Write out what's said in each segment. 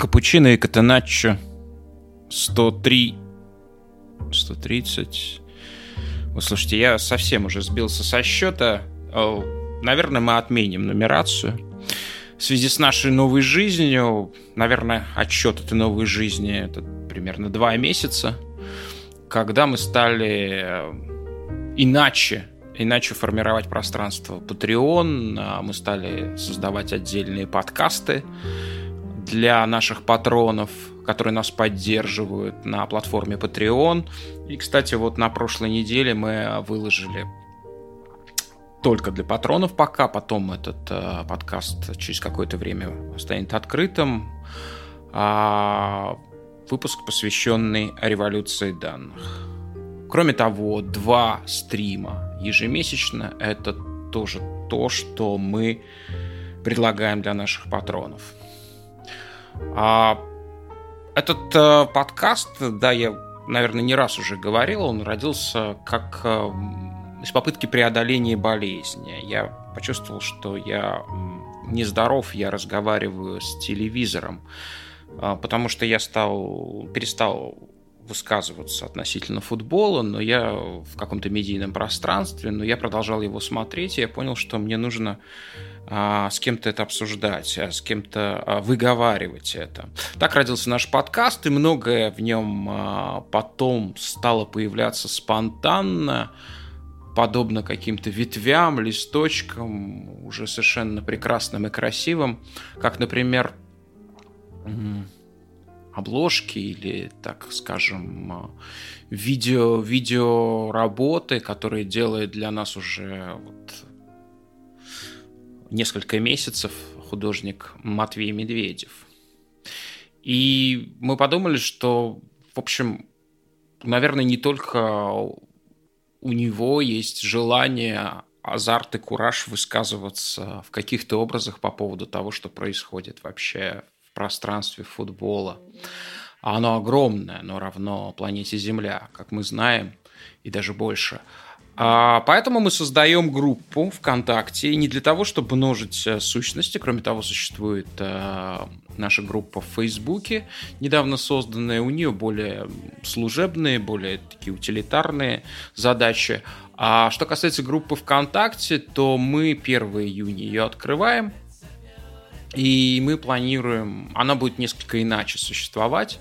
Капучино и Катеначчо 103 130 Вы слушайте, я совсем уже сбился со счета. Наверное, мы отменим нумерацию. В связи с нашей новой жизнью, наверное, отчет этой новой жизни это примерно два месяца, когда мы стали э, иначе иначе формировать пространство Patreon. А мы стали создавать отдельные подкасты для наших патронов, которые нас поддерживают на платформе Patreon. И, кстати, вот на прошлой неделе мы выложили только для патронов пока, потом этот э, подкаст через какое-то время станет открытым. А, выпуск, посвященный революции данных. Кроме того, два стрима ежемесячно – это тоже то, что мы предлагаем для наших патронов. А этот э, подкаст, да, я, наверное, не раз уже говорил, он родился как э, из попытки преодоления болезни. Я почувствовал, что я нездоров, я разговариваю с телевизором, э, потому что я стал, перестал высказываться относительно футбола, но я в каком-то медийном пространстве, но я продолжал его смотреть, и я понял, что мне нужно с кем-то это обсуждать, а, с кем-то а, выговаривать это. Так родился наш подкаст, и многое в нем а, потом стало появляться спонтанно, подобно каким-то ветвям, листочкам, уже совершенно прекрасным и красивым, как, например, обложки или, так скажем, видео, видео работы, которые делает для нас уже вот несколько месяцев художник Матвей Медведев. И мы подумали, что, в общем, наверное, не только у него есть желание, азарт и кураж высказываться в каких-то образах по поводу того, что происходит вообще в пространстве футбола. Оно огромное, оно равно планете Земля, как мы знаем, и даже больше. А, поэтому мы создаем группу ВКонтакте не для того, чтобы множить э, сущности. Кроме того, существует э, наша группа в Фейсбуке, недавно созданная. У нее более служебные, более такие утилитарные задачи. А что касается группы ВКонтакте, то мы 1 июня ее открываем. И мы планируем, она будет несколько иначе существовать.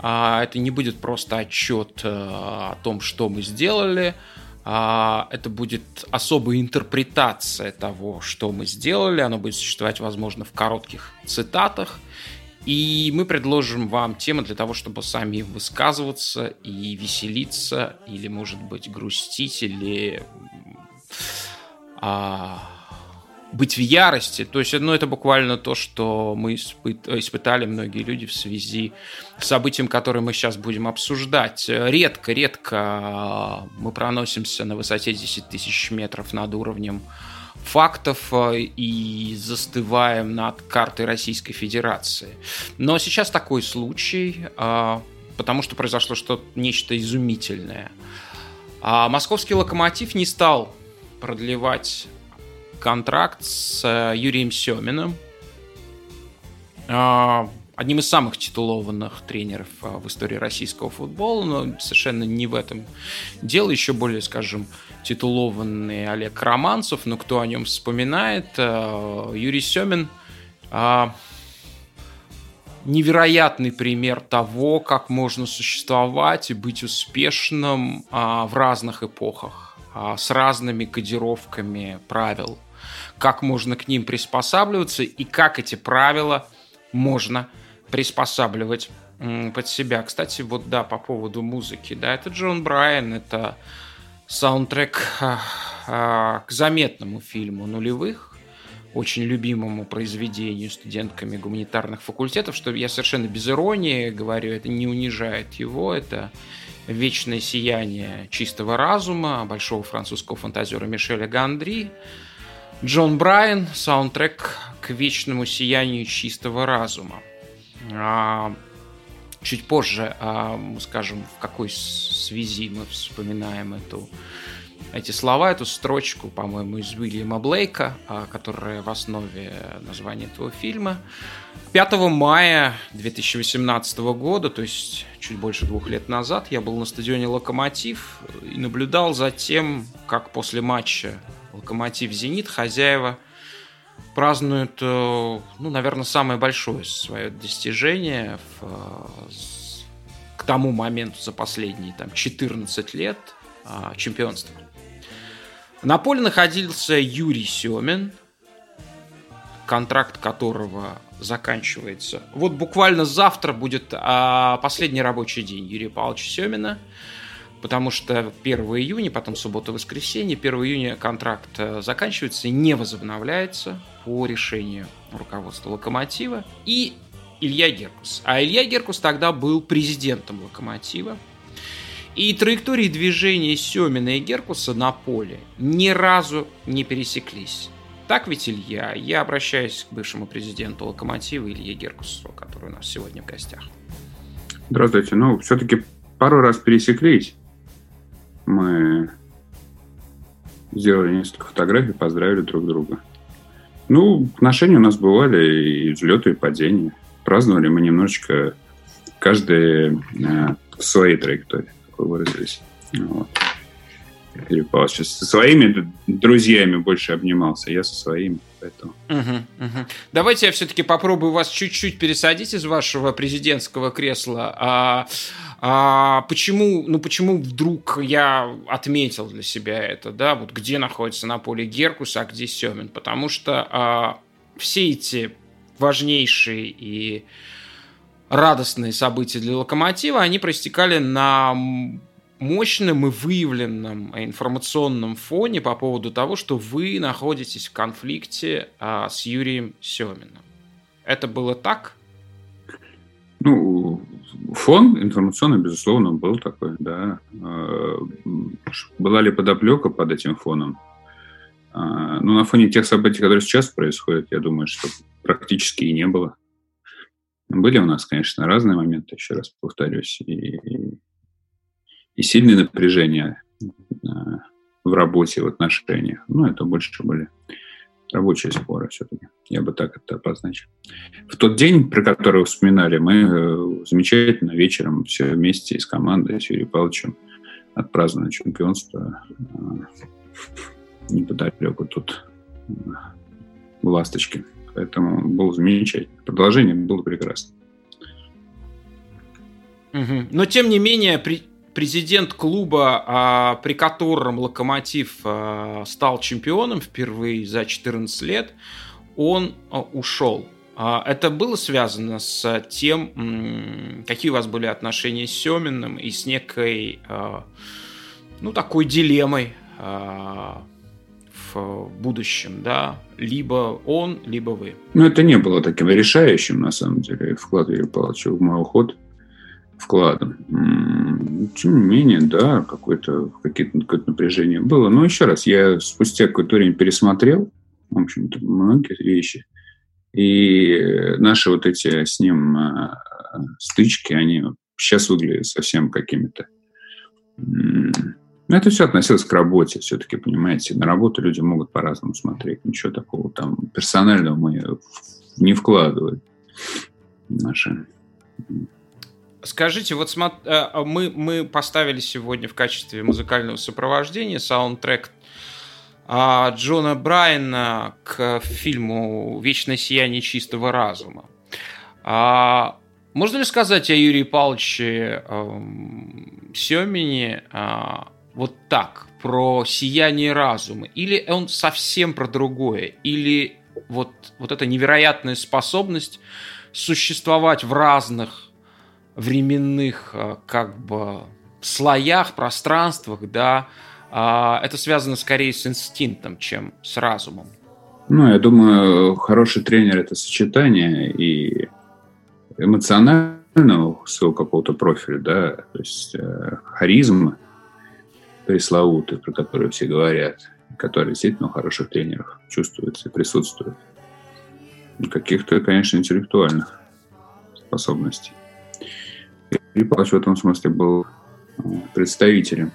А, это не будет просто отчет э, о том, что мы сделали. А, это будет особая интерпретация того, что мы сделали. Оно будет существовать, возможно, в коротких цитатах. И мы предложим вам темы для того, чтобы сами высказываться и веселиться, или, может быть, грустить, или а, быть в ярости. То есть, ну, это буквально то, что мы испытали многие люди в связи с событием, которое мы сейчас будем обсуждать. Редко, редко мы проносимся на высоте 10 тысяч метров над уровнем фактов э, и застываем над картой Российской Федерации. Но сейчас такой случай, э, потому что произошло что-то нечто изумительное. А московский локомотив не стал продлевать контракт с э, Юрием Семиным, а, одним из самых титулованных тренеров а, в истории российского футбола, но совершенно не в этом дело. Еще более, скажем, титулованный Олег Романцев, но кто о нем вспоминает, э, Юрий Семин а, невероятный пример того, как можно существовать и быть успешным в разных эпохах, с разными кодировками правил – как можно к ним приспосабливаться и как эти правила можно приспосабливать под себя. Кстати, вот да, по поводу музыки, да, это Джон Брайан, это саундтрек а, а, к заметному фильму нулевых, очень любимому произведению студентками гуманитарных факультетов, что я совершенно без иронии говорю, это не унижает его, это вечное сияние чистого разума большого французского фантазера Мишеля Гандри, Джон Брайан, саундтрек к вечному сиянию чистого разума. А, чуть позже а, мы скажем, в какой связи мы вспоминаем эту эти слова, эту строчку, по-моему, из Уильяма Блейка, а, которая в основе названия этого фильма. 5 мая 2018 года, то есть чуть больше двух лет назад, я был на стадионе «Локомотив» и наблюдал за тем, как после матча «Локомотив-Зенит» хозяева празднуют, э, ну, наверное, самое большое свое достижение в, э, к тому моменту за последние там, 14 лет а, чемпионства. На поле находился Юрий Семин, контракт которого заканчивается. Вот буквально завтра будет а, последний рабочий день Юрия Павловича Семина, потому что 1 июня, потом суббота-воскресенье, 1 июня контракт э, заканчивается и не возобновляется по решению руководства «Локомотива». И Илья Геркус. А Илья Геркус тогда был президентом «Локомотива», и траектории движения Семина и Геркуса на поле ни разу не пересеклись. Так ведь, Илья? Я обращаюсь к бывшему президенту Локомотива Илье Геркусу, который у нас сегодня в гостях. Здравствуйте. Ну, все-таки пару раз пересеклись. Мы сделали несколько фотографий, поздравили друг друга. Ну, отношения у нас бывали и взлеты, и падения. Праздновали мы немножечко каждый э, в своей траектории выразились. Вот. Павлович со своими друзьями больше обнимался, я со своими. Поэтому. Угу, угу. Давайте я все-таки попробую вас чуть-чуть пересадить из вашего президентского кресла. А, а почему, ну почему вдруг я отметил для себя это, да, вот где находится на поле Геркус, а где Семин? Потому что а, все эти важнейшие и радостные события для локомотива, они проистекали на мощном и выявленном информационном фоне по поводу того, что вы находитесь в конфликте а, с Юрием Семиным. Это было так? Ну, фон информационный, безусловно, был такой, да. А, была ли подоплека под этим фоном? А, ну, на фоне тех событий, которые сейчас происходят, я думаю, что практически и не было. Были у нас, конечно, разные моменты, еще раз повторюсь, и, и сильные напряжения э, в работе, в отношениях. Ну, это больше были рабочие споры все-таки. Я бы так это обозначил. В тот день, про который вспоминали, мы э, замечательно вечером все вместе с командой, с Юрием Павловичем отпраздновали чемпионство э, неподалеку тут в Ласточке. Поэтому было замечательно. Продолжение было прекрасно. Но тем не менее, президент клуба, а, при котором Локомотив а, стал чемпионом впервые за 14 лет, он а, ушел. Это было связано с тем, какие у вас были отношения с Семиным и с некой, ну, такой дилеммой в будущем, да, либо он, либо вы. Ну, это не было таким решающим, на самом деле, вклад Юрия Павловича в мой уход вкладом. Тем не менее, да, какое-то какое напряжение было. Но еще раз, я спустя какое-то время пересмотрел, в общем-то, многие вещи. И наши вот эти с ним а, стычки, они сейчас выглядят совсем какими-то но это все относилось к работе все-таки, понимаете. На работу люди могут по-разному смотреть. Ничего такого там персонального мы не вкладываем наши Скажите, вот э, а мы, мы поставили сегодня в качестве музыкального сопровождения саундтрек а, Джона Брайана к фильму «Вечное сияние чистого разума». А, можно ли сказать о Юрии Павловиче э, Семине вот так, про сияние разума, или он совсем про другое, или вот, вот эта невероятная способность существовать в разных временных а, как бы слоях, пространствах, да, а, это связано скорее с инстинктом, чем с разумом. Ну, я думаю, хороший тренер – это сочетание и эмоционального своего какого-то профиля, да, то есть э, харизма – пресловутый, про который все говорят, который действительно у хороших тренеров чувствуется и присутствует. Каких-то, конечно, интеллектуальных способностей. И Павлович в этом смысле был э, представителем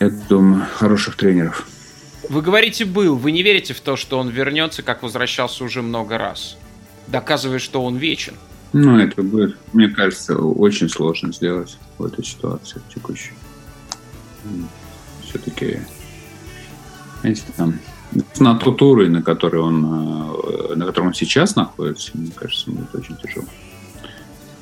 я думаю, хороших тренеров. Вы говорите «был», вы не верите в то, что он вернется, как возвращался уже много раз, доказывая, что он вечен? Ну, это будет, мне кажется, очень сложно сделать в этой ситуации текущей. Все-таки, знаете, там на тот уровень, на который он, э, на котором он сейчас находится, мне кажется, будет очень тяжело.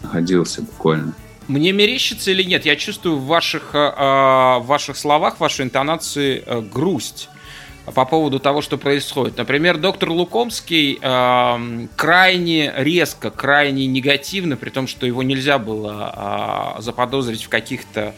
Находился буквально. Мне мерещится или нет? Я чувствую в ваших, э, в ваших словах, в вашей интонации э, грусть по поводу того, что происходит. Например, доктор Лукомский э, крайне резко, крайне негативно, при том, что его нельзя было э, заподозрить в каких-то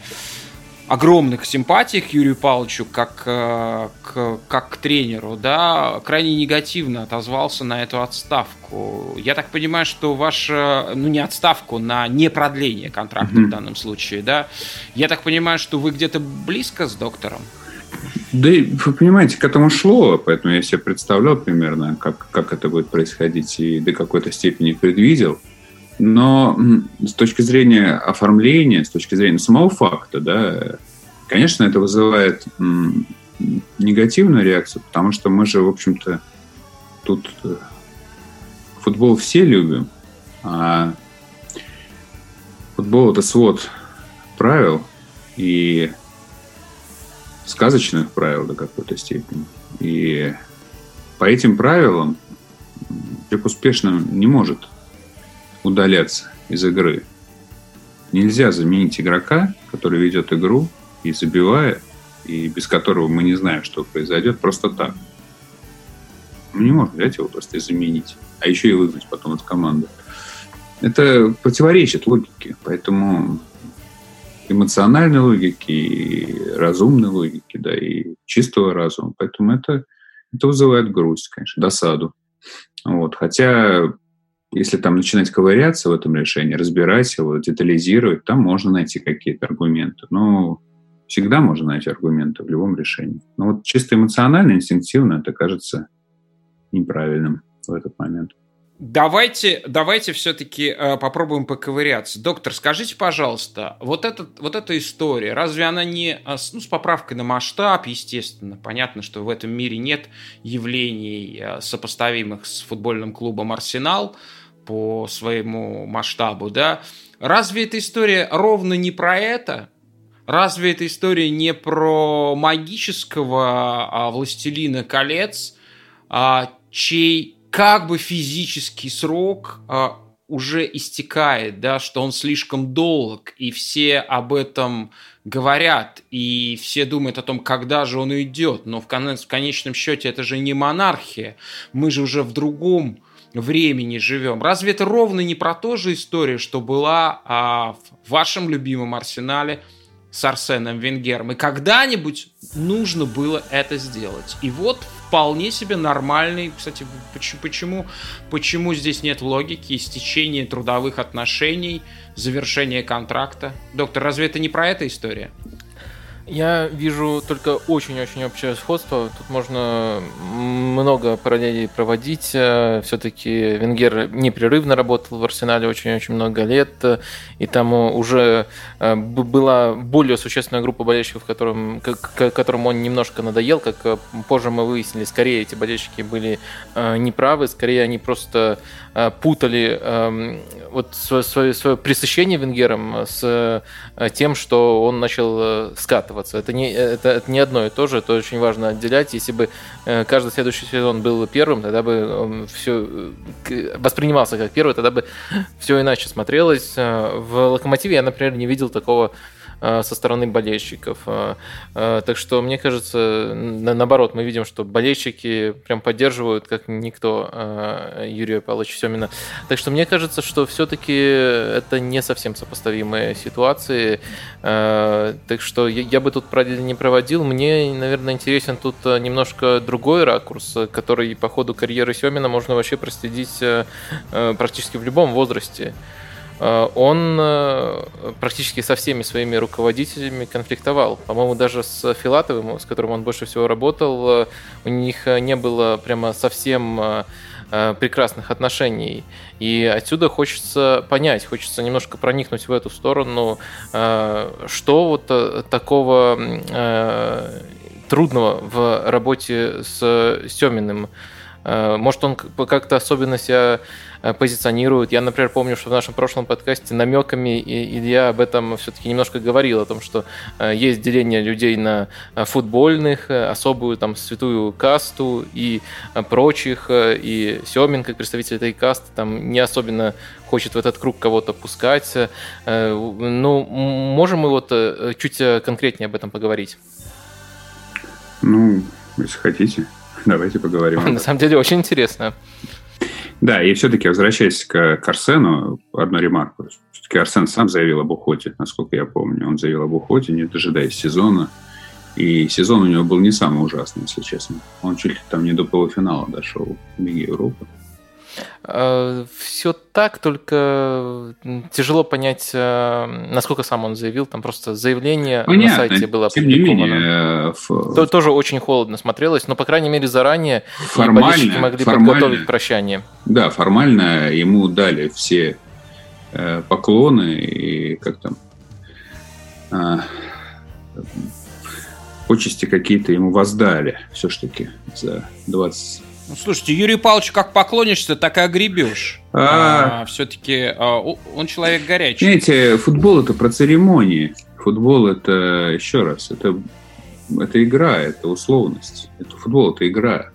огромных симпатиях Юрию Павловичу как, э, к, как к тренеру, да, крайне негативно отозвался на эту отставку. Я так понимаю, что ваша, ну не отставку, на не продление контракта mm-hmm. в данном случае, да. Я так понимаю, что вы где-то близко с доктором? Да, вы понимаете, к этому шло, поэтому я себе представлял примерно, как, как это будет происходить, и до какой-то степени предвидел. Но с точки зрения оформления, с точки зрения самого факта, да, конечно, это вызывает негативную реакцию, потому что мы же, в общем-то, тут э, футбол все любим, а футбол это свод правил, и сказочных правил до какой-то степени. И по этим правилам человек успешно не может удаляться из игры. Нельзя заменить игрока, который ведет игру и забивает, и без которого мы не знаем, что произойдет, просто так. Мы не можем взять его просто и заменить, а еще и выгнать потом из команды. Это противоречит логике, поэтому эмоциональной логики, и разумной логики, да, и чистого разума. Поэтому это, это вызывает грусть, конечно, досаду. Вот. Хотя, если там начинать ковыряться в этом решении, разбирать его, детализировать, там можно найти какие-то аргументы. Но всегда можно найти аргументы в любом решении. Но вот чисто эмоционально, инстинктивно это кажется неправильным в этот момент. Давайте, давайте все-таки э, попробуем поковыряться. Доктор, скажите, пожалуйста, вот, этот, вот эта история, разве она не э, ну, с поправкой на масштаб, естественно, понятно, что в этом мире нет явлений, э, сопоставимых с футбольным клубом «Арсенал» по своему масштабу, да? Разве эта история ровно не про это? Разве эта история не про магического а, властелина колец, а, чей как бы физический срок а, уже истекает, да, что он слишком долг, и все об этом говорят, и все думают о том, когда же он уйдет. Но в, кон- в конечном счете это же не монархия, мы же уже в другом времени живем. Разве это ровно не про ту же историю, что была а, в вашем любимом арсенале с Арсеном Венгером? И когда-нибудь нужно было это сделать. И вот вполне себе нормальный. Кстати, почему, почему, здесь нет логики истечения трудовых отношений, завершения контракта? Доктор, разве это не про эту история? Я вижу только очень-очень общее сходство. Тут можно много параллелей проводить. Все-таки Венгер непрерывно работал в Арсенале очень-очень много лет, и там уже э, была более существенная группа болельщиков, которым, которым он немножко надоел. Как э, позже мы выяснили, скорее эти болельщики были э, неправы, скорее они просто путали эм, вот свое, свое, свое пресыщение Венгером с тем, что он начал скатывать скатываться. Это не, это, это не одно и то же, это очень важно отделять. Если бы э, каждый следующий сезон был первым, тогда бы он все воспринимался как первый, тогда бы все иначе смотрелось. Э, в Локомотиве я, например, не видел такого Э, со стороны болельщиков. Э, э, так что, мне кажется, наоборот, мы видим, что болельщики прям поддерживают, как никто, Юрия Павловича Семина. Так что мне кажется, что все-таки это не совсем сопоставимые ситуации. Так что я бы тут не проводил. Мне, наверное, интересен тут немножко другой ракурс, который по ходу карьеры Семина можно вообще проследить практически в любом возрасте. Э, он э, практически со всеми своими руководителями конфликтовал. По-моему, даже с Филатовым, с которым он больше всего работал, э, у них не было прямо совсем прекрасных отношений. И отсюда хочется понять, хочется немножко проникнуть в эту сторону, что вот такого трудного в работе с Семиным. Э, может, он как-то особенно себя Э, позиционируют. Я, например, помню, что в нашем прошлом подкасте намеками Илья об этом все-таки немножко говорил, о том, что э, есть деление людей на футбольных, особую там святую касту и прочих, и Семин, как представитель этой касты, там не особенно хочет в этот круг кого-то пускать. Ну, можем мы вот чуть конкретнее об этом поговорить? Ну, если хотите, давайте поговорим. На самом деле очень интересно. Да, и все-таки возвращаясь к, к Арсену, одну ремарку. Все-таки Арсен сам заявил об уходе, насколько я помню. Он заявил об уходе, не дожидаясь сезона. И сезон у него был не самый ужасный, если честно. Он чуть ли там не до полуфинала дошел в Лиге Европы. Э, Все так, только тяжело понять, э, насколько сам он заявил. Там просто заявление Понятно. на сайте было Тем. Не менее, в... Тоже очень холодно смотрелось, но, по крайней мере, заранее формально, могли формально, подготовить прощание. Да, формально ему дали все э, поклоны и как там почести какие-то ему воздали все-таки за 20 ну, слушайте, Юрий Павлович как поклонишься, так и огребешь. А... А, все-таки а, он человек горячий. Знаете, футбол это про церемонии. Футбол это, еще раз, это, это игра, это условность. Это футбол это игра.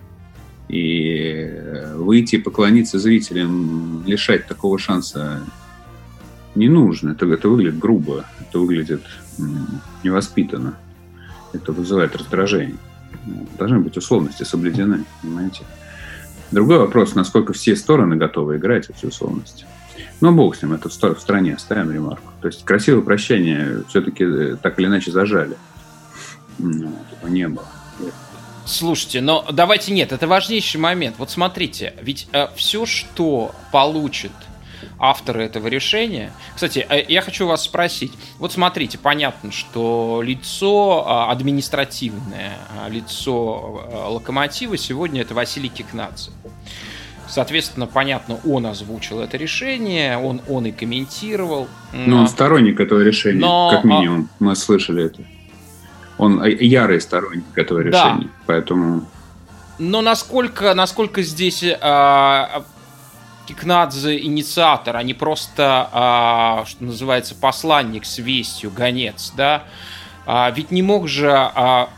И выйти и поклониться зрителям, лишать такого шанса не нужно. Это, это выглядит грубо, это выглядит невоспитанно. Это вызывает раздражение. Должны быть условности соблюдены, понимаете? Другой вопрос, насколько все стороны готовы играть эти условности. Но бог с ним, это в стране оставим ремарку. То есть красивое прощание все-таки э, так или иначе зажали. Ну, этого не было. Слушайте, но давайте нет, это важнейший момент. Вот смотрите, ведь э, все, что получит авторы этого решения. Кстати, э, я хочу вас спросить. Вот смотрите, понятно, что лицо а, административное, а, лицо а, локомотива сегодня это Василий Кикнадзе. Соответственно, понятно, он озвучил это решение, он, он и комментировал. Ну, он сторонник этого решения, Но... как минимум. Мы слышали это. Он ярый сторонник этого решения, да. поэтому... Но насколько, насколько здесь а, Кикнадзе инициатор, а не просто, а, что называется, посланник с вестью, гонец, да? А, ведь не мог же а,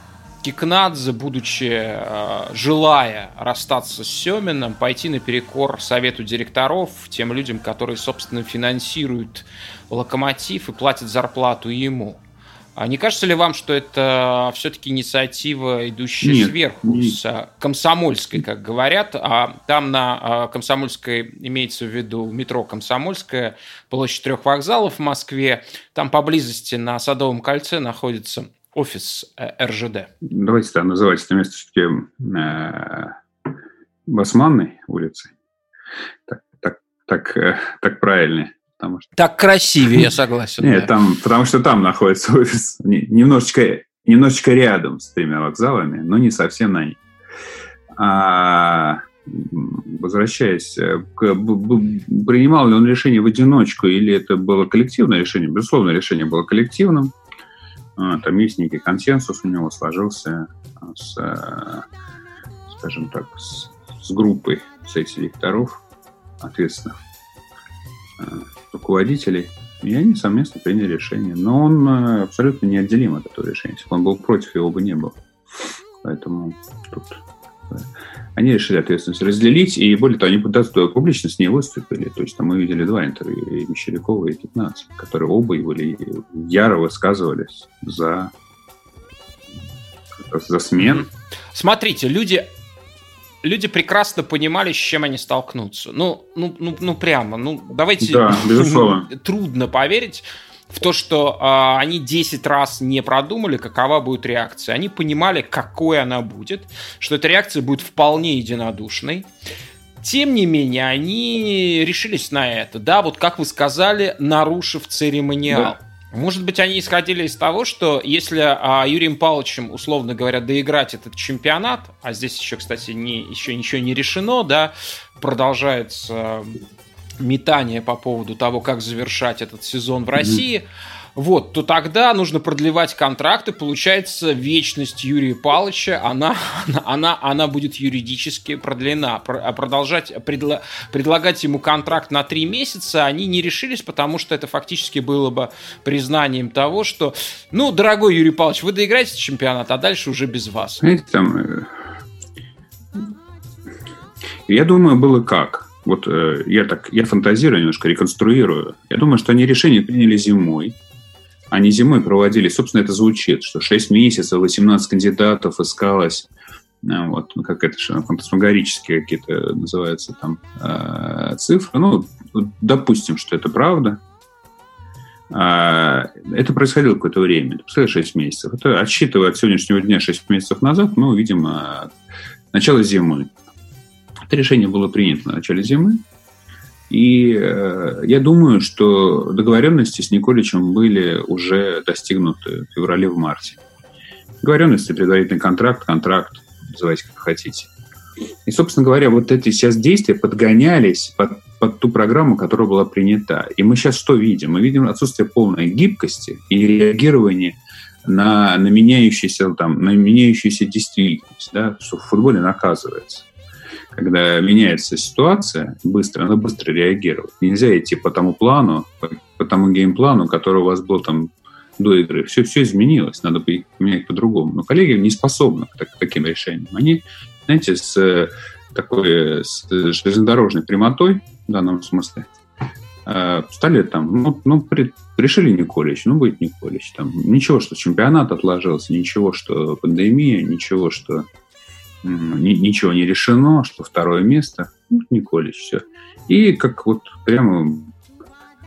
Кикнадзе, будучи, а, желая расстаться с Семиным, пойти наперекор совету директоров, тем людям, которые, собственно, финансируют локомотив и платят зарплату ему. А не кажется ли вам, что это все-таки инициатива, идущая нет, сверху, нет. с комсомольской, как говорят? А там на а, комсомольской имеется в виду метро Комсомольская, площадь трех вокзалов в Москве. Там поблизости на Садовом кольце находится офис э, РЖД. Давайте там называть это место все-таки э, Басманной улицей. Так, так, так, э, так правильнее. Потому что... Так красивее, я согласен. Нет, там, потому что там находится офис немножечко, немножечко рядом с тремя вокзалами, но не совсем на них. А, возвращаясь, э, к, принимал ли он решение в одиночку или это было коллективное решение? Безусловно, решение было коллективным. А, там есть некий консенсус у него сложился с, э, скажем так, с, с группой сессий директоров ответственных руководителей, и они совместно приняли решение. Но он э, абсолютно неотделим от этого решения. Если бы он был против, его бы не было. Поэтому тут э, они решили ответственность разделить, и более того, они публично с ней выступили. То есть там мы видели два интервью, и Мещерякова, и 15, которые оба его яро высказывались за, за смен. Смотрите, люди люди прекрасно понимали, с чем они столкнутся. Ну, ну, ну, ну прямо, ну, давайте... Да, безусловно. Трудно поверить в то, что э, они 10 раз не продумали, какова будет реакция. Они понимали, какой она будет, что эта реакция будет вполне единодушной. Тем не менее, они решились на это. Да, вот как вы сказали, нарушив церемониал. Да. Может быть, они исходили из того, что если а, Юрием Павловичем, условно говоря, доиграть этот чемпионат, а здесь еще, кстати, не, еще ничего не решено, да, продолжается метание по поводу того, как завершать этот сезон в России. Mm-hmm вот, то тогда нужно продлевать контракты. Получается, вечность Юрия Павловича, она, она, она будет юридически продлена. А продолжать, предло, предлагать ему контракт на три месяца они не решились, потому что это фактически было бы признанием того, что, ну, дорогой Юрий Павлович, вы доиграете чемпионат, а дальше уже без вас. Знаете, там, э, я думаю, было как. Вот э, я так, я фантазирую немножко, реконструирую. Я думаю, что они решение приняли зимой они зимой проводили, собственно, это звучит, что 6 месяцев, 18 кандидатов искалось, э, вот, ну, как это фантасмагорические какие-то называются там э, цифры. Ну, допустим, что это правда. А, это происходило какое-то время, представляешь, 6 месяцев. Это, отсчитывая от сегодняшнего дня 6 месяцев назад, мы увидим а, начало зимы. Это решение было принято на начале зимы. И э, я думаю, что договоренности с Николичем были уже достигнуты в феврале, в марте. Договоренности, предварительный контракт, контракт, называйте как хотите. И, собственно говоря, вот эти сейчас действия подгонялись под, под ту программу, которая была принята. И мы сейчас что видим? Мы видим отсутствие полной гибкости и реагирования на, на, меняющуюся, там, на меняющуюся действительность, да, что в футболе наказывается когда меняется ситуация, быстро, надо быстро реагировать. Нельзя идти по тому плану, по, тому геймплану, который у вас был там до игры. Все, все изменилось, надо менять по-другому. Но коллеги не способны к, так, к таким решениям. Они, знаете, с такой с железнодорожной прямотой в данном смысле э, стали там, ну, ну при, решили Николич, ну, будет Николич. Там, ничего, что чемпионат отложился, ничего, что пандемия, ничего, что ничего не решено, что второе место, ну, Николич, все. И как вот прямо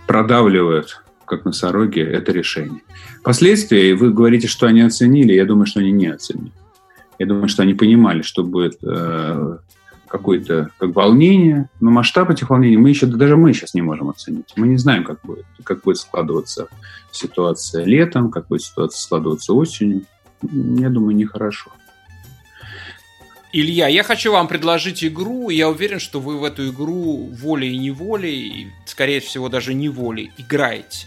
продавливают, как носороги, это решение. Последствия, вы говорите, что они оценили, я думаю, что они не оценили. Я думаю, что они понимали, что будет э, какое-то как волнение, но масштаб этих волнений мы еще, даже мы сейчас не можем оценить. Мы не знаем, как будет, как будет складываться ситуация летом, как будет ситуация складываться осенью. Я думаю, нехорошо. Илья, я хочу вам предложить игру. Я уверен, что вы в эту игру волей и неволей, скорее всего, даже неволей, играете.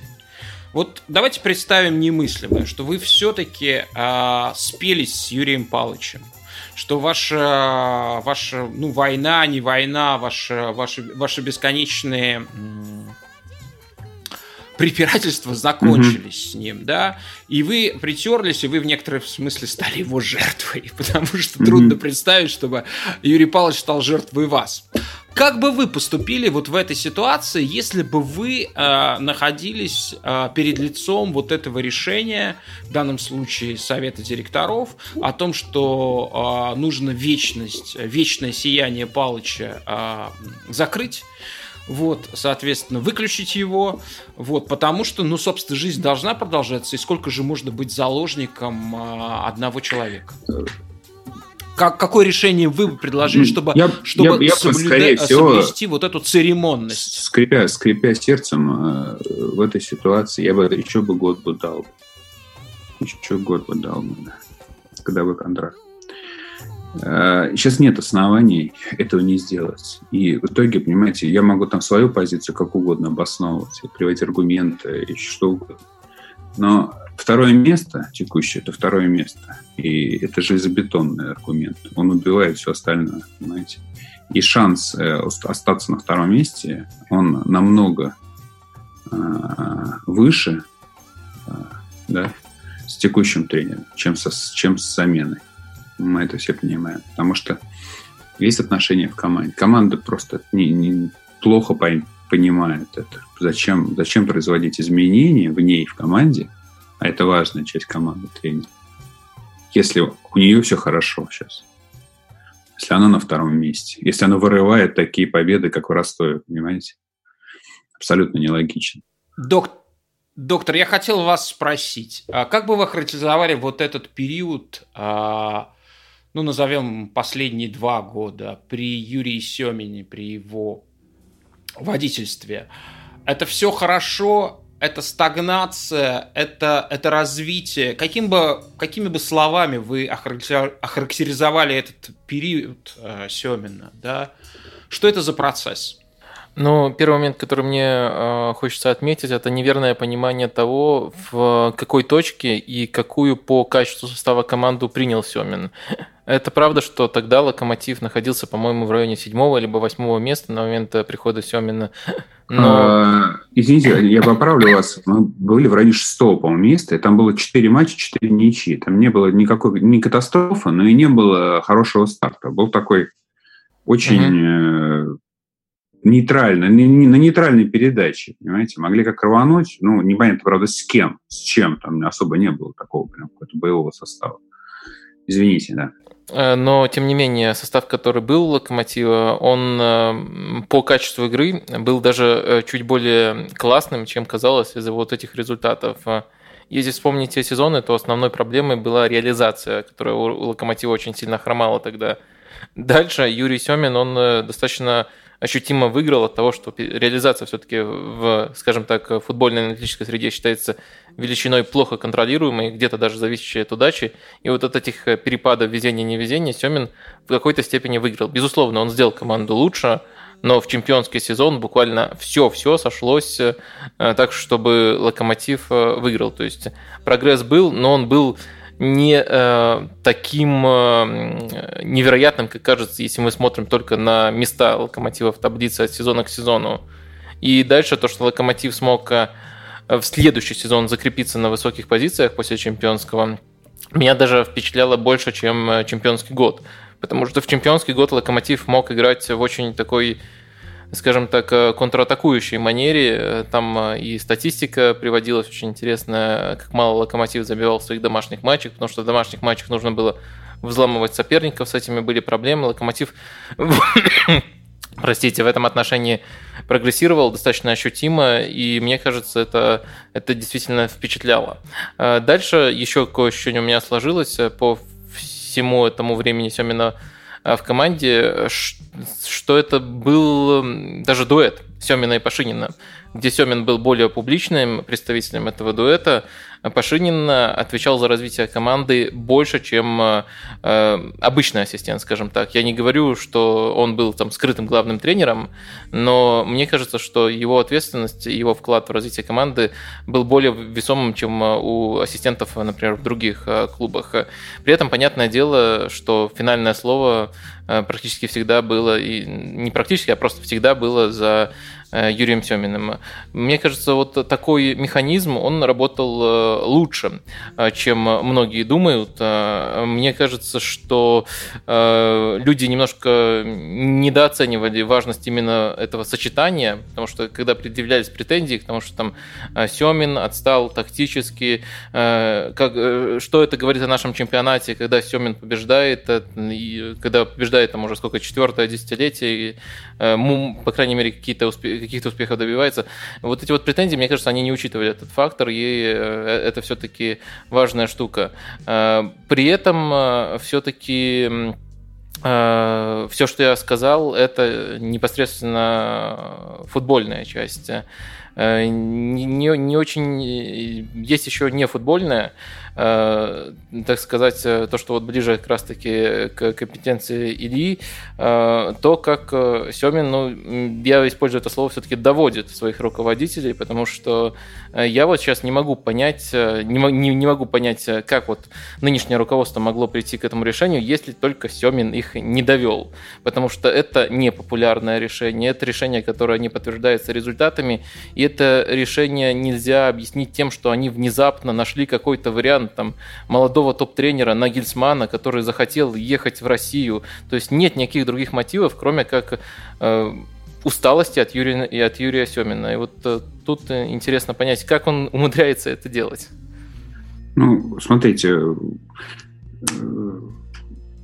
Вот давайте представим немыслимое, что вы все-таки э, а, спелись с Юрием Павловичем что ваша, ваша ну, война, не война, ваши, ваши, ваши бесконечные препирательства закончились mm-hmm. с ним, да, и вы притерлись, и вы в некотором смысле стали его жертвой, потому что mm-hmm. трудно представить, чтобы Юрий Павлович стал жертвой вас. Как бы вы поступили вот в этой ситуации, если бы вы э, находились э, перед лицом вот этого решения, в данном случае совета директоров, о том, что э, нужно вечность, вечное сияние Палыча э, закрыть? Вот, соответственно, выключить его, вот, потому что, ну, собственно, жизнь должна продолжаться, и сколько же можно быть заложником а, одного человека? Как, какое решение вы бы предложили, чтобы, я, чтобы я, я соблюда, всего, соблюсти вот эту церемонность? Скрипя, скрипя сердцем э, в этой ситуации, я бы еще бы год бы дал. Еще год бы дал, да, годовой контракт. Сейчас э, нет оснований этого не сделать. И в итоге, понимаете, я могу там свою позицию как угодно обосновывать, приводить аргументы, и что угодно. Но второе место текущее – это второе место. И это железобетонный аргумент. Он убивает все остальное, понимаете. И шанс э, остаться на втором месте, он намного э, выше да, с текущим тренером, чем, со, чем с заменой. Мы это все понимаем. Потому что есть отношения в команде. Команда просто не, не, плохо понимает это. Зачем, зачем производить изменения в ней, в команде, а это важная часть команды тренера, если у нее все хорошо сейчас. Если она на втором месте. Если она вырывает такие победы, как в Ростове, понимаете? Абсолютно нелогично. Доктор, доктор, я хотел вас спросить, а как бы вы характеризовали вот этот период а, ну, назовем последние два года при Юрии Семине, при его водительстве. Это все хорошо, это стагнация, это, это развитие. Каким бы, какими бы словами вы охарактеризовали этот период э, Семина? Да? Что это за процесс? Ну, первый момент, который мне э, хочется отметить, это неверное понимание того, в какой точке и какую по качеству состава команду принял Семин. Это правда, что тогда Локомотив находился, по-моему, в районе седьмого либо восьмого места на момент прихода Семина. Но... А, извините, я поправлю вас. Мы были в районе шестого, по-моему, места, и там было четыре матча, четыре ничьи. Там не было никакой ни катастрофы, но и не было хорошего старта. Был такой очень угу нейтрально, на нейтральной передаче, понимаете, могли как рвануть, ну, непонятно, правда, с кем, с чем, там особо не было такого прям какого-то боевого состава. Извините, да. Э, но, тем не менее, состав, который был у Локомотива, он э, по качеству игры был даже э, чуть более классным, чем казалось из-за вот этих результатов. Если вспомнить те сезоны, то основной проблемой была реализация, которая у Локомотива очень сильно хромала тогда. Дальше Юрий Семин, он достаточно ощутимо выиграл от того, что реализация все-таки в, скажем так, футбольной аналитической среде считается величиной плохо контролируемой, где-то даже зависящей от удачи. И вот от этих э, перепадов везения-невезения Семин в какой-то степени выиграл. Безусловно, он сделал команду лучше, но в чемпионский сезон буквально все-все сошлось э, так, чтобы Локомотив э, выиграл. То есть прогресс был, но он был не э, таким э, невероятным, как кажется, если мы смотрим только на места локомотива в таблице от сезона к сезону. И дальше то, что локомотив смог э, в следующий сезон закрепиться на высоких позициях после чемпионского, меня даже впечатляло больше, чем э, чемпионский год. Потому что в чемпионский год Локомотив мог играть в очень такой скажем так, э, контратакующей манере. Э, там э, и статистика приводилась очень интересная, как мало Локомотив забивал в своих домашних матчах, потому что в домашних матчах нужно было взламывать соперников, с этими были проблемы. Локомотив, простите, в этом отношении прогрессировал достаточно ощутимо, и мне кажется, это, это действительно впечатляло. Дальше еще кое-что у меня сложилось по всему этому времени Семина в команде, что это был даже дуэт Семина и Пашинина, где Семин был более публичным представителем этого дуэта, Пашинин отвечал за развитие команды больше, чем э, обычный ассистент, скажем так. Я не говорю, что он был там скрытым главным тренером, но мне кажется, что его ответственность, его вклад в развитие команды был более весомым, чем у ассистентов, например, в других э, клубах. При этом понятное дело, что финальное слово э, практически всегда было, и не практически, а просто всегда было за Э, Юрием Семиным. Мне кажется, вот такой механизм, он работал э, лучше, э, чем многие думают. Мне кажется, что люди немножко недооценивали важность именно этого сочетания, потому что когда предъявлялись претензии к тому, что там Семин отстал тактически, как, что это говорит о нашем чемпионате, когда Семин побеждает, когда побеждает там уже сколько, четвертое десятилетие, по крайней мере, какие-то успехи каких-то успехов добивается. Вот эти вот претензии, мне кажется, они не учитывали этот фактор, и э, это все-таки важная штука. Э, при этом э, все-таки все, что я сказал, это непосредственно футбольная часть. Не, не очень... Есть еще не футбольная, Э, так сказать, э, то, что вот ближе как раз-таки к компетенции Ильи, э, то, как Семин, ну, я использую это слово, все-таки доводит своих руководителей, потому что я вот сейчас не могу понять, не, не, не могу понять, как вот нынешнее руководство могло прийти к этому решению, если только Семин их не довел, потому что это не популярное решение, это решение, которое не подтверждается результатами, и это решение нельзя объяснить тем, что они внезапно нашли какой-то вариант вариант там, молодого топ-тренера Нагельсмана, который захотел ехать в Россию. То есть нет никаких других мотивов, кроме как э, усталости от Юрия, и от Юрия Семина. И вот э, тут интересно понять, как он умудряется это делать. Ну, смотрите, э,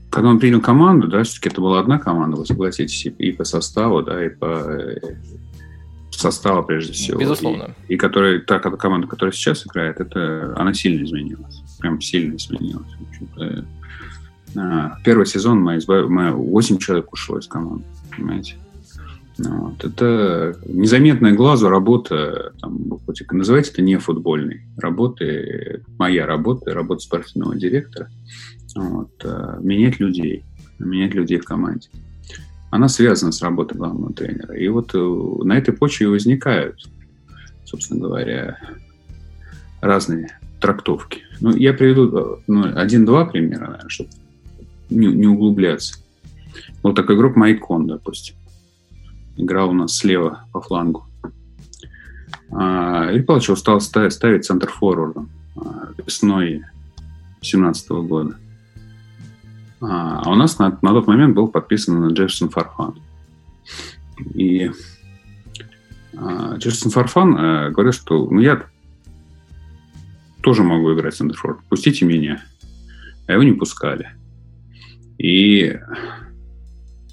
когда он принял команду, да, все-таки это была одна команда, вы согласитесь, и по составу, да, и по э, состава, прежде всего. Безусловно. И, и которая, та команда, которая сейчас играет, это, она сильно изменилась. Прям сильно изменилась. А, первый сезон мы, избав... мы 8 человек ушло из команды, понимаете? Вот. Это незаметная глазу работа, там, называйте это не футбольной работы, моя работа, работа спортивного директора, вот, э, менять людей, менять людей в команде. Она связана с работой главного тренера. И вот э, на этой почве возникают, собственно говоря, разные трактовки. Ну, я приведу э, ну, один-два примера, наверное, чтобы не, не углубляться. Вот такой игрок Майкон, допустим играл у нас слева по флангу. А, Илья Павлович стал ставить, ставить центр форвардом а, весной 2017 года. А, а у нас на, на тот момент был подписан Джефферсон Фарфан. И а, Джефферсон Фарфан а, говорит, что ну, я тоже могу играть форвард. Пустите меня. А его не пускали. И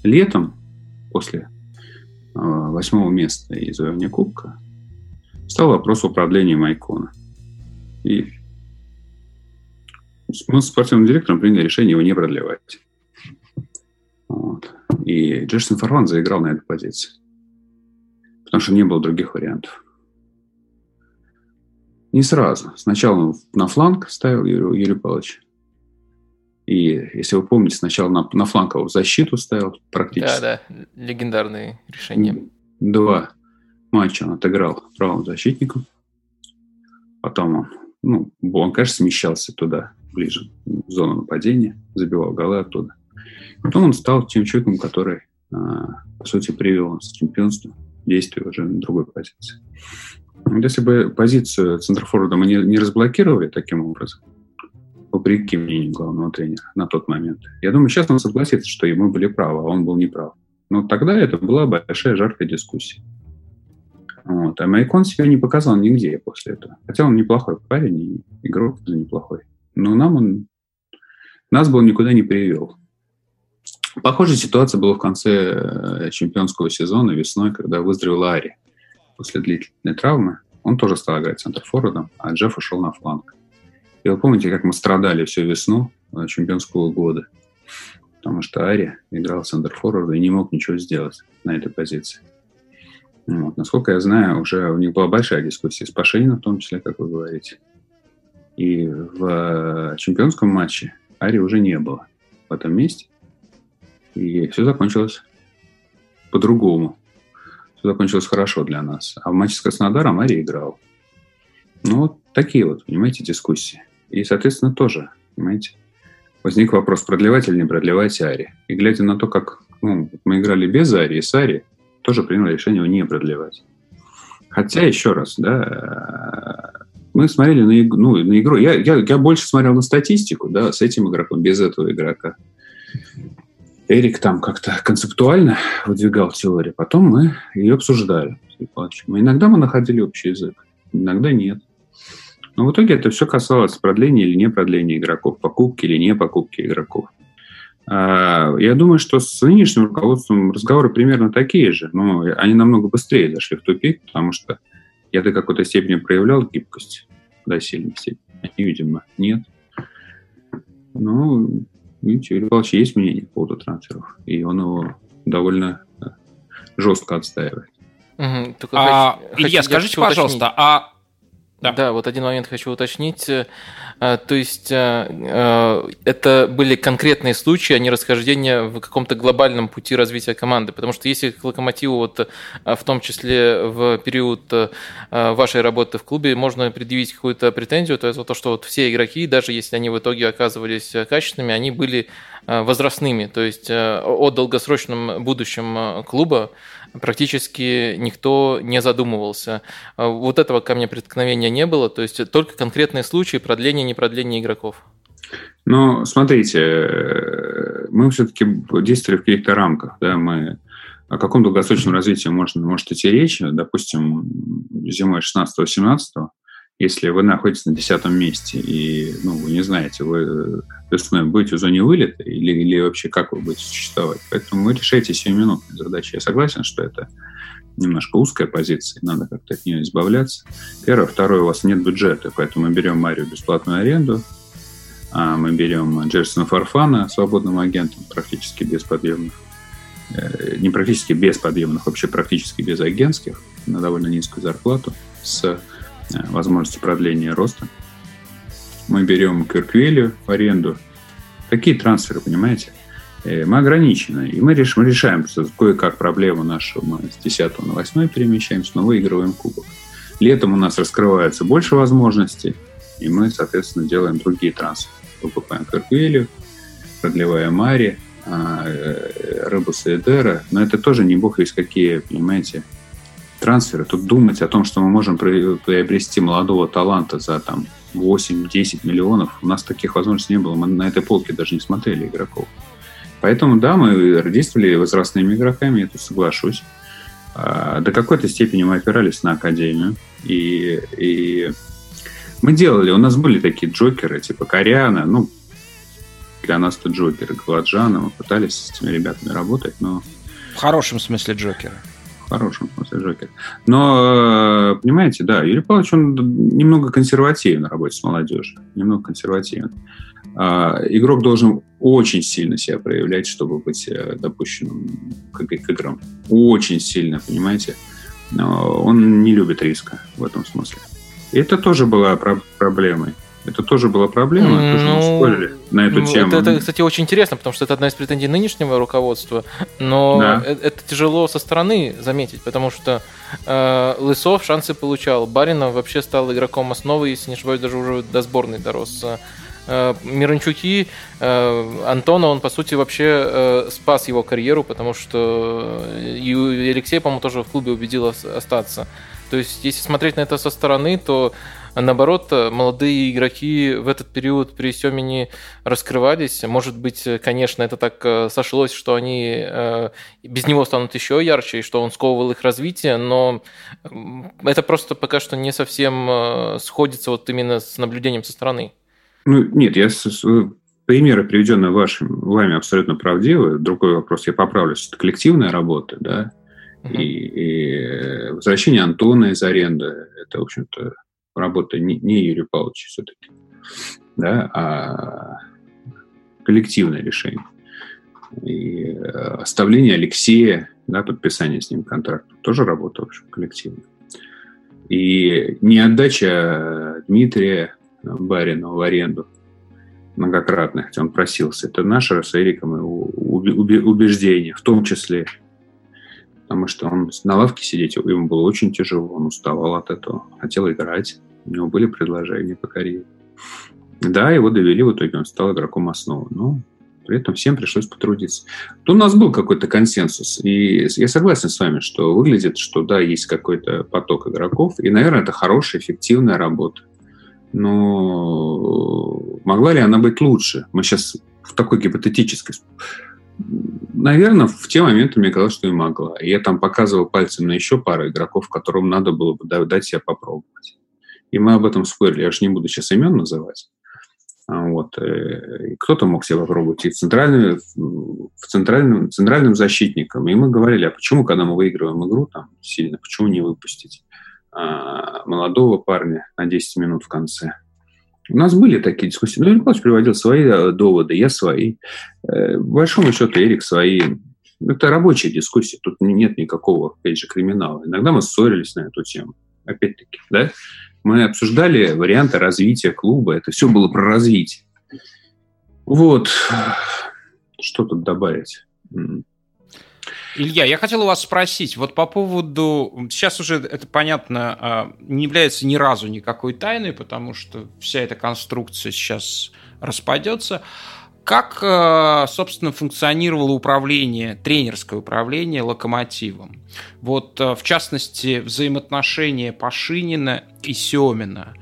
летом, после Э, восьмого места и завоевания Кубка, стал вопрос управления Майкона. И мы с спортивным директором приняли решение его не продлевать. Вот. И Джерсон Фарван заиграл на этой позиции. Потому что не было других вариантов. Не сразу. Сначала он на фланг ставил Юрий, Юрий Павлович. И, если вы помните, сначала на, на фланговую защиту ставил практически. Да, да, легендарные решения. Два матча он отыграл правым защитником. Потом он, ну, он, конечно, смещался туда, ближе, в зону нападения, забивал голы оттуда. Потом он стал тем человеком, который, а, по сути, привел нас к чемпионству, действуя уже на другой позиции. Если бы позицию центрофорварда мы не, не разблокировали таким образом, вопреки мнению главного тренера на тот момент. Я думаю, сейчас он согласится, что мы были правы, а он был неправ. Но тогда это была большая жаркая дискуссия. Вот. А Майкон себя не показал нигде после этого. Хотя он неплохой парень и игрок неплохой. Но нам он... Нас бы он никуда не привел. Похожая ситуация была в конце э, чемпионского сезона весной, когда выздоровел Ари после длительной травмы. Он тоже стал играть центр-форвардом, а Джефф ушел на фланг. И вы помните, как мы страдали всю весну э, чемпионского года? Потому что Ари играл центр форварда и не мог ничего сделать на этой позиции. Вот. Насколько я знаю, уже у них была большая дискуссия с Пашининым, в том числе, как вы говорите. И в чемпионском матче Ари уже не было в этом месте. И все закончилось по-другому. Все закончилось хорошо для нас. А в матче с Краснодаром Ари играл. Ну, вот такие вот, понимаете, дискуссии. И, соответственно, тоже, понимаете, возник вопрос, продлевать или не продлевать Ари. И глядя на то, как ну, мы играли без Ари и с Ари, тоже принял решение его не продлевать. Хотя, еще раз, да, мы смотрели на, игру, ну, на игру. Я, я, я больше смотрел на статистику, да, с этим игроком, без этого игрока. Эрик там как-то концептуально выдвигал теорию. Потом мы ее обсуждали. Иногда мы находили общий язык, иногда нет. Но в итоге это все касалось продления или не продления игроков, покупки или не покупки игроков. А, я думаю, что с нынешним руководством разговоры примерно такие же, но они намного быстрее зашли в тупик, потому что я до какой-то степени проявлял гибкость, до сильной степени. Они, видимо, нет. Ну, видите, Юрий Павлович есть мнение по поводу трансферов, и он его довольно э, жестко отстаивает. Угу, а, хочу, Илья, скажите, пожалуйста, а да. да, вот один момент хочу уточнить. Э, то есть э, это были конкретные случаи, а не расхождения в каком-то глобальном пути развития команды. Потому что если к локомотиву, вот, э, в том числе в период вашей работы в клубе, можно предъявить какую-то претензию, то это то, что вот все игроки, даже если они в итоге оказывались качественными, они были возрастными. То есть о долгосрочном будущем клуба практически никто не задумывался. Вот этого ко мне преткновения не было, то есть только конкретные случаи продления, не продления игроков. Ну, смотрите, мы все-таки действовали в каких-то рамках, да, мы о каком долгосрочном развитии можно, может идти речь, допустим, зимой 16-17, если вы находитесь на десятом месте и ну, вы не знаете, вы весной будете в зоне вылета или, или вообще как вы будете существовать. Поэтому вы решаете 7-минутные задачи. Я согласен, что это немножко узкая позиция, надо как-то от нее избавляться. Первое. Второе, у вас нет бюджета, поэтому мы берем Марию бесплатную аренду, а мы берем Джерсона Фарфана свободным агентом, практически без подъемных. э, не практически без подъемных, вообще практически без агентских, на довольно низкую зарплату, с э, возможностью продления роста. Мы берем Кирквелию в аренду. Такие трансферы, понимаете? Э, мы ограничены, и мы решим, решаем кое-как проблему нашу. Мы с 10 на 8 перемещаемся, но выигрываем кубок. Летом у нас раскрывается больше возможностей, и мы, соответственно, делаем другие трансферы. Покупаем Кирквелию, продлеваем Мари, а, э, Рыбуса Эдера, но это тоже не бог весь какие, понимаете, трансферы. Тут думать о том, что мы можем приобрести молодого таланта за там 8-10 миллионов, у нас таких возможностей не было. Мы на этой полке даже не смотрели игроков. Поэтому, да, мы действовали возрастными игроками, я тут соглашусь. А, до какой-то степени мы опирались на Академию. И, и мы делали, у нас были такие джокеры, типа Кориана, ну, для нас это джокеры, Гладжана, мы пытались с этими ребятами работать, но... В хорошем смысле джокера. В хорошем смысле джокер. Но, э, понимаете, да, Юрий Павлович, он немного консервативен на работе с молодежью. Немного консервативен. А, игрок должен очень сильно себя проявлять, чтобы быть э, допущенным к, к играм. Очень сильно, понимаете? Но он не любит риска в этом смысле. И это тоже была про- проблемой. Это тоже была проблема, ну, тоже мы спорили на эту тему. Это, это, кстати, очень интересно, потому что это одна из претензий нынешнего руководства, но да. это, это тяжело со стороны заметить, потому что э, Лысов шансы получал, Баринов вообще стал игроком основы, если не ошибаюсь, даже уже до сборной дорос. Э, Миранчуки, э, Антона, он, по сути, вообще э, спас его карьеру, потому что и Алексей, по-моему, тоже в клубе убедил остаться. То есть, если смотреть на это со стороны, то наоборот, молодые игроки в этот период при Семине раскрывались. Может быть, конечно, это так сошлось, что они без него станут еще ярче, и что он сковывал их развитие, но это просто пока что не совсем сходится вот именно с наблюдением со стороны. Ну, нет, я примеры, приведенные вашим, вами, абсолютно правдивы. Другой вопрос, я поправлюсь, это коллективная работа, да, uh-huh. и, и возвращение Антона из аренды, это, в общем-то, работа не, не Юрия Павловича все-таки, да, а коллективное решение. И оставление Алексея, да, подписание с ним контракта, тоже работа, в общем, коллективная. И не отдача Дмитрия Барина в аренду многократно, хотя он просился. Это наше с Эриком убеждение, в том числе. Потому что он на лавке сидеть, ему было очень тяжело, он уставал от этого, хотел играть, у него были предложения по карьере. Да, его довели, в итоге он стал игроком основы, но при этом всем пришлось потрудиться. То у нас был какой-то консенсус, и я согласен с вами, что выглядит, что да, есть какой-то поток игроков, и, наверное, это хорошая, эффективная работа но могла ли она быть лучше? Мы сейчас в такой гипотетической... Наверное, в те моменты мне казалось, что и могла. Я там показывал пальцем на еще пару игроков, которым надо было бы дать себя попробовать. И мы об этом спорили. Я же не буду сейчас имен называть. А вот. Э, кто-то мог себя попробовать и в центральном, в центральном, центральным защитником. И мы говорили, а почему, когда мы выигрываем игру там сильно, почему не выпустить? А, молодого парня на 10 минут в конце. У нас были такие дискуссии. Юрий Павлович приводил свои э, доводы, я свои. Э, в большом счету Эрик свои. Это рабочая дискуссия, тут нет никакого, опять же, криминала. Иногда мы ссорились на эту тему. Опять-таки, да? Мы обсуждали варианты развития клуба. Это все было про развитие. Вот. Что тут добавить? Илья, я хотел у вас спросить, вот по поводу, сейчас уже это понятно, а, не является ни разу никакой тайной, потому что вся эта конструкция сейчас распадется. Как, а, собственно, функционировало управление, тренерское управление локомотивом? Вот, а, в частности, взаимоотношения Пашинина и Семина.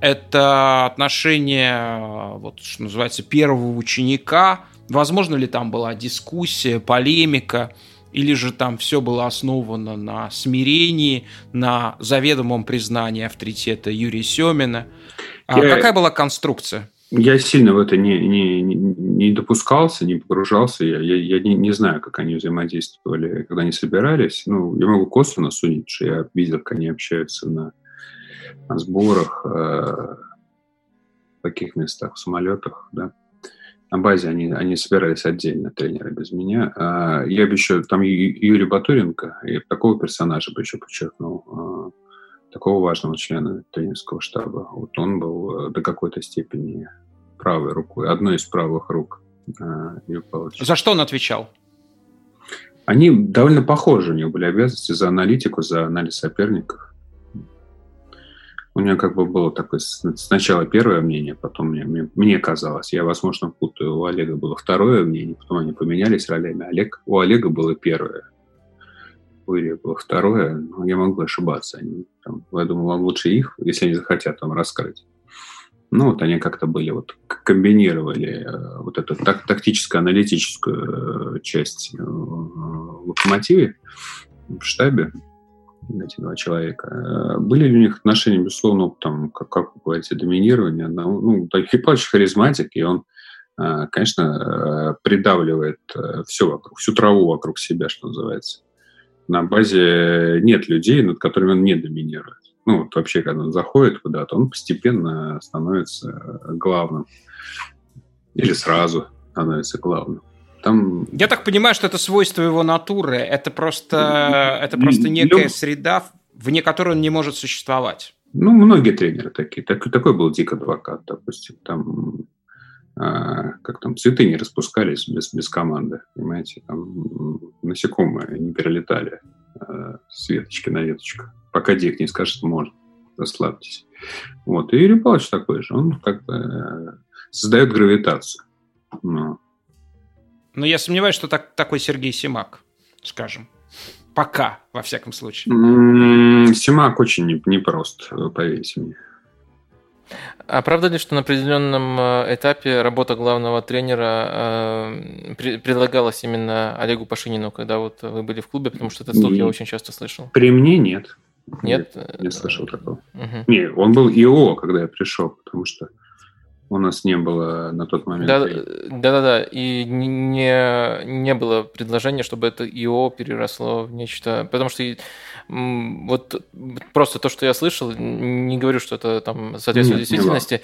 Это отношение, вот, что называется, первого ученика – Возможно ли там была дискуссия, полемика, или же там все было основано на смирении, на заведомом признании авторитета Юрия Семина? А я, какая была конструкция? Я сильно в это не, не, не допускался, не погружался. Я, я, я не, не знаю, как они взаимодействовали, когда они собирались. Ну, я могу косвенно судить, что я видел, как они общаются на, на сборах, э, в каких местах, в самолетах, да. На базе они, они собирались отдельно, тренеры без меня. А я бы еще, там Юрий Батуренко, и такого персонажа бы еще подчеркнул, а, такого важного члена тренерского штаба. Вот он был э, до какой-то степени правой рукой, одной из правых рук а, Юрия Павловича. За что он отвечал? Они довольно похожи, у него были обязанности за аналитику, за анализ соперников у меня как бы было такое сначала первое мнение, потом мне, мне, мне казалось, я, возможно, путаю, у Олега было второе мнение, потом они поменялись ролями. Олег, у Олега было первое, у Ильи было второе, но я могу ошибаться. Они, там, я думаю, вам лучше их, если они захотят там раскрыть. Ну, вот они как-то были, вот комбинировали э, вот эту так, тактическо-аналитическую э, часть э, в локомотиве, в штабе, эти два человека. Э, были ли у них отношения, безусловно, там, как, как вы говорите, доминирование? Ну, ну Павлович харизматик, и он, э, конечно, э, придавливает все вокруг, всю траву вокруг себя, что называется. На базе нет людей, над которыми он не доминирует. Ну, вот вообще, когда он заходит куда-то, он постепенно становится главным. Или сразу становится главным. Там... Я так понимаю, что это свойство его натуры. Это просто, это просто некая ну, среда, вне которой он не может существовать. Ну, многие тренеры такие. Так, такой был Дик Адвокат, допустим. Там, а, как там, цветы не распускались без, без команды, понимаете? Там насекомые не перелетали а, с веточки на веточку. Пока Дик не скажет, можно, расслабьтесь. Вот. И Юрий Павлович такой же. Он как-то э, создает гравитацию. Но но я сомневаюсь, что так, такой Сергей Симак, скажем. Пока, во всяком случае. Симак очень непрост, поверьте мне. А правда ли, что на определенном э, этапе работа главного тренера э, предлагалась именно Олегу Пашинину, когда вот вы были в клубе, потому что этот слух я очень часто слышал? При мне нет. Нет? Не, не слышал такого. Угу. Не, он был ИО, когда я пришел, потому что у нас не было на тот момент. Да, да, да, И не, не было предложения, чтобы это ИО переросло в нечто. Потому что вот просто то, что я слышал, не говорю, что это там соответствует Нет, действительности.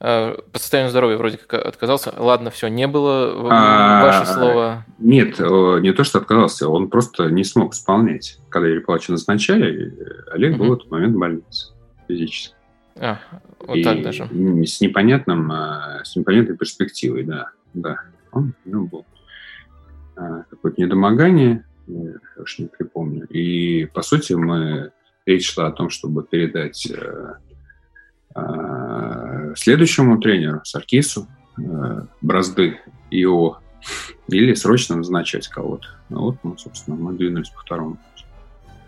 Э, по состоянию здоровья вроде как отказался. Ладно, все, не было а, ваше слово. Нет, не то, что отказался, он просто не смог исполнять. Когда Юрий Павловича назначали, Олег был в этот момент в больнице физически. А, вот и так даже. С непонятным, а, с непонятной перспективой, да. да. Он, ну, был а, какое-то недомогание, я уж не припомню. И, по сути, мы речь шла о том, чтобы передать э, э, следующему тренеру, Саркису, э, бразды ИО, или срочно назначать кого-то. Ну, вот, ну, собственно, мы двинулись по второму.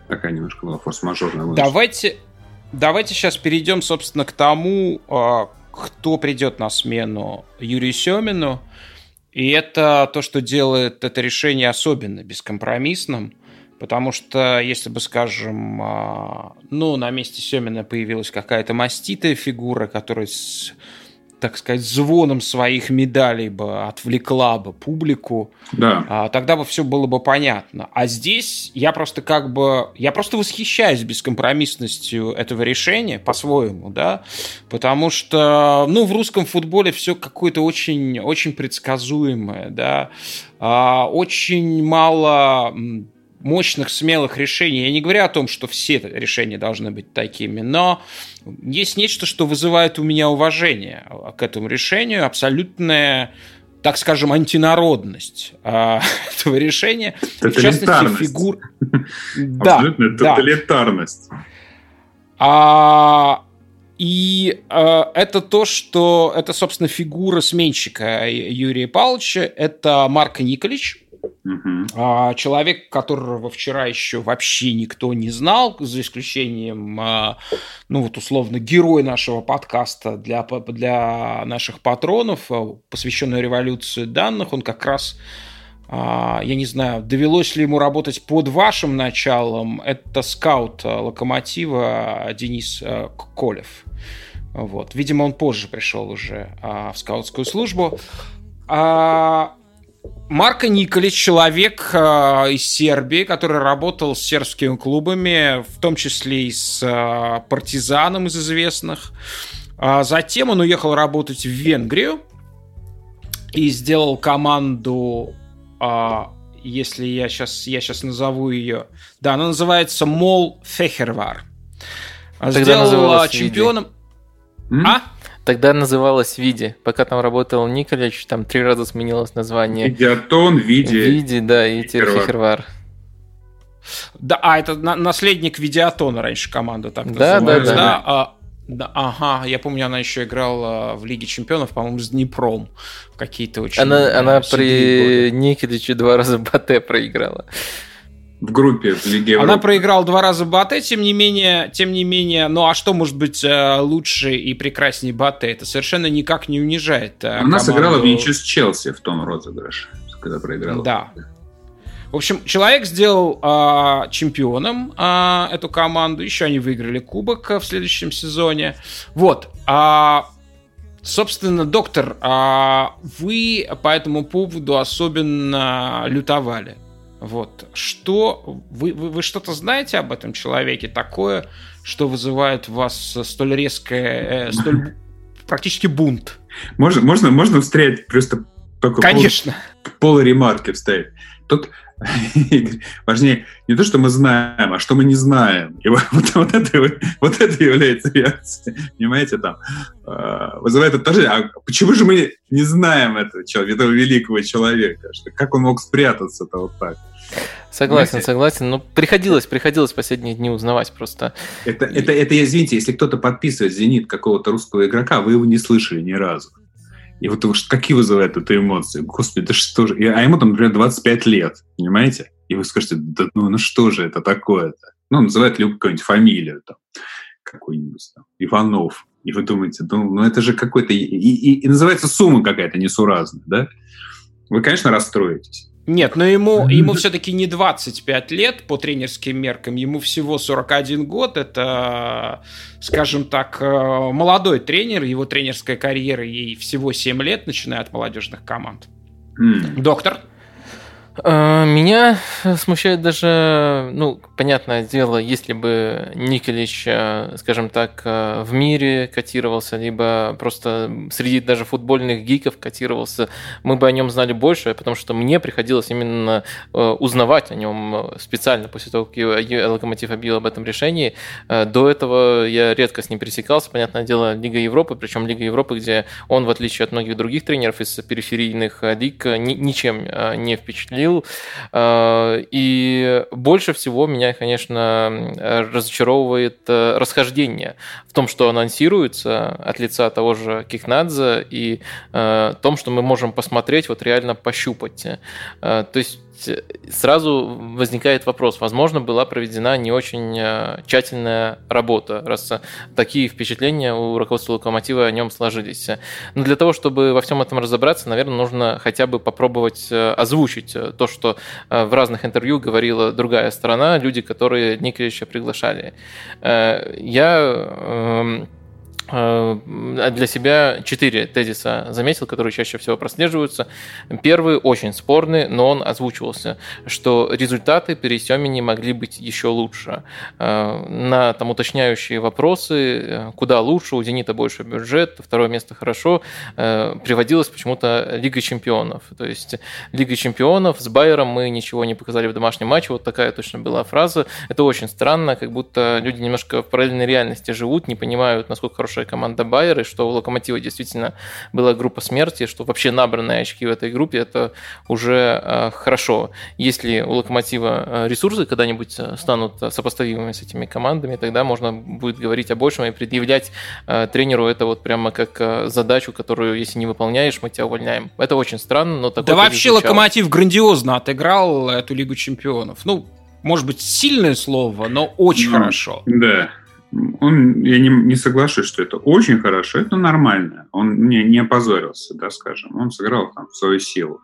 Такая немножко была форс-мажорная Давайте, Давайте сейчас перейдем, собственно, к тому, а, кто придет на смену Юрию Семину. И это то, что делает это решение особенно бескомпромиссным. Потому что, если бы, скажем, а, ну, на месте Семина появилась какая-то маститая фигура, которая так сказать, звоном своих медалей бы отвлекла бы публику, да. а, тогда бы все было бы понятно. А здесь я просто как бы, я просто восхищаюсь бескомпромиссностью этого решения по-своему, да, потому что, ну, в русском футболе все какое-то очень, очень предсказуемое, да, а, очень мало мощных, смелых решений. Я не говорю о том, что все решения должны быть такими, но есть нечто, что вызывает у меня уважение к этому решению, абсолютная так скажем, антинародность а, этого решения. В частности, фигур... Да, Абсолютная тоталитарность. А, и э, это то, что это, собственно, фигура сменщика Юрия Павловича. Это Марк Николич, Uh-huh. Человек, которого вчера еще вообще никто не знал, за исключением, а, ну вот условно, герой нашего подкаста для, для наших патронов, а, посвященный революции данных, он как раз я не знаю, довелось ли ему работать под вашим началом, это скаут Локомотива Денис Колев. Вот. Видимо, он позже пришел уже в скаутскую службу. Марко Николич, человек э, из Сербии, который работал с сербскими клубами, в том числе и с э, партизаном из известных. А затем он уехал работать в Венгрию. и сделал команду, а, если я сейчас, я сейчас назову ее, да, она называется Мол Фехервар. Тогда сделал чемпионом. А? Тогда называлась Види. Пока там работал Николич, там три раза сменилось название. Видеотон, Види. Види, да, и теперь. Да, а это наследник Видеотона раньше команда так да, называлась. Да, да, да. А, да, ага, я помню, она еще играла в Лиге Чемпионов, по-моему, с Днепром. Какие-то очень... Она, она при годы. Никитиче два раза Бате проиграла. В группе в Лиге Европы. Она проиграла два раза Бате, тем не менее, тем не менее, ну а что может быть э, лучше и прекраснее Бате? Это совершенно никак не унижает. Э, она команду... сыграла в ничью с Челси в том розыгрыше, когда проиграла. Да. В общем, человек сделал э, чемпионом э, эту команду. Еще они выиграли кубок в следующем сезоне. Вот. А, собственно, доктор, а вы по этому поводу особенно лютовали. Вот. Что вы, вы, вы что-то знаете об этом человеке такое, что вызывает у вас столь резкое, э, столь практически бунт? Можно, можно, можно встретить просто только Конечно. Пол, пол ремарки вставить. Тут важнее не то, что мы знаем, а что мы не знаем. И вот, вот, это, вот это является реакцией. Понимаете, там э, вызывает отторжение. А почему же мы не знаем этого человека, этого великого человека? Что, как он мог спрятаться-то вот так? Согласен, Понимаете? согласен. Но приходилось, приходилось последние дни узнавать просто. Это, это, это, извините, если кто-то подписывает «Зенит» какого-то русского игрока, вы его не слышали ни разу. И вот какие вызывают это эмоции? Господи, да что же? А ему там, например, 25 лет, понимаете? И вы скажете, да ну, ну что же это такое-то? Ну, называют любую какую-нибудь фамилию, там, какую-нибудь там, Иванов. И вы думаете, ну, ну это же какой-то... И, и, и называется сумма какая-то несуразная, да? Вы, конечно, расстроитесь. Нет, но ему, ему все-таки не 25 лет по тренерским меркам, ему всего 41 год. Это, скажем так, э, молодой тренер, его тренерская карьера ей всего 7 лет, начиная от молодежных команд. Mm. Доктор? Э, меня смущает даже, ну, понятное дело, если бы Николич, э, скажем так, э, в мире котировался, либо просто среди даже футбольных гиков котировался, мы бы о нем знали больше, потому что мне приходилось именно узнавать о нем специально после того, как Локомотив объявил об этом решении. До этого я редко с ним пересекался, понятное дело, Лига Европы, причем Лига Европы, где он, в отличие от многих других тренеров из периферийных лиг, ничем не впечатлил говорил. Э, и больше всего меня, конечно, разочаровывает э, расхождение в том, что анонсируется от лица того же Кихнадзе и э, том, что мы можем посмотреть, вот реально пощупать. То есть Э, сразу возникает вопрос, возможно, была проведена не очень э, тщательная работа, раз такие впечатления у руководства Локомотива о нем сложились. Но для того, чтобы во всем этом разобраться, наверное, нужно хотя бы попробовать э, озвучить то, что в разных интервью говорила другая сторона, люди, которые Николича приглашали. Я эм, Э, для себя четыре тезиса заметил, которые чаще всего прослеживаются. Первый очень спорный, но он озвучивался, что результаты при Семине могли быть еще лучше. Э, на там уточняющие вопросы, э, куда лучше, у «Зенита» больше бюджет, второе место хорошо, приводилось почему-то Лига чемпионов. То есть Лига чемпионов с Байером мы ничего не показали в домашнем матче, вот такая точно была фраза. Это очень странно, как будто люди немножко в параллельной реальности живут, не понимают, насколько хорошая хорошая команда Байер, и что у Локомотива действительно была группа смерти, что вообще набранные очки в этой группе это уже э, хорошо. Если у Локомотива э, ресурсы когда-нибудь э, станут сопоставимыми с этими командами, тогда можно будет говорить о большем и предъявлять тренеру это вот прямо как задачу, которую, если не выполняешь, мы тебя увольняем. Это очень странно, но такое Да вообще Локомотив грандиозно отыграл эту Лигу Чемпионов. Ну, может быть, сильное слово, но очень ну, хорошо. Да, он, я не, не соглашусь, что это очень хорошо, это нормально. Он не, не опозорился, да, скажем. Он сыграл там в свою силу.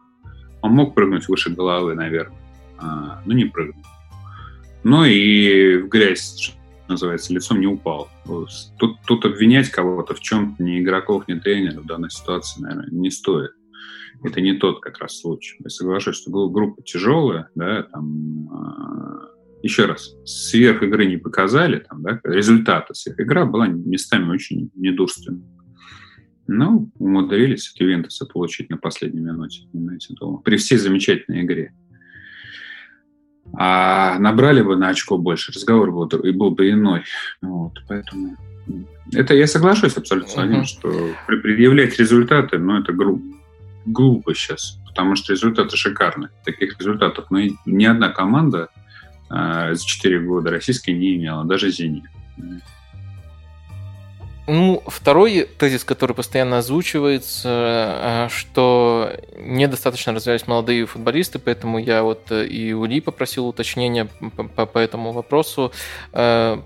Он мог прыгнуть выше головы, наверное, а, но не прыгнул. Ну и в грязь, что называется, лицом не упал. Тут, тут обвинять кого-то в чем-то ни игроков, ни тренеров в данной ситуации, наверное, не стоит. Это не тот как раз случай. Я соглашусь, что группа тяжелая, да, там а, еще раз, сверх игры не показали, там, да, результаты сверх игра была местами очень недурственной. Ну, умудрились от Ювентуса получить на последней минуте, понимаете, дома. При всей замечательной игре. А набрали бы на очко больше, разговор был, и был бы иной. Вот, поэтому это я соглашусь абсолютно с вами, uh-huh. что предъявлять результаты, ну, это гру- глупо сейчас, потому что результаты шикарны. Таких результатов ну, ни одна команда за 4 года российская не имела, даже «Зенит». Ну, второй тезис, который постоянно озвучивается, э, что недостаточно развивались молодые футболисты, поэтому я вот э, и у Ли попросил уточнения по, по этому вопросу. Э,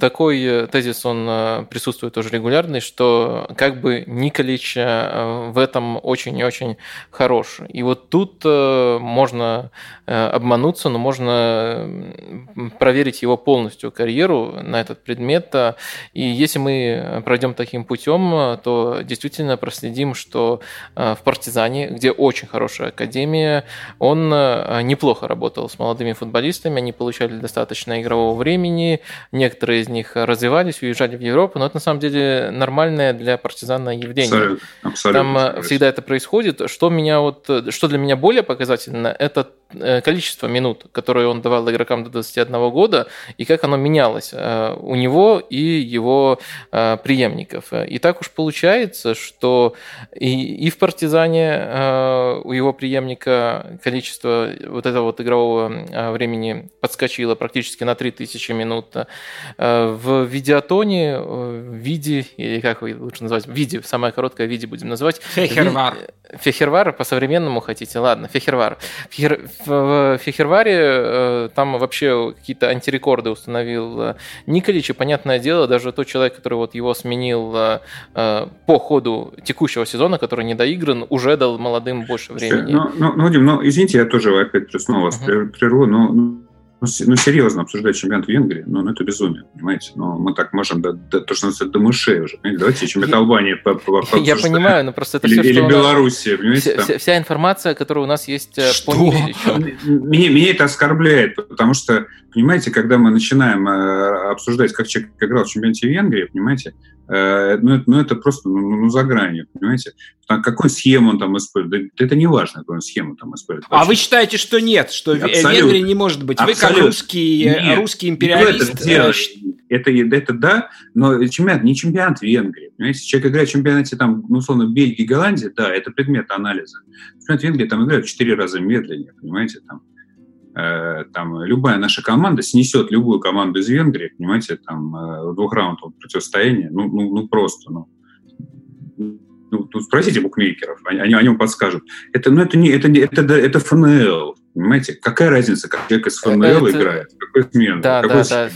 такой тезис, он присутствует тоже регулярный, что как бы Николич в этом очень и очень хорош. И вот тут можно обмануться, но можно проверить его полностью карьеру на этот предмет. И если мы пройдем таким путем, то действительно проследим, что э, в «Партизане», где очень хорошая академия, он э, неплохо работал с молодыми футболистами, они получали достаточно игрового времени, некоторые из них развивались, уезжали в Европу, но это на самом деле нормальное для «Партизана» явление. Абсолютно. Абсолютно. Там э, всегда это происходит. Что, меня вот, что для меня более показательно, это количество минут, которые он давал игрокам до 21 года, и как оно менялось у него и его преемников. И так уж получается, что и, и в «Партизане» э, у его преемника количество вот этого вот игрового э, времени подскочило практически на 3000 минут. Э, в «Видеотоне», в «Виде», или как вы лучше назвать, «Виде», самое короткое «Виде» будем называть. Фехервар. Фехервар по-современному хотите? Ладно, Фехервар. Фехер... В Фехерваре там вообще какие-то антирекорды установил Николич, и понятное дело, даже тот человек, который вот его сменил э, э, по ходу текущего сезона, который не доигран, уже дал молодым больше времени. Ну, ну, ну, Дим, ну, извините, я тоже опять снова uh-huh. прерву, но ну, ну, серьезно обсуждать чемпионат Венгрии, ну, ну, это безумие, понимаете? Но мы так можем, до, до, то, что называется, до мышей уже. Понимаете? Давайте чемпионат Албании по, по, по Я понимаю, но просто это или, все, Или Белоруссия, понимаете? Вся, вся информация, которая у нас есть э, что? по Меня, меня это оскорбляет, потому что, понимаете, когда мы начинаем э, обсуждать, как человек играл в чемпионате Венгрии, понимаете, Э, ну, это, ну, это просто ну, ну, за гранью, понимаете? Там, какую схему он там использует? Да, это не важно, какую схему там использует. А вы считаете, что нет, что Абсолютно. Венгрия не может быть? Абсолютно. Вы как русский, э, нет. русский империалист... Это, это, это да, но чемпионат, не чемпионат Венгрии. Понимаете? Человек играет в чемпионате, там, ну, условно, Бельгии, Голландии, да, это предмет анализа. Чемпионат Венгрии там играют в 4 раза медленнее, понимаете? Там, Э, там любая наша команда снесет любую команду из Венгрии, понимаете, там э, в двухраундовом противостоянии, ну, ну, ну просто, ну, ну, тут спросите букмекеров, они, они, они вам подскажут. Это, ну, это не, это не, это, это ФНЛ, понимаете? Какая разница, как человек из ФНЛ это... играет, какой смен, да, какой да,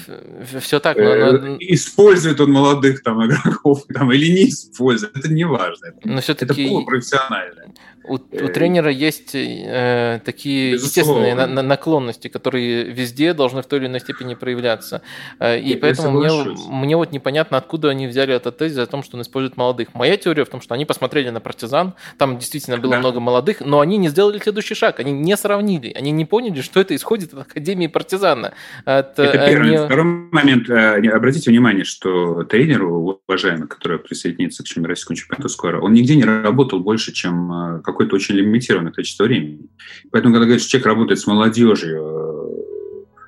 да, все так. Но, но... Использует он молодых там игроков, там, или не использует, это не важно. Но все-таки... Это полупрофессионально. У, у э, тренера есть э, такие Безусловно. естественные на, на, наклонности, которые везде должны в той или иной степени проявляться. Э, и Я поэтому мне, мне вот непонятно, откуда они взяли этот тезис о том, что он использует молодых. Моя теория в том, что они посмотрели на партизан, там действительно было да. много молодых, но они не сделали следующий шаг, они не сравнили, они не поняли, что это исходит от Академии партизана. От, это э, первый. Не... Второй момент. Э, обратите внимание, что тренеру, уважаемый, который присоединится к российскому чемпионату скоро, он нигде не работал больше, чем какое-то очень лимитированное количество времени. Поэтому, когда говорят, что человек работает с молодежью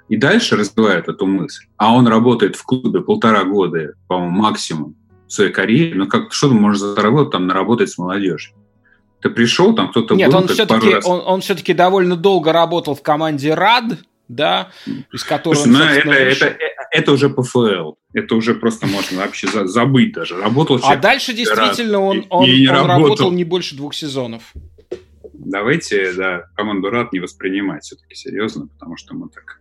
э, и дальше развивает эту мысль, а он работает в клубе полтора года, по-моему, максимум в своей карьере, ну как, что ты можешь за полтора года там наработать с молодежью? Ты пришел, там кто-то Нет, был, он все-таки, раз... он, он все-таки довольно долго работал в команде РАД, да, из которой Слушай, он, ну, это, это, это уже ПФЛ. Это уже просто можно вообще забыть даже. Работал А дальше действительно он, он, он работал. работал не больше двух сезонов. Давайте, да, команду РАД не воспринимать все-таки серьезно, потому что мы так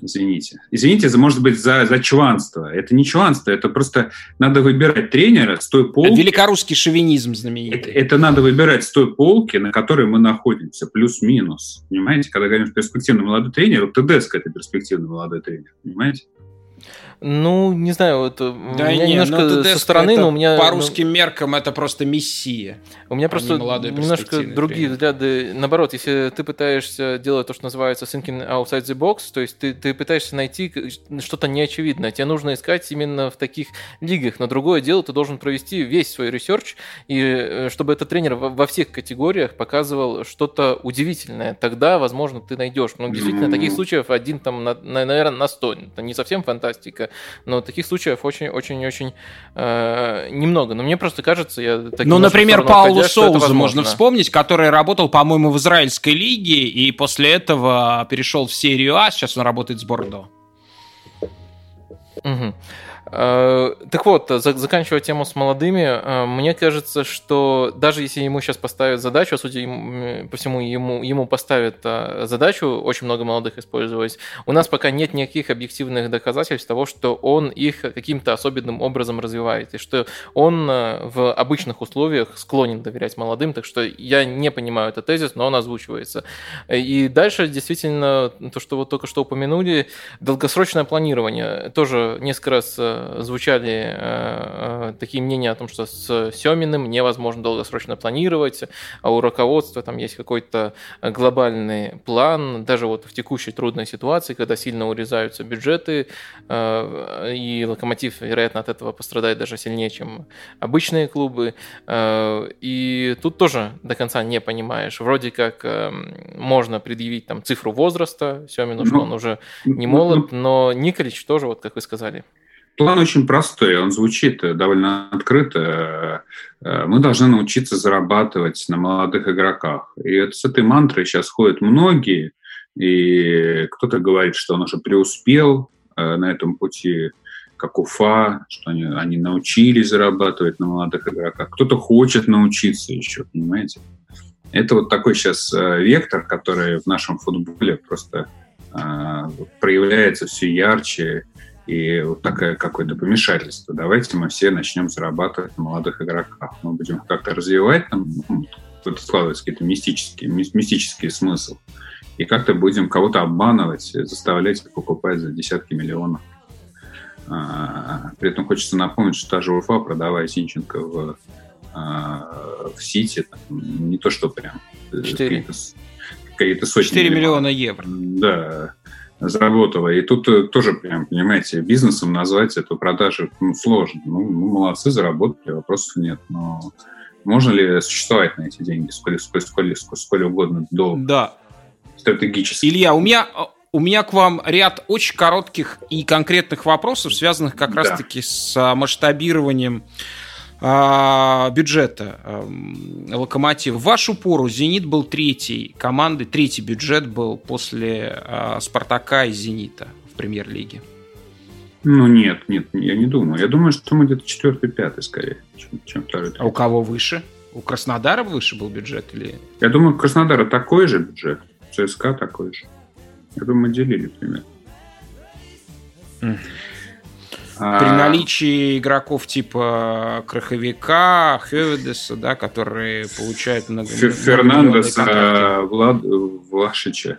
Извините. Извините, за, может быть, за, за чванство. Это не чванство, это просто надо выбирать тренера с той полки. Великорусский шовинизм знаменитый. Это, это надо выбирать с той полки, на которой мы находимся, плюс-минус. Понимаете, когда говорим перспективный молодой тренер, вот Тедеско – это перспективный молодой тренер, понимаете? Ну, не знаю, вот да у меня не, немножко ну, со стороны, но у меня... По ну, русским меркам это просто мессия. У меня просто немножко другие взгляды. Наоборот, если ты пытаешься делать то, что называется thinking outside the box, то есть ты, ты пытаешься найти что-то неочевидное, тебе нужно искать именно в таких лигах. Но другое дело, ты должен провести весь свой research, и э, чтобы этот тренер во всех категориях показывал что-то удивительное. Тогда, возможно, ты найдешь. Ну, действительно, таких случаев один там, на, наверное, на сто. Это не совсем фантастика, но таких случаев очень-очень-очень э, немного. Но мне просто кажется, я... Ну, например, Паулу Соуза можно вспомнить, который работал, по-моему, в израильской лиге, и после этого перешел в серию А, сейчас он работает с Бордо. Угу. Э, так вот, заканчивая тему с молодыми, э, мне кажется, что даже если ему сейчас поставят задачу, а судя по всему, ему, ему поставят э, задачу очень много молодых использовать, у нас пока нет никаких объективных доказательств того, что он их каким-то особенным образом развивает, и что он в обычных условиях склонен доверять молодым, так что я не понимаю этот тезис, но он озвучивается. И дальше действительно то, что вот только что упомянули, долгосрочное планирование. Тоже несколько раз звучали э, э, такие мнения о том, что с Семиным невозможно долгосрочно планировать, а у руководства там есть какой-то глобальный план, даже вот в текущей трудной ситуации, когда сильно урезаются бюджеты, э, и Локомотив, вероятно, от этого пострадает даже сильнее, чем обычные клубы. И тут тоже до конца не понимаешь. Вроде как можно предъявить там цифру возраста Семину, что ну, он уже не ну, молод, ну. но Николич тоже, вот как вы сказали, План очень простой, он звучит довольно открыто. Э, мы должны научиться зарабатывать на молодых игроках. И с этой мантрой сейчас ходят многие, и кто-то говорит, что он уже преуспел э, на этом пути, как Уфа, что они, они научились зарабатывать на молодых игроках. Кто-то хочет научиться еще, понимаете? Это вот такой сейчас э, вектор, который в нашем футболе просто проявляется все ярче и вот такое какое-то помешательство. Давайте мы все начнем зарабатывать на молодых игроках. Мы будем как-то развивать там, ну, складывать какие-то мистические, мистический смысл. И как-то будем кого-то обманывать, заставлять покупать за десятки миллионов. А, при этом хочется напомнить, что та же Уфа, продавая Зинченко в, а, в Сити, там, не то что прям... 4. Какие-то, какие-то сотни 4 миллиона евро. Да, заработала. И тут э, тоже, прям, понимаете, бизнесом назвать эту продажу ну, сложно. Ну, ну, молодцы, заработали, вопросов нет. Но можно ли существовать на эти деньги сколь, сколь, сколь, сколь, сколь угодно до да. стратегически? Илья, у меня, у меня к вам ряд очень коротких и конкретных вопросов, связанных как да. раз-таки с а, масштабированием бюджета а, Локомотива. В вашу пору Зенит был третий командой, третий бюджет был после а, Спартака и Зенита в премьер-лиге. Ну нет, нет, я не думаю. Я думаю, что мы где-то четвертый, пятый скорее, чем, чем второй. Третий. А у кого выше? У Краснодара выше был бюджет или? Я думаю, у Краснодара такой же бюджет, ЦСКА такой же. Я думаю, мы делили примерно. А, При наличии игроков типа Краховика, Хеведеса, да, которые получают много... Фернандеса, Влад, Влашича,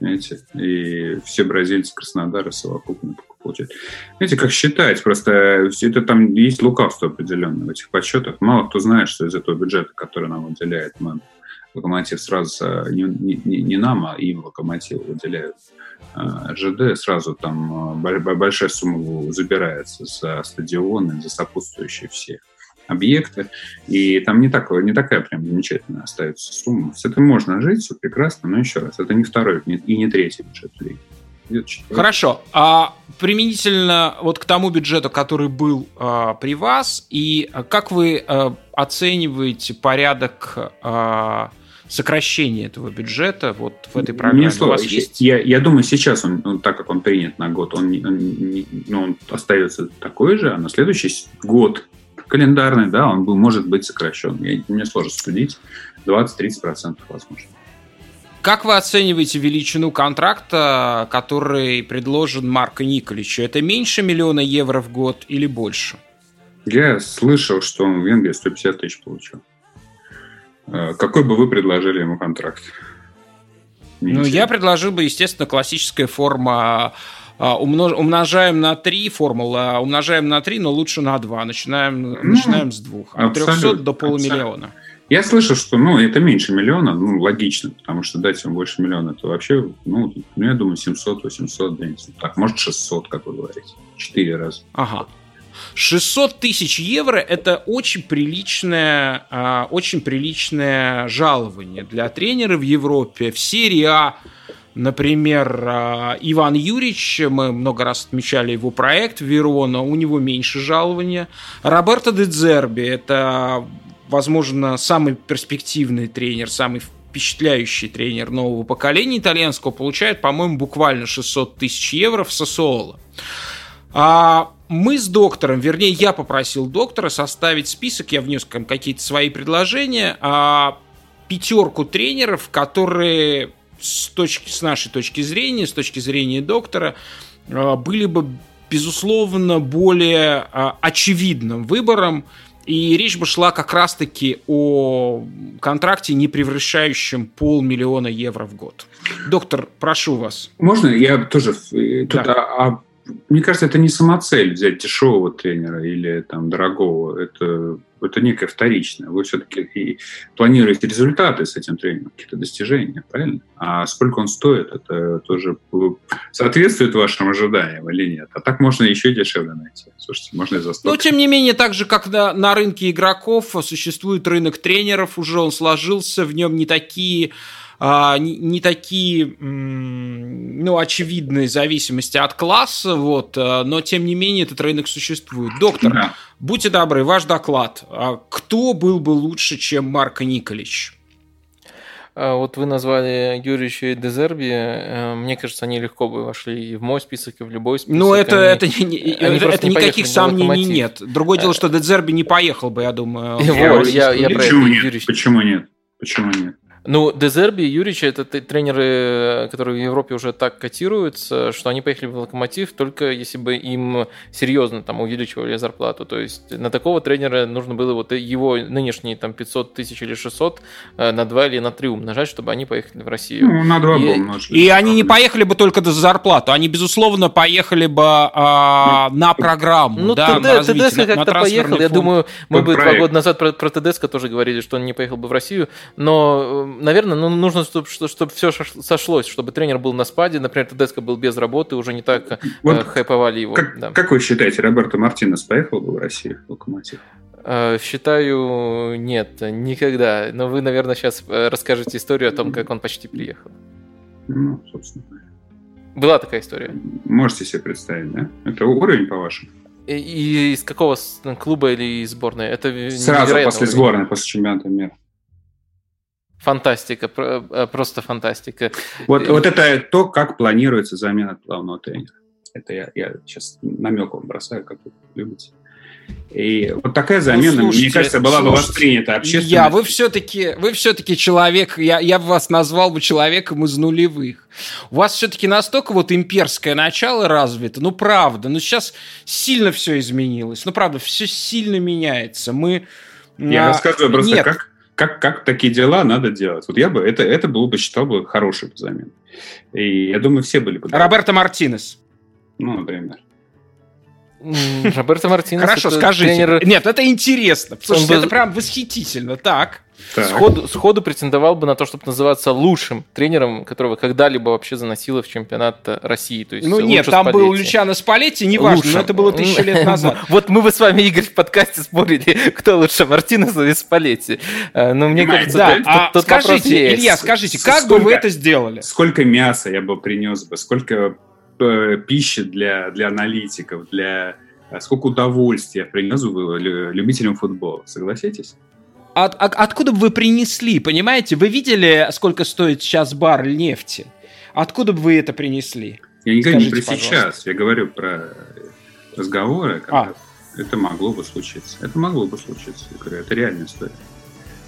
знаете, и все бразильцы Краснодара совокупно получают. Знаете, как считать? Просто это там есть лукавство определенное в этих подсчетах. Мало кто знает, что из этого бюджета, который нам выделяет МЭН, Локомотив сразу не, не, не нам, а им Локомотив выделяют Э, ЖД, сразу там э, большая сумма забирается за стадионы, за сопутствующие все объекты. И там не, так, не такая прям замечательная остается сумма. С этим можно жить, все прекрасно, но еще раз, это не второй и не третий бюджет лиги. Хорошо. А применительно вот к тому бюджету, который был а, при вас, и как вы а, оцениваете порядок а, сокращение этого бюджета вот в этой программе? Не У вас есть? Я, я думаю, сейчас он, он, так как он принят на год, он, он, ну, он остается такой же, а на следующий год календарный, да, он был, может быть сокращен. Я, мне сложно судить. 20-30% возможно. Как вы оцениваете величину контракта, который предложен Марко Николичу? Это меньше миллиона евро в год или больше? Я слышал, что он в Венгрии 150 тысяч получил. Э, какой бы вы предложили ему контракт? Ну, я предложил бы, естественно, классическая форма а, умножаем на 3, формула, умножаем на 3, но лучше на 2. Начинаем, ну, начинаем с 2. От 300 до полумиллиона. Я слышал, что ну, это меньше миллиона, ну, логично, потому что дать им больше миллиона, это вообще, ну, ну я думаю, 700-800, да, так, может, 600, как вы говорите, 4 раза. Ага. 600 тысяч евро – это очень приличное, а, очень приличное жалование для тренера в Европе. В серии А Например, а, Иван Юрьевич, мы много раз отмечали его проект Верона, у него меньше жалования. Роберто Дедзерби – это, возможно, самый перспективный тренер, самый впечатляющий тренер нового поколения итальянского, получает, по-моему, буквально 600 тысяч евро в Сосуоло. А мы с доктором, вернее, я попросил доктора составить список, я внес какие-то свои предложения, а пятерку тренеров, которые с, точки, с нашей точки зрения, с точки зрения доктора, а, были бы, безусловно, более а, очевидным выбором, и речь бы шла как раз-таки о контракте, не превращающем полмиллиона евро в год. Доктор, прошу вас. Можно я тоже э, да. тут, а, мне кажется, это не самоцель взять дешевого тренера или там дорогого. Это, это некое вторичное. Вы все-таки и планируете результаты с этим тренером, какие-то достижения, правильно? А сколько он стоит, это тоже соответствует вашим ожиданиям или нет? А так можно еще дешевле найти. Слушайте, можно и за 100. Но, тем не менее, так же, как на, на рынке игроков существует рынок тренеров, уже он сложился, в нем не такие не, не такие, ну, очевидные зависимости от класса, вот, а, но тем не менее этот рынок существует. Доктор, да. будьте добры, ваш доклад. А кто был бы лучше, чем Марко Николич? Вот вы назвали Юрьевича и Дезерби. Э, мне кажется, они легко бы вошли и в мой список, и в любой список. Ну, это, они, это, не, они это не никаких сомнений нет. Другое дело, что Дезерби не поехал бы, я думаю. Вот, я, я, я Почему нет? Почему нет? Почему нет? Ну, Дезерби и Юрич это тренеры, которые в Европе уже так котируются, что они поехали в Локомотив только если бы им серьезно там увеличивали зарплату. То есть на такого тренера нужно было вот его нынешние там 500 тысяч или 600 э, на 2 или на 3 умножать, чтобы они поехали в Россию. Ну, на 2 и, умножили. И они не поехали бы только за зарплату, они, безусловно, поехали бы а, на программу. Ну, да, ТД, ТДСК как-то поехал. Фонд. Я думаю, мы бы два года назад про, про ТДСК тоже говорили, что он не поехал бы в Россию, но э, наверное, ну, нужно, чтобы, чтобы все сошлось, чтобы тренер был на спаде, например, Тедеско был без работы, уже не так э, вот э, хайповали его. Как, да. как вы считаете, Роберто Мартинес поехал бы в Россию в Локомотив? Э, считаю, нет, никогда. Но вы, наверное, сейчас э, расскажете историю о том, как он почти приехал. Ну, собственно. Была такая история. Можете себе представить, да? Это уровень, по-вашему? И, и из какого клуба или сборной? Это Сразу после уровень. сборной, после чемпионата мира. Фантастика, э, просто фантастика. Вот, вот это то, как планируется замена главного тренера. Это я, я сейчас намеком бросаю, как вы любите. И вот такая ну, замена, ну, слушайте, мне кажется, была слушайте, бы воспринята общественностью. Я, вы все-таки, вы все-таки человек, я, я бы вас назвал бы человеком из нулевых. У вас все-таки настолько вот имперское начало развито, ну правда, ну сейчас сильно все изменилось, ну правда, все сильно меняется. Мы... Я а, рассказываю просто, нет, как, как, как такие дела надо делать. Вот я бы, это, это было бы, считал бы, хороший замен. И я думаю, все были бы... Роберто Мартинес. Ну, например. Роберто Мартинес. Хорошо, скажите. Тренер... Нет, это интересно. Слушайте, это прям восхитительно. Так. Сходу, сходу претендовал бы на то, чтобы называться лучшим тренером, которого когда-либо вообще заносило в чемпионат России. То есть ну нет, там Спалетти. был Лючано Спалетти, неважно, лучшим. но это было тысячи лет назад. Вот мы бы с вами, Игорь, в подкасте спорили, кто лучше, Мартинес или Спалетти. Э, но мне кажется, да. а тут скажите, Илья, скажите, как бы вы это сделали? Сколько мяса я бы принес бы, сколько пищи для, для аналитиков, для э, сколько удовольствия принес бы любителям футбола, согласитесь? от, от, откуда бы вы принесли, понимаете? Вы видели, сколько стоит сейчас баррель нефти? Откуда бы вы это принесли? Я не говорю не про пожалуйста. сейчас, я говорю про разговоры, а. это могло бы случиться. Это могло бы случиться. Я говорю, это реальная история.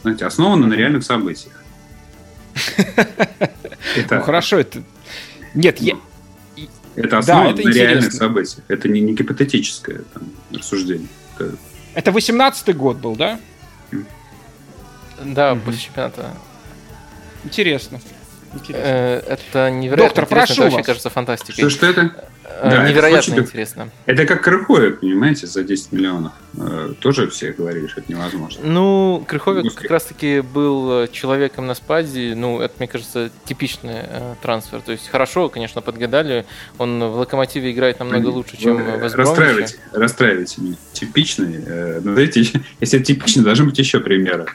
Знаете, основано на реальных событиях. Ну хорошо, это... Нет, я... Это основано на реальных событиях. Это не, не гипотетическое рассуждение. Это 18-й год был, да? Да, после чемпионата. Интересно. Интересно. Э, это невероятно Доктор, прошу это вас. кажется фантастикой. Что, что это? Да, невероятно это интересно. Это как Крыховик, понимаете, за 10 миллионов. Э, тоже все говорили, что это невозможно. Ну, Крыховик как раз-таки был э, человеком на спаде. Ну, это, мне кажется, типичный э, трансфер. То есть хорошо, конечно, подгадали. Он в Локомотиве играет намного лучше, чем в Вестбромиче. Расстраивайте, расстраивайте меня. Типичный. Э, ну, знаете, если типичный, должны быть еще примеры.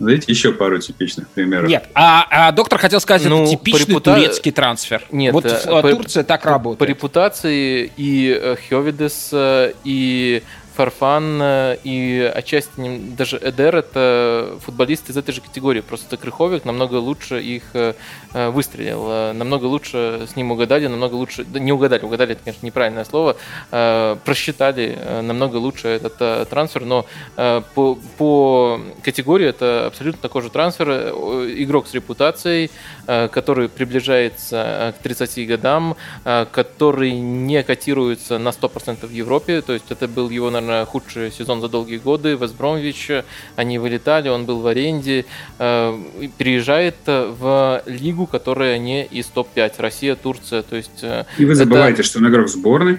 Дайте еще пару типичных примеров. Нет, а, а доктор хотел сказать, ну, это типичный репута... турецкий трансфер. Нет, вот по, Турция так работает. По репутации и э, Хёвидес, э, и Фарфан и отчасти даже Эдер это футболисты из этой же категории. Просто Крыховик намного лучше их э, выстрелил, э, намного лучше с ним угадали, намного лучше, да не угадали, угадали это, конечно, неправильное слово, э, просчитали намного лучше этот трансфер, но по, по категории это абсолютно такой же трансфер, игрок с репутацией, который приближается к 30 годам, который не котируется на 100% в Европе, то есть это был его, наверное, наверное, худший сезон за долгие годы. Вестбромвич, они вылетали, он был в аренде. Э, переезжает в лигу, которая не из топ-5. Россия, Турция. То есть, э, И вы забываете, это... что он игрок сборной.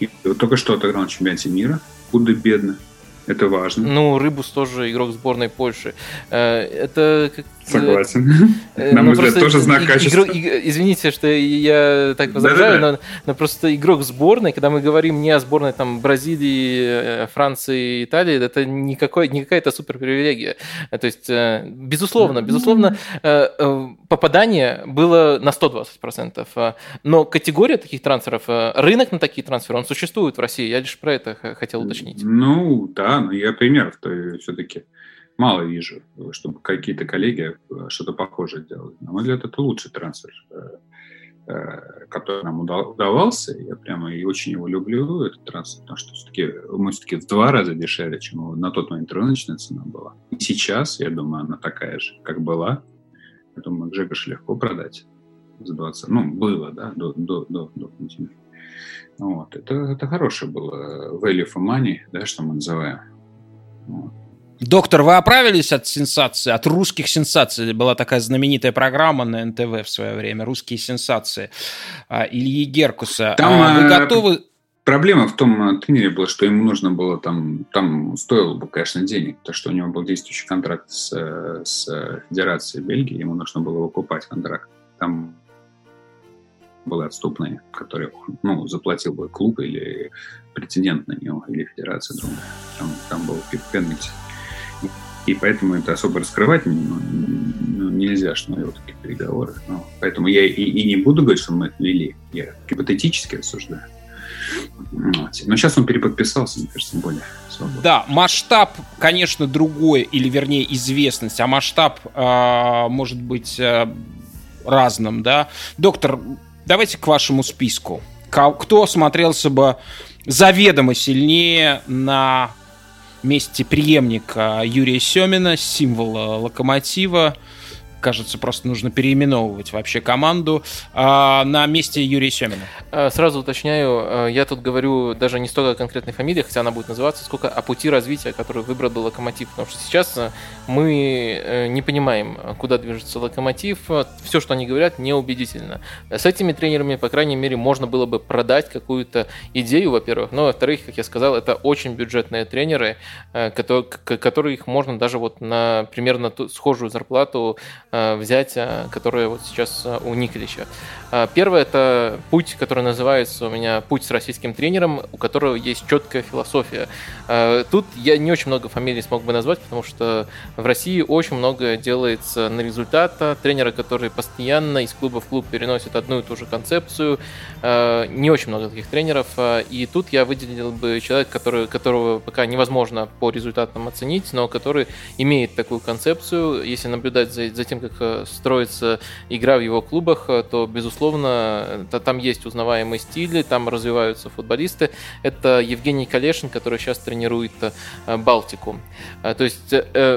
И только что отыграл на чемпионате мира. Худо-бедно. Это важно. Ну, Рыбус тоже игрок сборной Польши. Э, это Согласен. Э, На мой взгляд, тоже знак качества. Извините, что я так возражаю, но, просто игрок сборной, когда мы говорим не о сборной там Бразилии, э, Франции, Италии, это не какая-то супер привилегия. То есть, э, безусловно, безусловно, попадание было на 120%. Но категория таких трансферов, рынок на такие трансферы, он существует в России. Я лишь про это хотел уточнить. Ну, да, но я примеров-то все-таки мало вижу, чтобы какие-то коллеги э, что-то похожее делали. На мой взгляд, это лучший трансфер, э, э, который нам удавался. Я прямо и очень его люблю, этот трансфер, потому что все-таки мы все-таки в два раза дешевле, чем на тот момент рыночная цена была. И сейчас, я думаю, она такая же, как была. Я думаю, Джекош легко продать за 20. Ну, было, да, до, до, до, до Вот. Это, это хорошее было value for money, да, что мы называем. Вот. Доктор, вы оправились от сенсации, от русских сенсаций? Была такая знаменитая программа на НТВ в свое время «Русские сенсации» а, Ильи Геркуса. Там, а вы э, готовы... Проблема в том тренере была, что ему нужно было там, там стоило бы, конечно, денег, потому что у него был действующий контракт с, с Федерацией Бельгии, ему нужно было выкупать контракт. Там были отступные, которые ну, заплатил бы клуб или претендент на него, или федерация другая. Там, там был пенальти и поэтому это особо раскрывать ну, ну, нельзя, что мы вот такие переговоры. Ну, поэтому я и, и не буду говорить, что мы это вели. Я гипотетически рассуждаю. Вот. Но сейчас он переподписался, мне кажется, более свободно. Да, масштаб, конечно, другой, или вернее известность, а масштаб э, может быть э, разным, да. Доктор, давайте к вашему списку. Кто смотрелся бы заведомо сильнее на месте преемника Юрия Семина, символа локомотива, кажется, просто нужно переименовывать вообще команду а, на месте Юрия Семина. А, сразу уточняю, а, я тут говорю даже не столько о конкретной фамилии, хотя она будет называться, сколько о пути развития, который выбрал бы Локомотив. Потому что сейчас а, мы э, не понимаем, куда движется Локомотив. Все, что они говорят, неубедительно. С этими тренерами, по крайней мере, можно было бы продать какую-то идею, во-первых. Но, во-вторых, как я сказал, это очень бюджетные тренеры, э, которые, которых можно даже вот на примерно схожую зарплату Э, взять, э, которые вот сейчас э, у Николича. Первое – это путь, который называется у меня «Путь с российским тренером», у которого есть четкая философия. Тут я не очень много фамилий смог бы назвать, потому что в России очень много делается на результат. Тренеры, которые постоянно из клуба в клуб переносят одну и ту же концепцию. Не очень много таких тренеров. И тут я выделил бы человека, который, которого пока невозможно по результатам оценить, но который имеет такую концепцию. Если наблюдать за, за тем, как э, строится игра в его клубах, э, то, безусловно, там есть узнаваемые стили, там развиваются футболисты. Это Евгений Калешин, который сейчас тренирует э, Балтику. То есть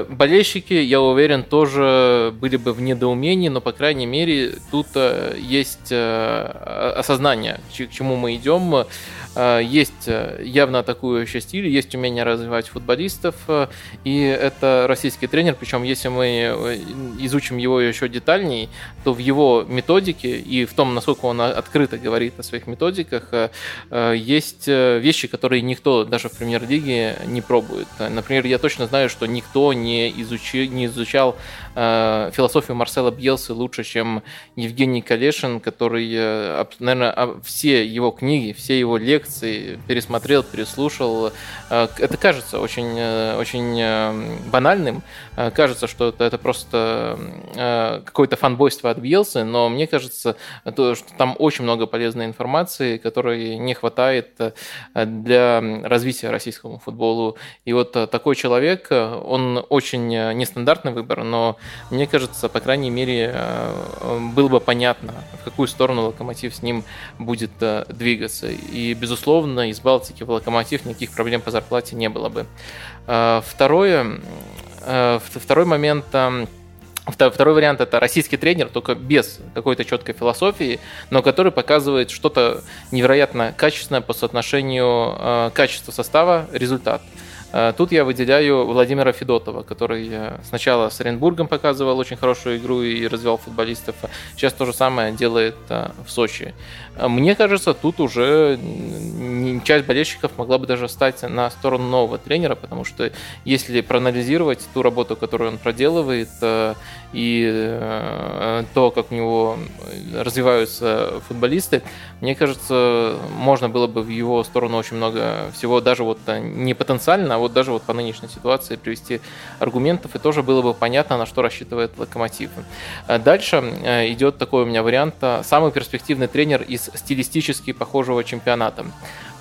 болельщики, я уверен, тоже были бы в недоумении, но, по крайней мере, тут есть осознание, к чему мы идем. Есть явно атакующий стиль, есть умение развивать футболистов, и это российский тренер, причем если мы изучим его еще детальней, то в его методике и в том, насколько он открыто говорит о своих методиках, есть вещи, которые никто даже в премьер-лиге не пробует. Например, я точно знаю, что никто не, изучи, не изучал э, философию Марсела Бьелса лучше, чем Евгений Калешин, который, э, наверное, все его книги, все его лекции пересмотрел, переслушал. Э, это кажется очень, э, очень э, банальным, кажется, что это, просто какое-то фанбойство от Бьелса, но мне кажется, то, что там очень много полезной информации, которой не хватает для развития российскому футболу. И вот такой человек, он очень нестандартный выбор, но мне кажется, по крайней мере, было бы понятно, в какую сторону локомотив с ним будет двигаться. И, безусловно, из Балтики в локомотив никаких проблем по зарплате не было бы. Э, второе, второй момент Второй вариант это российский тренер, только без какой-то четкой философии, но который показывает что-то невероятно качественное по соотношению качества состава результат. Э, тут я выделяю Владимира Федотова, который э, сначала с Оренбургом показывал очень хорошую игру и развивал футболистов. Сейчас то же самое делает э, в Сочи. Мне кажется, тут уже часть болельщиков могла бы даже стать на сторону нового тренера, потому что если проанализировать ту работу, которую он проделывает, и то, как у него развиваются футболисты, мне кажется, можно было бы в его сторону очень много всего, даже вот не потенциально, а вот даже вот по нынешней ситуации привести аргументов, и тоже было бы понятно, на что рассчитывает Локомотив. Э, дальше э, идет такой у меня вариант. Э, самый перспективный тренер из стилистически похожего чемпионата.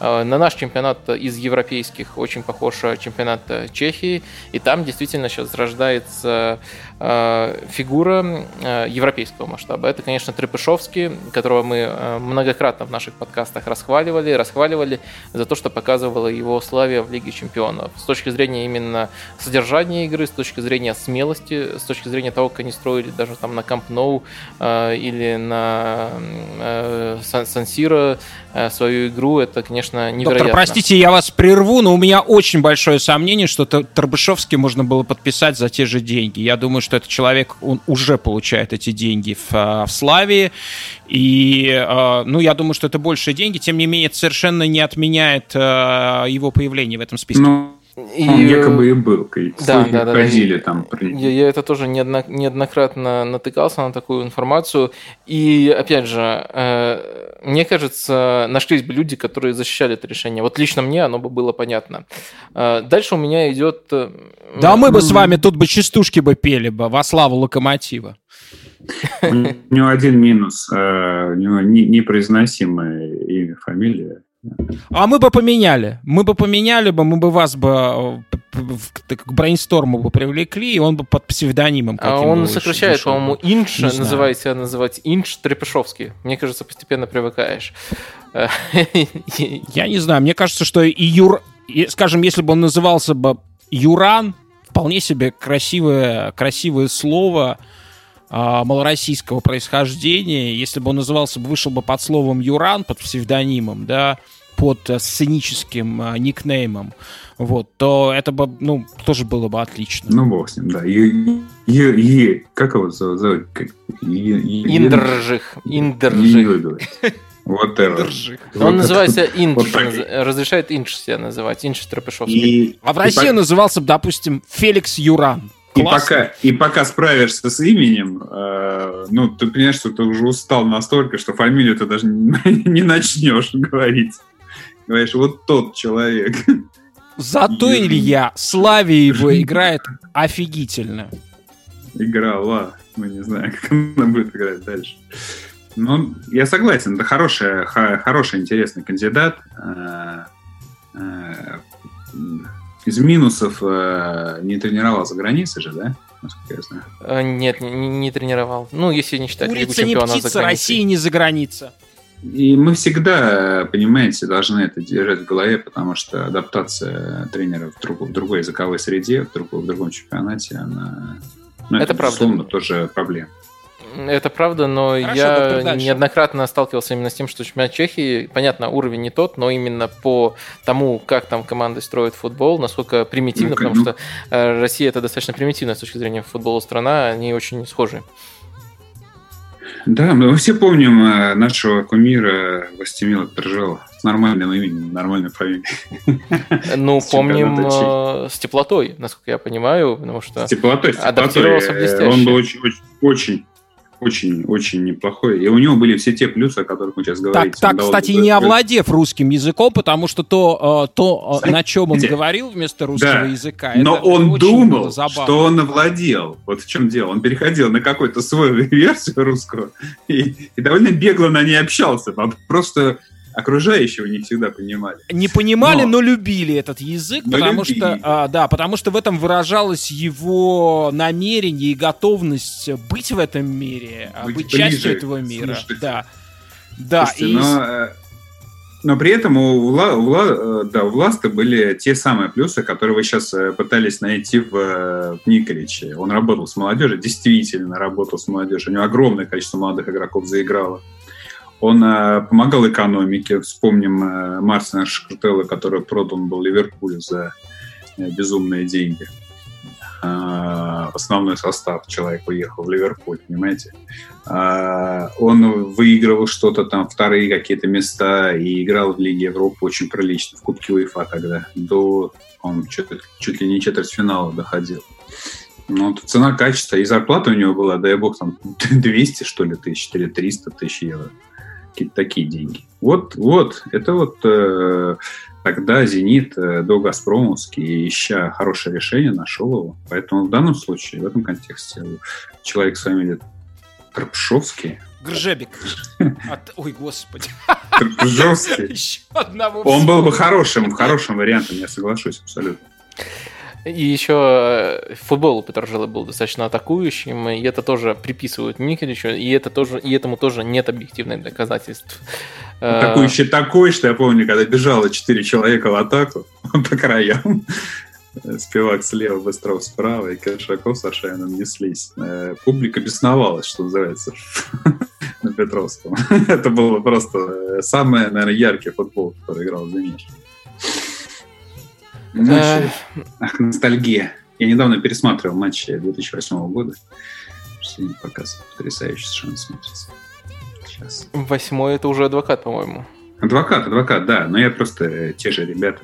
На наш чемпионат из европейских очень похож чемпионат Чехии, и там действительно сейчас рождается фигура э, европейского масштаба. Это, конечно, Трепышовский, которого мы многократно в наших подкастах расхваливали, расхваливали за то, что показывало его славе в Лиге чемпионов. С точки зрения именно содержания игры, с точки зрения смелости, с точки зрения того, как они строили даже там на Камп Ноу или на Сан-Сиро свою игру, это, конечно, невероятно. Доктор, простите, я вас прерву, но у меня очень большое сомнение, что Тарбышевский можно было подписать за те же деньги. Я думаю, что этот человек, он уже получает эти деньги в, а, в Славии, и, а, ну, я думаю, что это большие деньги, тем не менее, это совершенно не отменяет а, его появление в этом списке. Ну, и... Он якобы и был, да, да, да, ходили да. там. Я, я это тоже неоднократно натыкался на такую информацию. И опять же, э, мне кажется, нашлись бы люди, которые защищали это решение. Вот лично мне оно бы было понятно. Э, дальше у меня идет... Э, да мы бы с вами тут бы частушки бы пели бы во славу локомотива. У него один минус. У него непроизносимое имя, фамилия. А мы бы поменяли. Мы бы поменяли бы, мы бы вас бы э, к брейнсторму бы привлекли, и он бы под псевдонимом А он сокращает, по-моему, Инш, называет себя называть Инш Трепешовский. Мне кажется, постепенно привыкаешь. Я не знаю, мне кажется, что и Юр... Скажем, если бы он назывался бы Юран, вполне себе красивое, красивое слово, а, малороссийского происхождения, если бы он назывался, вышел бы под словом Юран, под псевдонимом, да, под э, сценическим а, никнеймом, вот, то это бы, ну, тоже было бы отлично. Ну, бог с ним, да. И, и, и как его зовут? Индржих. Индржих. Вот это. Он называется вот разрешает Инч себя называть, Инч Тропешовский. А в России назывался бы, допустим, Феликс Юран. И пока, и пока справишься с именем, э, ну, ты понимаешь, что ты уже устал настолько, что фамилию ты даже не начнешь говорить. Говоришь, вот тот человек. Зато Юрий. Илья, Славе его играет офигительно. Играла. Мы не знаем, как она будет играть дальше. Ну, я согласен, это хороший, хороший, интересный кандидат. Э, э, из минусов э, не тренировал за границей же, да? Насколько я знаю. Нет, не, не тренировал. Ну, если не считать Курица Лигу не птица, за Россия не за граница. И мы всегда, понимаете, должны это держать в голове, потому что адаптация тренера в, друг, в другой языковой среде, в, друг, в другом чемпионате, она... Ну, это, это правда. тоже проблема. Это правда, но Хорошо, я неоднократно сталкивался именно с тем, что чемпионат Чехии, понятно, уровень не тот, но именно по тому, как там команды строят футбол, насколько примитивно, ну, потому ну... что э, Россия это достаточно примитивная с точки зрения футбола страна, они очень схожи. Да, мы все помним э, нашего кумира Властимила Пержела с нормальным именем, нормальной фамилией. Ну, помним э, с теплотой, насколько я понимаю, потому что с теплотой, с теплотой. адаптировался блестяще. Он был очень, очень, очень очень-очень неплохой. И у него были все те плюсы, о которых мы сейчас говорим. Так, так кстати, не овладев русским языком, потому что то, э, то на чем он говорил вместо русского да. языка, Но он думал, что он овладел. Вот в чем дело. Он переходил на какую-то свою версию русского и, и довольно бегло на ней общался. Просто окружающего не всегда понимали. Не понимали, но, но любили этот язык, но потому любили. что, а, да, потому что в этом выражалось его намерение и готовность быть в этом мире, а быть, быть частью этого мира. Да, да. Слушайте, и... но, э, но при этом у, Вла, у, Вла, э, да, у Власта были те самые плюсы, которые вы сейчас э, пытались найти в, в Николиче. Он работал с молодежью, действительно работал с молодежью. У него огромное количество молодых игроков заиграло. Он э, помогал экономике. Вспомним э, Марсина Шкартелла, который продан был Ливерпуль за э, безумные деньги. Э, основной состав человек уехал в Ливерпуль, понимаете? Э, он выигрывал что-то там, вторые какие-то места и играл в Лиге Европы очень прилично, в Кубке УЕФА тогда. До, он чуть, чуть ли не четвертьфинала доходил. Ну, цена, качество и зарплата у него была, дай бог, там 200, что ли, тысяч, или 300 тысяч евро какие-то такие деньги. Вот, вот, это вот э, тогда «Зенит» э, до «Газпромовский», ища хорошее решение, нашел его. Поэтому в данном случае, в этом контексте, человек с фамилией Карпшовский Гржебик. От... Ой, господи. Карпшовский. Он был бы хорошим, хорошим вариантом, я соглашусь абсолютно. И еще э, футбол у Петрожила был достаточно атакующим, и это тоже приписывают Николичу, и, это тоже, и этому тоже нет объективных доказательств. Э, Атакующий такой, что я помню, когда бежало четыре человека в атаку по краям, Спивак слева, Быстров справа, и Кашаков с Ашаином неслись. Э, публика бесновалась, что называется, на Петровском. Это был просто самый, наверное, яркий футбол, который играл в «Зените». Матчи. Ах, ностальгия. Я недавно пересматривал матчи 2008 года. Сегодня показ потрясающе совершенно смотрится. Сейчас. Восьмой это уже адвокат, по-моему. Адвокат, адвокат, да. Но я просто э, те же ребята,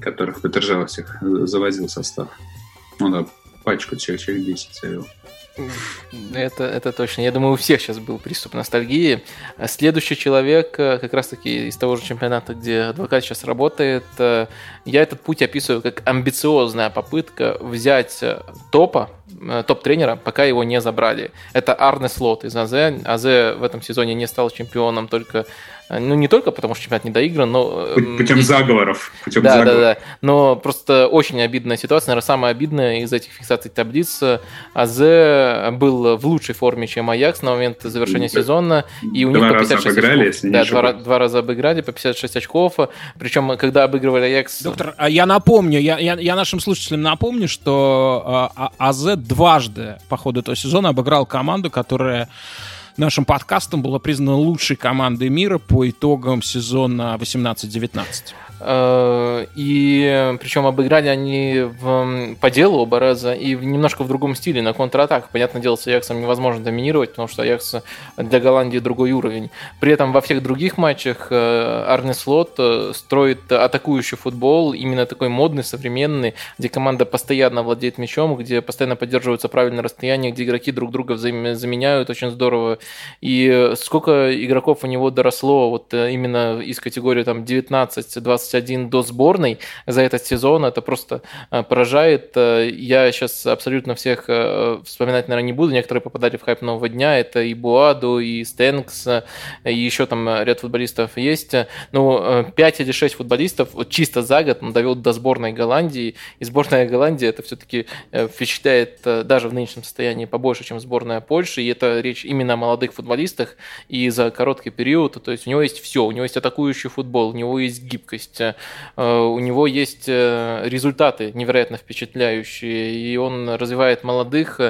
которых Петержава всех завозил состав. Ну да, пачку человек, человек 10 завел. Это, это точно. Я думаю, у всех сейчас был приступ ностальгии. Следующий человек, э, как раз-таки из того же чемпионата, где адвокат сейчас работает, э, я этот путь описываю как амбициозная попытка взять э, топа, топ-тренера, пока его не забрали. Это Арне Слот из АЗ. АЗ в этом сезоне не стал чемпионом только ну, не только потому, что чемпионат не доигран, но... Путем есть... заговоров. Путем да, заговоров. да, да. Но просто очень обидная ситуация. Наверное, самая обидная из этих фиксаций таблиц. АЗ был в лучшей форме, чем Аякс на момент завершения да. сезона. И у два них по 56 раза обыграли, очков. Да, два, два раза обыграли по 56 очков. Причем, когда обыгрывали Аякс... Доктор, а я напомню, я, я, я нашим слушателям напомню, что а, а АЗ дважды по ходу этого сезона обыграл команду, которая нашим подкастом была признана лучшей командой мира по итогам сезона 18-19. Э, и причем обыграли они в, по делу оба раза и в, немножко в другом стиле, на контратак. Понятное дело, с Аяксом невозможно доминировать, потому что Аякс для Голландии другой уровень. При этом во всех других матчах э, Арне Слот э, строит атакующий футбол, именно такой модный, современный, где команда постоянно владеет мячом, где постоянно поддерживаются правильное расстояние, где игроки друг друга взаимозаменяют очень здорово. И сколько игроков у него доросло вот именно из категории там 19-20 21 до сборной за этот сезон. Это просто э, поражает. Э, я сейчас абсолютно всех э, вспоминать, наверное, не буду. Некоторые попадали в хайп нового дня. Это и Буаду, и Стэнкс, и еще там ряд футболистов есть. Ну, 5 или 6 футболистов вот чисто за год он довел до сборной Голландии. И сборная Голландии это все-таки впечатляет даже в нынешнем состоянии побольше, чем сборная Польши. И это речь именно о молодых футболистах, и за короткий период, то есть у него есть все, у него есть атакующий футбол, у него есть гибкость, э, у него есть результаты невероятно впечатляющие, и он развивает молодых,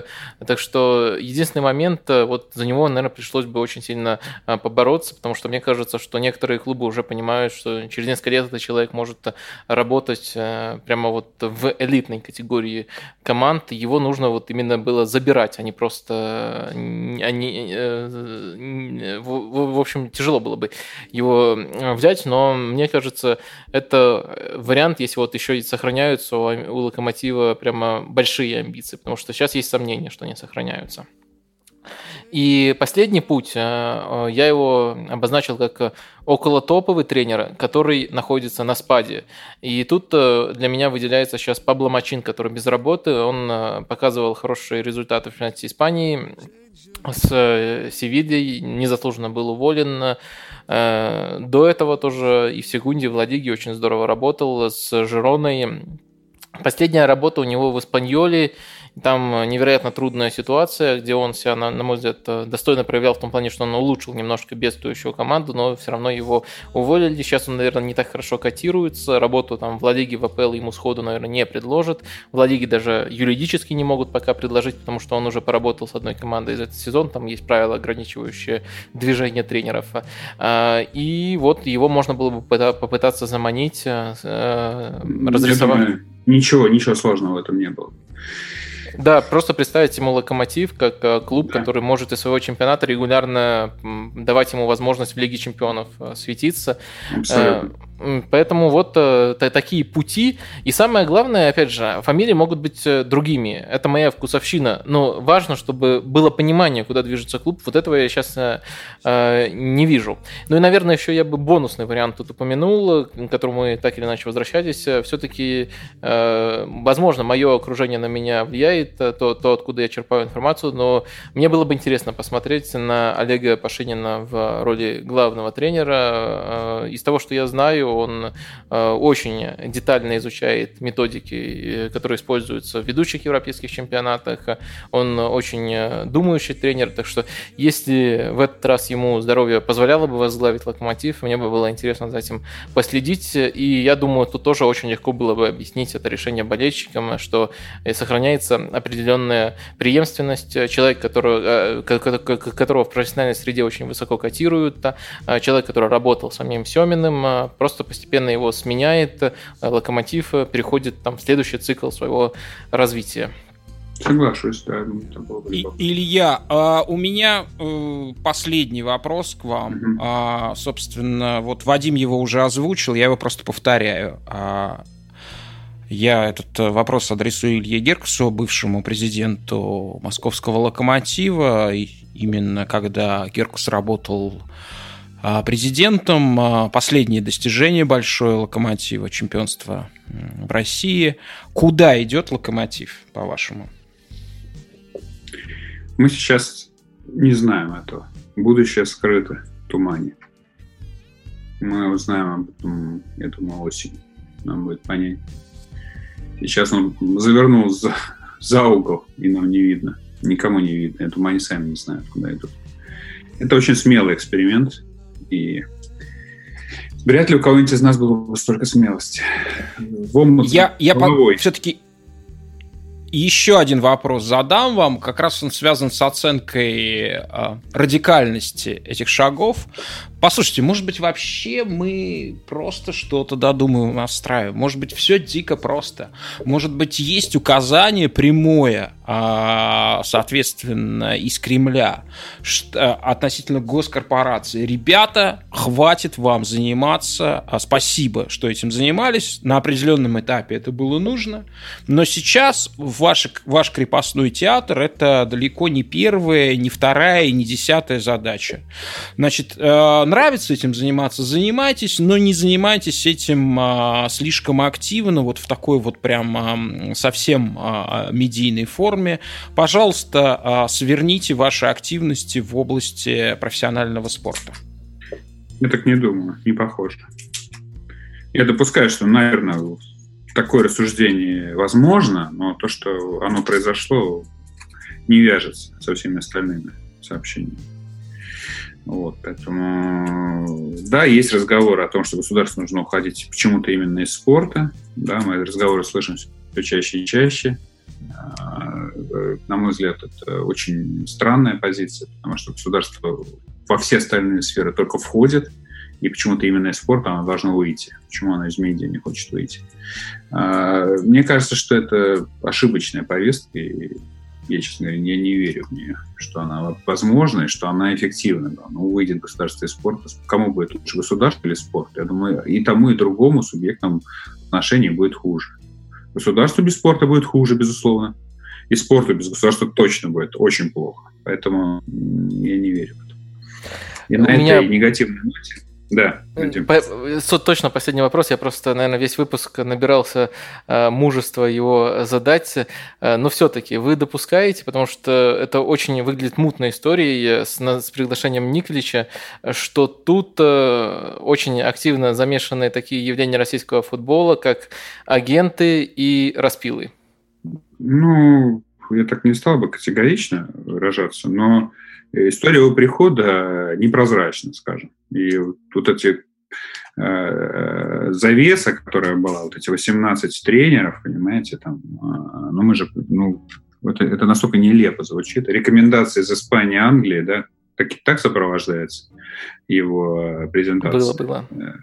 так что единственный момент, вот за него, наверное, пришлось бы очень сильно побороться, потому что мне кажется, что некоторые клубы уже понимают, что через несколько лет этот человек может работать прямо вот в элитной категории команд, его нужно вот именно было забирать, а не просто... Они, э, в общем, тяжело было бы его взять, но мне кажется, это вариант, если вот еще и сохраняются у Локомотива прямо большие амбиции, потому что сейчас есть сомнения, что они сохраняются. И последний путь, э, э, я его обозначил как около топовый тренер, который находится на спаде. И тут э, для меня выделяется сейчас Пабло Мачин, который без работы. Он показывал хорошие результаты в чемпионате Испании с Севильей, незаслуженно был уволен. До этого тоже и в секунде в Ладиге очень здорово работал с Жироной. Последняя работа у него в Испаньоле – там э, невероятно трудная ситуация, где он себя, на, на мой взгляд, э, достойно проявлял в том плане, что он улучшил немножко бедствующую команду, но все равно его уволили. Сейчас он, наверное, не так хорошо котируется. Работу там в Ла Лиге, в АПЛ ему сходу, наверное, не предложат. В Ла Лиге даже юридически не могут пока предложить, потому что он уже поработал с одной командой за этот сезон. Там есть правила, ограничивающие движение тренеров. А, и вот его можно было бы попытаться заманить, э, разрисовать. Ничего, ничего сложного в этом не было. Да, просто представить ему локомотив как э, клуб, да. который может из своего чемпионата регулярно давать ему возможность в Лиге чемпионов э, светиться. Абсолютно. Э, поэтому вот такие пути. И самое главное, опять же, фамилии могут быть другими. Это моя вкусовщина. Но важно, чтобы было понимание, куда движется клуб. Вот этого я сейчас не вижу. Ну и, наверное, еще я бы бонусный вариант тут упомянул, к которому мы так или иначе возвращались. Все-таки, возможно, мое окружение на меня влияет говорит, то, то, откуда я черпаю информацию, но мне было бы интересно посмотреть на Олега Пашинина в роли главного тренера. Э, из того, что я знаю, он э, очень детально изучает методики, которые используются в ведущих европейских чемпионатах. Он очень думающий тренер, так что если в этот раз ему здоровье позволяло бы возглавить Локомотив, мне бы было интересно за этим последить. И я думаю, тут тоже очень легко было бы объяснить это решение болельщикам, что сохраняется определенная преемственность, человек, которого, э, которого в профессиональной среде очень высоко котируют, э, человек, который работал с самим Семиным, э, просто постепенно его сменяет, локомотив переходит там, в следующий цикл своего развития. Соглашусь, да. И, Илья, а у меня э, последний вопрос к вам. Угу. А, собственно, вот Вадим его уже озвучил, я его просто повторяю. А, я этот э, вопрос адресую Илье Герксу, бывшему президенту московского «Локомотива». Именно когда Геркс работал а, президентом, а, последнее достижение большое «Локомотива», чемпионство в России. Куда идет «Локомотив», по-вашему? Мы сейчас не знаем этого. Будущее скрыто в тумане. Мы узнаем об этом, я думаю, осенью. Нам будет понятно. Сейчас он завернул за, за угол, и нам не видно. Никому не видно. Это они сами не знают, куда идут. Это очень смелый эксперимент, и вряд ли у кого-нибудь из нас было бы столько смелости. В я я по- все-таки еще один вопрос задам вам. Как раз он связан с оценкой э, радикальности этих шагов. Послушайте, может быть, вообще мы просто что-то додумываем, настраиваем. Может быть, все дико просто. Может быть, есть указание прямое, а, соответственно, из Кремля относительно госкорпорации. Ребята, хватит вам заниматься. А, спасибо, что этим занимались. На определенном этапе это было нужно. Но сейчас ваш, ваш крепостной театр это далеко не первая, не вторая не десятая задача. Значит, э, нравится этим заниматься, занимайтесь, но не занимайтесь этим а, слишком активно, вот в такой вот прям а, совсем а, медийной форме. Пожалуйста, сверните ваши активности в области профессионального спорта. Я так не думаю, не похоже. Я допускаю, что, наверное, такое рассуждение возможно, но то, что оно произошло, не вяжется со всеми остальными сообщениями. Вот, поэтому, да, есть разговоры о том, что государству нужно уходить почему-то именно из спорта. Да, мы разговоры слышим все чаще и чаще. А, на мой взгляд, это очень странная позиция, потому что государство во все остальные сферы только входит, и почему-то именно из спорта оно должно выйти. Почему оно из медиа не хочет выйти? А, мне кажется, что это ошибочная повестка, и я, честно говоря, не, не верю в нее, что она возможна и что она эффективна. Да. Ну, выйдет государство из спорта. Кому будет лучше, государство или спорт? Я думаю, и тому, и другому субъектам отношений будет хуже. Государству без спорта будет хуже, безусловно. И спорту без государства точно будет очень плохо. Поэтому я не верю в это. И У на меня... этой негативной ноте да. По, точно последний вопрос. Я просто, наверное, весь выпуск набирался э, мужества его задать. Э, но все-таки вы допускаете, потому что это очень выглядит мутной историей с, на, с приглашением Николича, что тут э, очень активно замешаны такие явления российского футбола, как агенты и распилы. Ну, я так не стал бы категорично выражаться, но история его прихода непрозрачна, скажем. И вот эти э, завеса, которая была, вот эти 18 тренеров, понимаете, там, э, ну мы же, ну, это, это настолько нелепо звучит. Рекомендации из Испании, Англии, да, так, так сопровождается его презентация. Было, было. Э,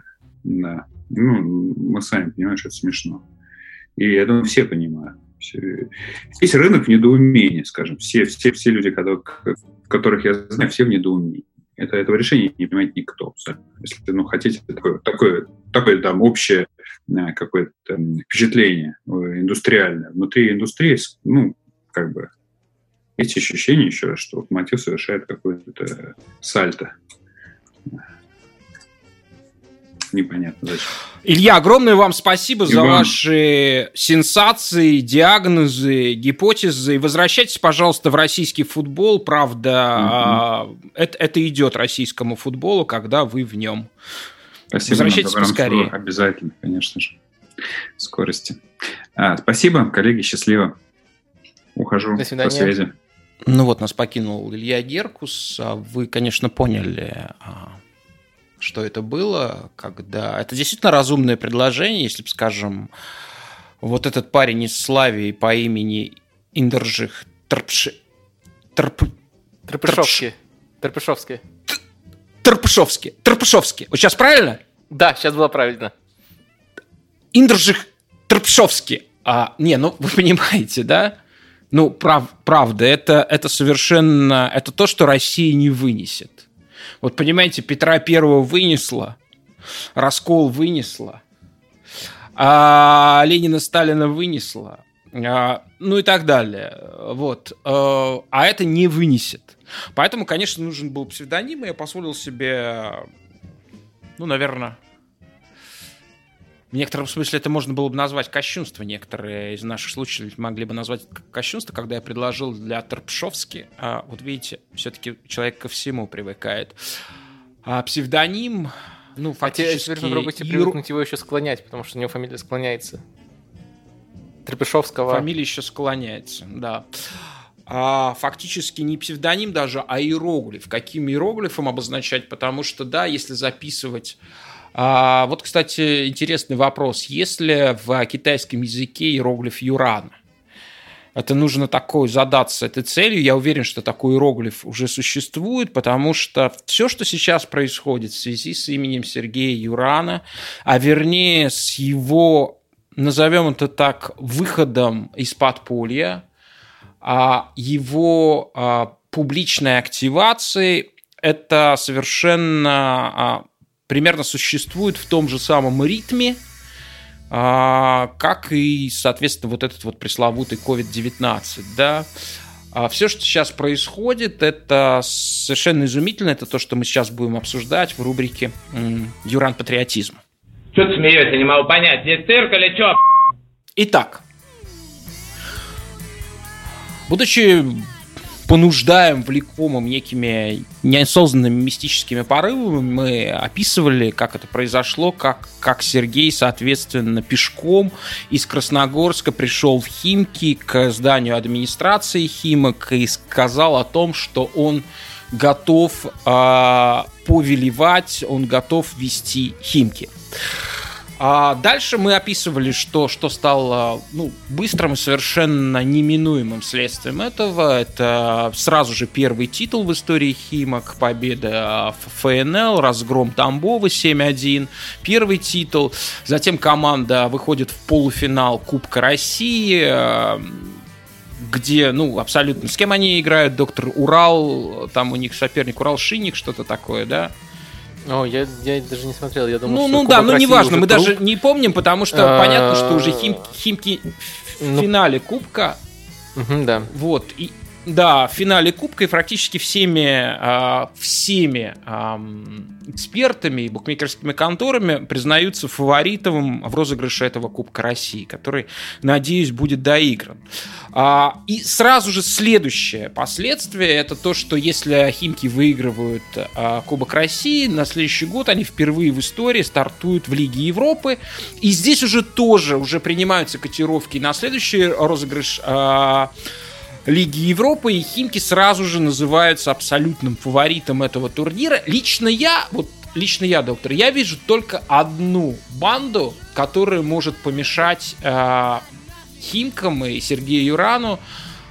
да. Ну, мы сами понимаем, что это смешно. И я думаю, все понимают. Здесь рынок в недоумении, скажем. Все, все, все люди, которых я знаю, все в недоумении. Это, этого решения не понимает никто. Если ну, хотите такое, такое, такое там общее э, какое-то впечатление э, индустриальное. Внутри индустрии, ну, как бы, есть ощущение еще что мотив совершает какое-то сальто непонятно зачем. Илья, огромное вам спасибо и за вам. ваши сенсации, диагнозы, гипотезы. Возвращайтесь, пожалуйста, в российский футбол. Правда, угу. это, это идет российскому футболу, когда вы в нем. Спасибо. Возвращайтесь поскорее. Обязательно, конечно же. Скорости. А, спасибо, коллеги, счастливо. Ухожу. До свидания. До связи. Ну вот, нас покинул Илья Геркус. А вы, конечно, поняли, а, что это было, когда... Это действительно разумное предложение, если бы, скажем, вот этот парень из Славии по имени Индержих Трпши... Трп... Трпышовский. Трпышовский. Трпышовский. Трпышовский. Вот сейчас правильно? Да, сейчас было правильно. Индржих Трпшовский. А, не, ну вы понимаете, да? Ну, прав, правда, это, это совершенно... Это то, что Россия не вынесет. Вот понимаете, Петра Первого вынесло, раскол вынесло, а Ленина Сталина вынесло, а, ну и так далее. Вот. А, а это не вынесет. Поэтому, конечно, нужен был псевдоним, и я позволил себе, ну, наверное, в некотором смысле это можно было бы назвать кощунство. Некоторые из наших слушателей могли бы назвать кощунство, когда я предложил для Торпшовски. А, вот видите, все-таки человек ко всему привыкает. А псевдоним, ну, фактически... А теперь попробуйте привыкнуть его еще склонять, потому что у него фамилия склоняется. Трепешовского. Фамилия еще склоняется, да. А, фактически не псевдоним даже, а иероглиф. Каким иероглифом обозначать? Потому что, да, если записывать а, вот, кстати, интересный вопрос. Если в китайском языке иероглиф Юран, это нужно такой задаться этой целью. Я уверен, что такой иероглиф уже существует, потому что все, что сейчас происходит в связи с именем Сергея Юрана, а вернее с его, назовем это так, выходом из подполья, а его а, публичной активацией, это совершенно а, примерно существует в том же самом ритме, а, как и, соответственно, вот этот вот пресловутый COVID-19, да. А все, что сейчас происходит, это совершенно изумительно. Это то, что мы сейчас будем обсуждать в рубрике «Юран патриотизм». Что ты смеешься, не могу понять, здесь цирк или что? Итак, будучи понуждаем, влекомым некими неосознанными мистическими порывами. Мы описывали, как это произошло, как, как Сергей, соответственно, пешком из Красногорска пришел в Химки к зданию администрации Химок и сказал о том, что он готов э, повелевать, он готов вести Химки. А дальше мы описывали, что, что стало ну, быстрым и совершенно неминуемым следствием этого. Это сразу же первый титул в истории Химок, победа в ФНЛ, разгром Тамбова 7-1, первый титул. Затем команда выходит в полуфинал Кубка России, где, ну, абсолютно... С кем они играют? Доктор Урал, там у них соперник Урал Шинник, что-то такое, да? О, я, я даже не смотрел, я думал, Ну, что ну да, ну неважно, мы труп. даже не помним, потому что А, понятно, что уже хим, Химки в ну- финале Кубка, Мгм, да. вот, и да, в финале Кубка и практически всеми, а, всеми ам, экспертами и букмекерскими конторами признаются фаворитовым в розыгрыше этого Кубка России, который, надеюсь, будет доигран. А, и сразу же следующее последствие это то, что если Химки выигрывают а, Кубок России, на следующий год они впервые в истории стартуют в Лиге Европы. И здесь уже тоже уже принимаются котировки на следующий розыгрыш Лиги Европы, и Химки сразу же называются абсолютным фаворитом этого турнира. Лично я, вот лично я, доктор, я вижу только одну банду, которая может помешать э, Химкам и Сергею Юрану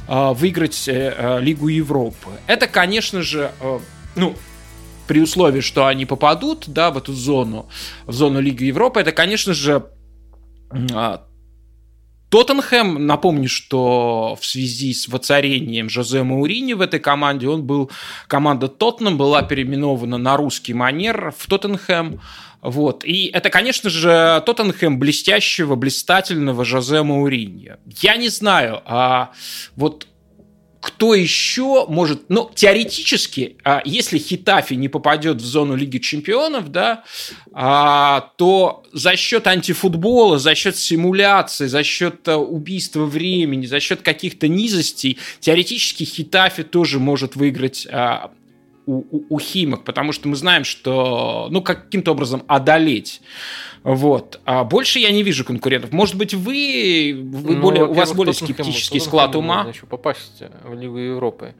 э, выиграть э, э, Лигу Европы. Это, конечно же, э, ну, при условии, что они попадут, да, в эту зону, в зону Лиги Европы, это, конечно же, э, Тоттенхэм, напомню, что в связи с воцарением Жозе Маурини в этой команде, он был, команда Тоттенхэм была переименована на русский манер в Тоттенхэм. Вот. И это, конечно же, Тоттенхэм блестящего, блистательного Жозе Мауриньо. Я не знаю, а вот кто еще может, ну, теоретически, а, если Хитафи не попадет в зону Лиги Чемпионов, да, а, то за счет антифутбола, за счет симуляции, за счет а, убийства времени, за счет каких-то низостей, теоретически Хитафи тоже может выиграть у, у, у Химок, потому что мы знаем, что, ну, каким-то образом одолеть. Вот. А больше я не вижу конкурентов. Может быть, вы, вы Ну, более, у вас более Тоттенхэму- скептический Тоттенхэму склад ума. еще попасть в Лигу Европы.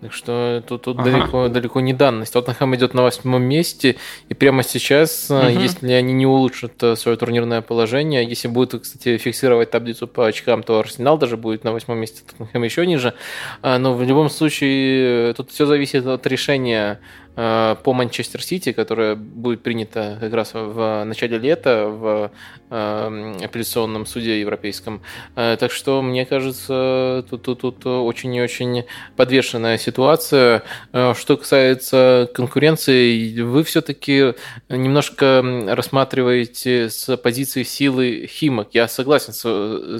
Так что тут, тут Ага. далеко, далеко не данность. Тоттенхэм идет на восьмом месте, и прямо сейчас, Мгм. если они не улучшат э, свое турнирное положение, если будут, кстати, фиксировать таблицу по очкам, то Арсенал даже будет на восьмом месте, Тоттенхэм еще ниже. А, Но в любом случае, э, тут все зависит от решения по Манчестер Сити, которое будет принято как раз в начале лета в э, апелляционном суде европейском. Э, Так что, мне кажется, тут, тут, тут очень и очень подвешенная ситуация. Э, Что касается конкуренции, вы все-таки немножко рассматриваете с позиции силы Химок. Я согласен с,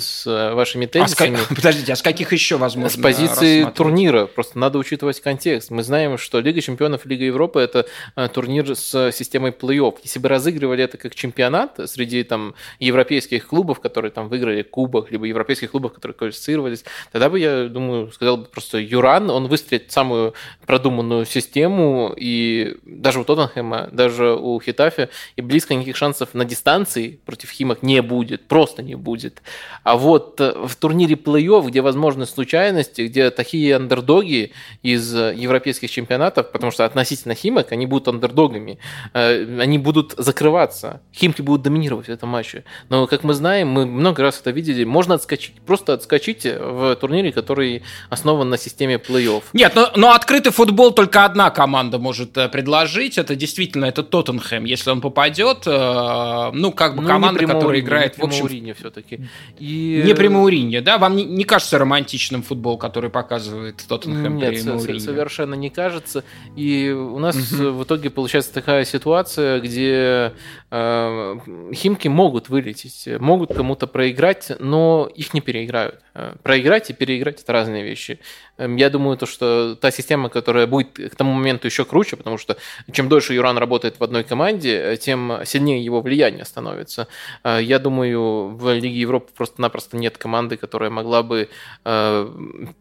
с вашими А с тезисами. Подождите, а с каких еще возможно С позиции турнира. Просто надо учитывать контекст. Мы знаем, что Лига чемпионов Лига Европы это э, турнир с системой плей-офф. Если бы разыгрывали это как чемпионат среди там европейских клубов, которые там выиграли кубок, либо европейских клубов, которые квалифицировались, тогда бы, я думаю, сказал бы просто Юран, он выстроит самую продуманную систему, и даже у Тоттенхэма, даже у Хитафи, и близко никаких шансов на дистанции против Химок не будет, просто не будет. А вот э, в турнире плей-офф, где возможны случайности, где такие андердоги из э, европейских чемпионатов, потому что относительно Химок они будут андердогами, э, они будут закрываться, Химки будут доминировать в этом матче. Но, как мы знаем, мы много раз это видели, можно отскочить, просто отскочить в турнире, который основан на системе плей-офф. Нет, но, но открытый футбол только одна команда может э, предложить. Это действительно это Тоттенхэм. Если он попадет, э, ну, как бы команда, которая играет, в общем, все-таки. И... не при Мауриньо, да? Вам не, не кажется романтичным футбол, который показывает Тоттенхэм Нет, при Мауриньо? совершенно не кажется. И у нас Мгм. в итоге получается такая ситуация, где э, Химки могут вылететь, могут кому-то проиграть, но их не переиграют. Э, Проиграть и переиграть – это разные вещи. Эм, Я думаю, то, что та система, которая будет к тому моменту еще круче, потому что чем дольше Юран работает в одной команде, э, тем сильнее его влияние становится. Э, Я думаю, в Лиге Европы просто-напросто нет команды, которая могла бы э,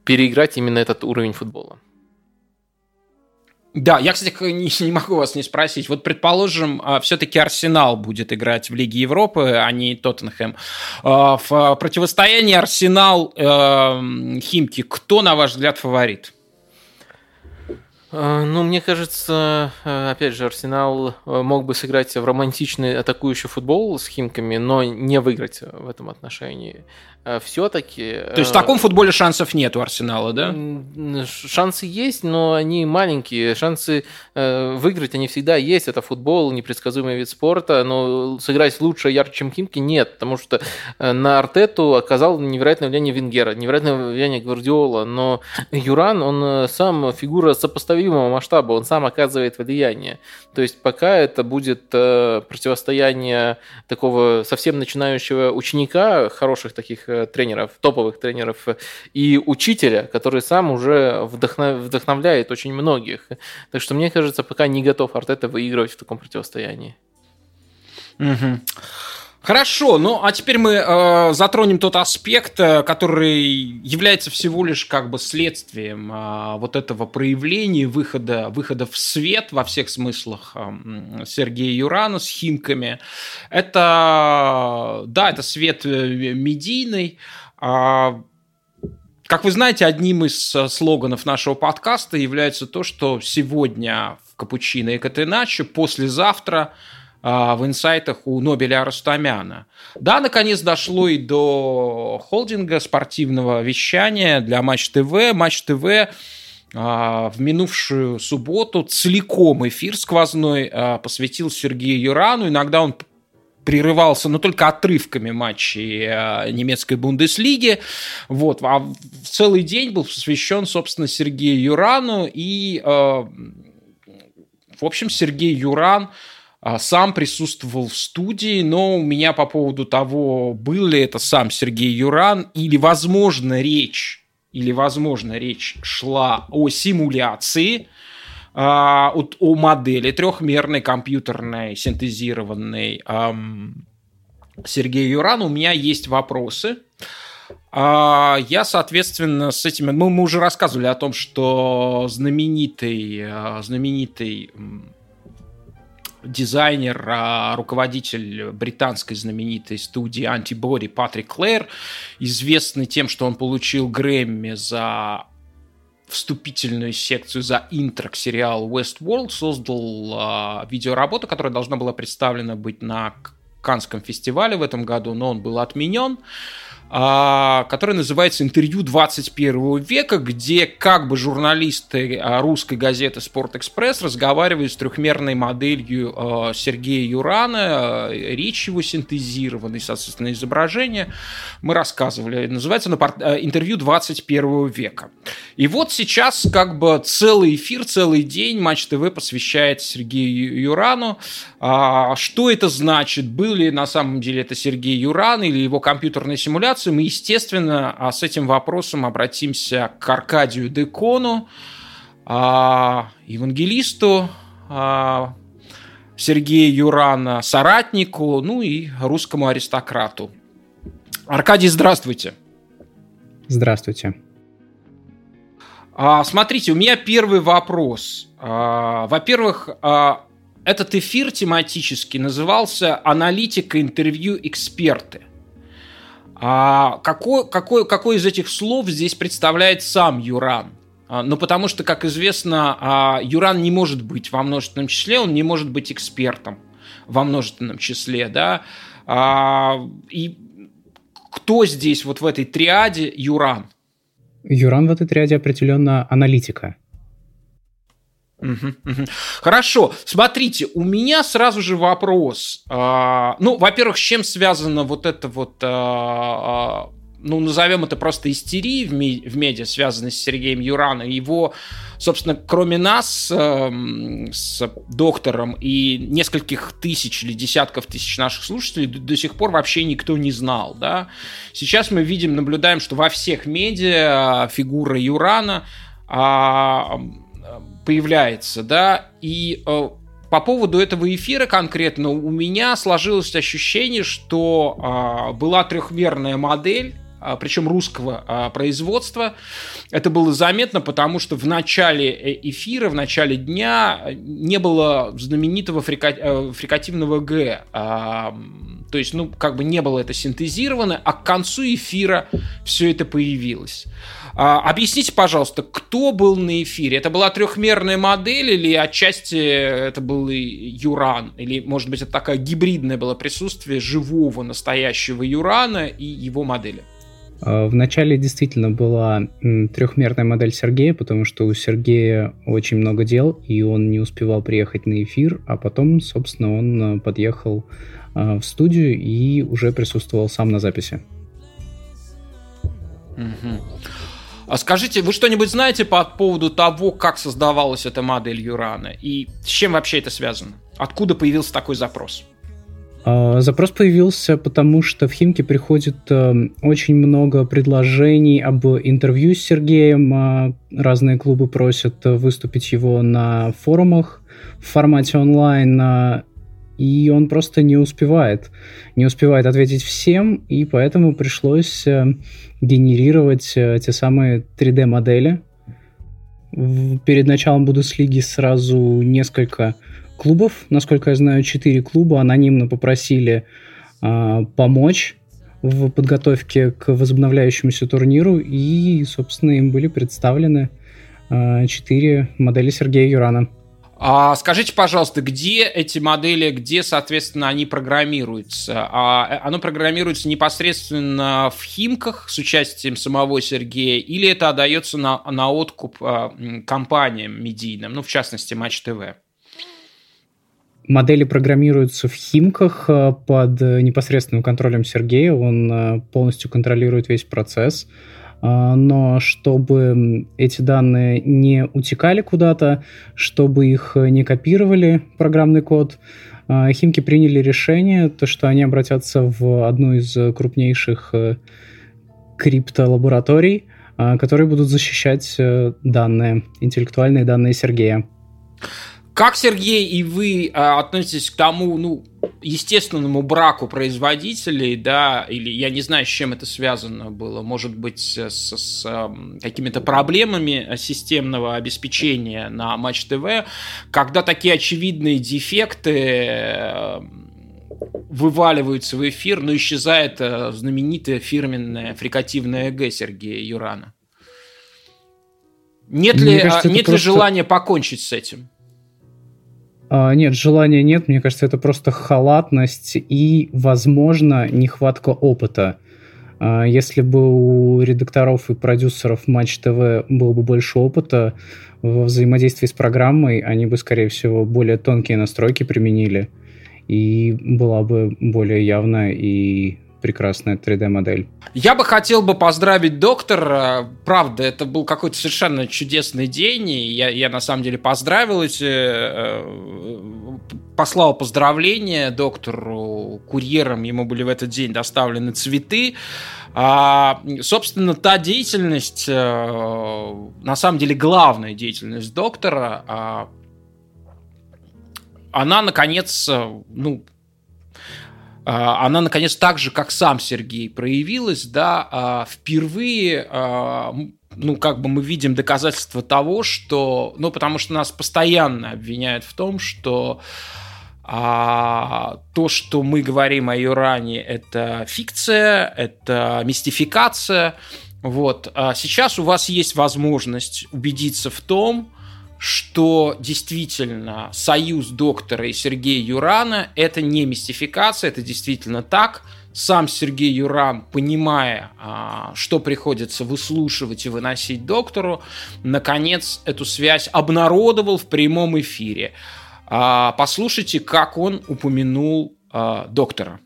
переиграть именно этот уровень футбола. Да, я, кстати, не, не могу вас не спросить. Вот, предположим, все-таки Арсенал будет играть в Лиге Европы, а не Тоттенхэм. А, В а, противостоянии Арсенал-Химки кто, на ваш взгляд, фаворит? Э, ну, мне кажется, э, опять же, Арсенал э, мог бы сыграть в романтичный атакующий футбол с Химками, но не выиграть в этом отношении. Все-таки... То есть в таком футболе шансов нет у Арсенала, да? Шансы есть, но они маленькие. Шансы выиграть они всегда есть. Это футбол, непредсказуемый вид спорта, но сыграть лучше, ярче, чем Химки, нет, потому что на Артету оказал невероятное влияние Венгера, невероятное влияние Гвардиола, но Юран, он сам фигура сопоставимая сопоставимого масштаба, он сам оказывает влияние. То есть пока это будет э, противостояние такого совсем начинающего ученика, хороших таких э, тренеров, топовых тренеров, и учителя, который сам уже вдохновляет очень многих. Так что мне кажется, пока не готов Артета выигрывать в таком противостоянии. Угу. Хорошо, ну а теперь мы э, затронем тот аспект, э, который является всего лишь как бы следствием э, вот этого проявления выхода, выхода в свет во всех смыслах э, Сергея Юрана с Химками. Это, да, это свет э, медийный. Э, как вы знаете, одним из э, слоганов нашего подкаста является то, что сегодня в Капучино и Катеначо, послезавтра – в инсайтах у Нобеля Рустамяна. Да, наконец дошло и до холдинга спортивного вещания для Матч ТВ. Матч ТВ а, в минувшую субботу целиком эфир сквозной а, посвятил Сергею Юрану. Иногда он прерывался, но только отрывками матчей немецкой Бундеслиги. Вот. А целый день был посвящен, собственно, Сергею Юрану. И, в общем, Сергей Юран – а, сам присутствовал в студии, но у меня по поводу того, был ли это сам Сергей Юран, или, возможно, речь, или, возможно, речь шла о симуляции, а, о, о модели трехмерной компьютерной синтезированной Сергея Юрана, у меня есть вопросы. А, я, соответственно, с этими... Мы, мы уже рассказывали о том, что знаменитый, знаменитый дизайнер, а, руководитель британской знаменитой студии Antibody Патрик Клэр, известный тем, что он получил Грэмми за вступительную секцию за интро к сериалу Westworld, создал э, видеоработу, которая должна была представлена быть на Канском фестивале в этом году, но он был отменен. Который называется «Интервью 21 века», где как бы журналисты а, русской газеты «Спорт-экспресс» разговаривают с трехмерной моделью а, Сергея Юрана, речь его синтезированной, соответственно, изображение. Мы рассказывали. Называется «Интервью 21 века». И вот сейчас как бы целый эфир, целый день Матч ТВ посвящает Сергею Юрану. Что это значит? Был ли на самом деле это Сергей Юран или его компьютерная симуляция? Ситуацию, мы, естественно, а, с этим вопросом обратимся к Аркадию Декону, а, евангелисту, а, Сергею Юрана, соратнику, ну и русскому аристократу. Аркадий, здравствуйте. Здравствуйте. Смотрите, у меня первый вопрос. Во-первых, этот эфир тематически назывался «Аналитика, интервью, эксперты». А какой, какой, какой из этих слов здесь представляет сам Юран? А, ну, потому что, как известно, а, Юран не может быть во множественном числе, он не может быть экспертом во множественном числе, да. А, и кто здесь вот в этой триаде Юран? Юран в этой триаде определенно аналитика. Хорошо, смотрите, у меня сразу же вопрос. А, ну, во-первых, с чем связано вот это вот, а, а, ну, назовем это просто истерии в, медиа, связанной с Сергеем Юрано. Его, собственно, кроме нас эм, с доктором и нескольких тысяч или десятков тысяч наших слушателей до, сих пор вообще никто не знал, да. Сейчас мы видим, наблюдаем, что во всех медиа фигура Юрана появляется, да, и э, по поводу этого эфира конкретно у меня сложилось ощущение, что э, была трехмерная модель, э, причем русского э, производства. Это было заметно, потому что в начале э, эфира, в начале дня не было знаменитого фрика... фрикативного Г. То есть, ну, как бы не было это синтезировано, а к концу эфира все это появилось. А, объясните, пожалуйста, кто был на эфире? Это была трехмерная модель или отчасти это был Юран? Или, может быть, это такое гибридное было присутствие живого настоящего Юрана и его модели? А, Вначале действительно была трехмерная модель Сергея, потому что у Сергея очень много дел, и он не успевал приехать на эфир, а потом, собственно, он подъехал а, в студию и уже присутствовал сам на записи. Угу. А скажите, вы что-нибудь знаете по поводу того, как создавалась эта модель Юрана? И с чем вообще это связано? Откуда появился такой запрос? А, запрос появился, потому что в Химке приходит э, очень много предложений об интервью с Сергеем. А, разные клубы просят выступить его на форумах в формате онлайн, и он просто не успевает. Не успевает ответить всем, и поэтому пришлось э, генерировать э, те самые 3D-модели. Перед началом Бундеслиги сразу несколько клубов, насколько я знаю, четыре клуба анонимно попросили э, помочь в подготовке к возобновляющемуся турниру, и, собственно, им были представлены э, четыре модели Сергея Юрана. А скажите, пожалуйста, где эти модели, где, соответственно, они программируются? А, э, оно программируется непосредственно в Химках с участием самого Сергея, или это отдается на, на откуп а, компаниям медийным, ну, в частности, Матч ТВ? Модели программируются в Химках э, под непосредственным контролем Сергея. Он э, полностью контролирует весь процесс. А, но чтобы эти данные не утекали куда-то, чтобы их не копировали, программный код, а, Химки приняли решение, то, что они обратятся в одну из крупнейших э, криптолабораторий, а, которые будут защищать э, данные, интеллектуальные данные Сергея. Как, Сергей, и вы относитесь к тому, ну, естественному браку производителей, да, или я не знаю, с чем это связано было, может быть, с, с эм, какими-то проблемами системного обеспечения на Матч ТВ, когда такие очевидные дефекты эм, вываливаются в эфир, но исчезает э, знаменитая фирменная фрикативная ЭГ Сергея Юрана. Нет ли, кажется, нет просто... ли желания покончить с этим? А, нет, желания нет. Мне кажется, это просто халатность и, возможно, нехватка опыта. А, если бы у редакторов и продюсеров Матч ТВ было бы больше опыта во взаимодействии с программой, они бы, скорее всего, более тонкие настройки применили, и была бы более явная и прекрасная 3D-модель. Я бы хотел бы поздравить доктора. Правда, это был какой-то совершенно чудесный день. И я, я на самом деле поздравил эти... Э, послал поздравления доктору, курьером. Ему были в этот день доставлены цветы. А, собственно, та деятельность, э, на самом деле главная деятельность доктора, а, она, наконец, э, ну, она, наконец, так же, как сам Сергей проявилась, да, а, впервые а, ну, как бы мы видим доказательства того, что, ну, потому что нас постоянно обвиняют в том, что а, то, что мы говорим о Юране, это фикция, это мистификация. Вот. А сейчас у вас есть возможность убедиться в том, что действительно союз доктора и Сергея Юрана – это не мистификация, это действительно так. Сам Сергей Юран, понимая, а, что приходится выслушивать и выносить доктору, наконец эту связь обнародовал в прямом эфире. А, послушайте, как он упомянул а, доктора.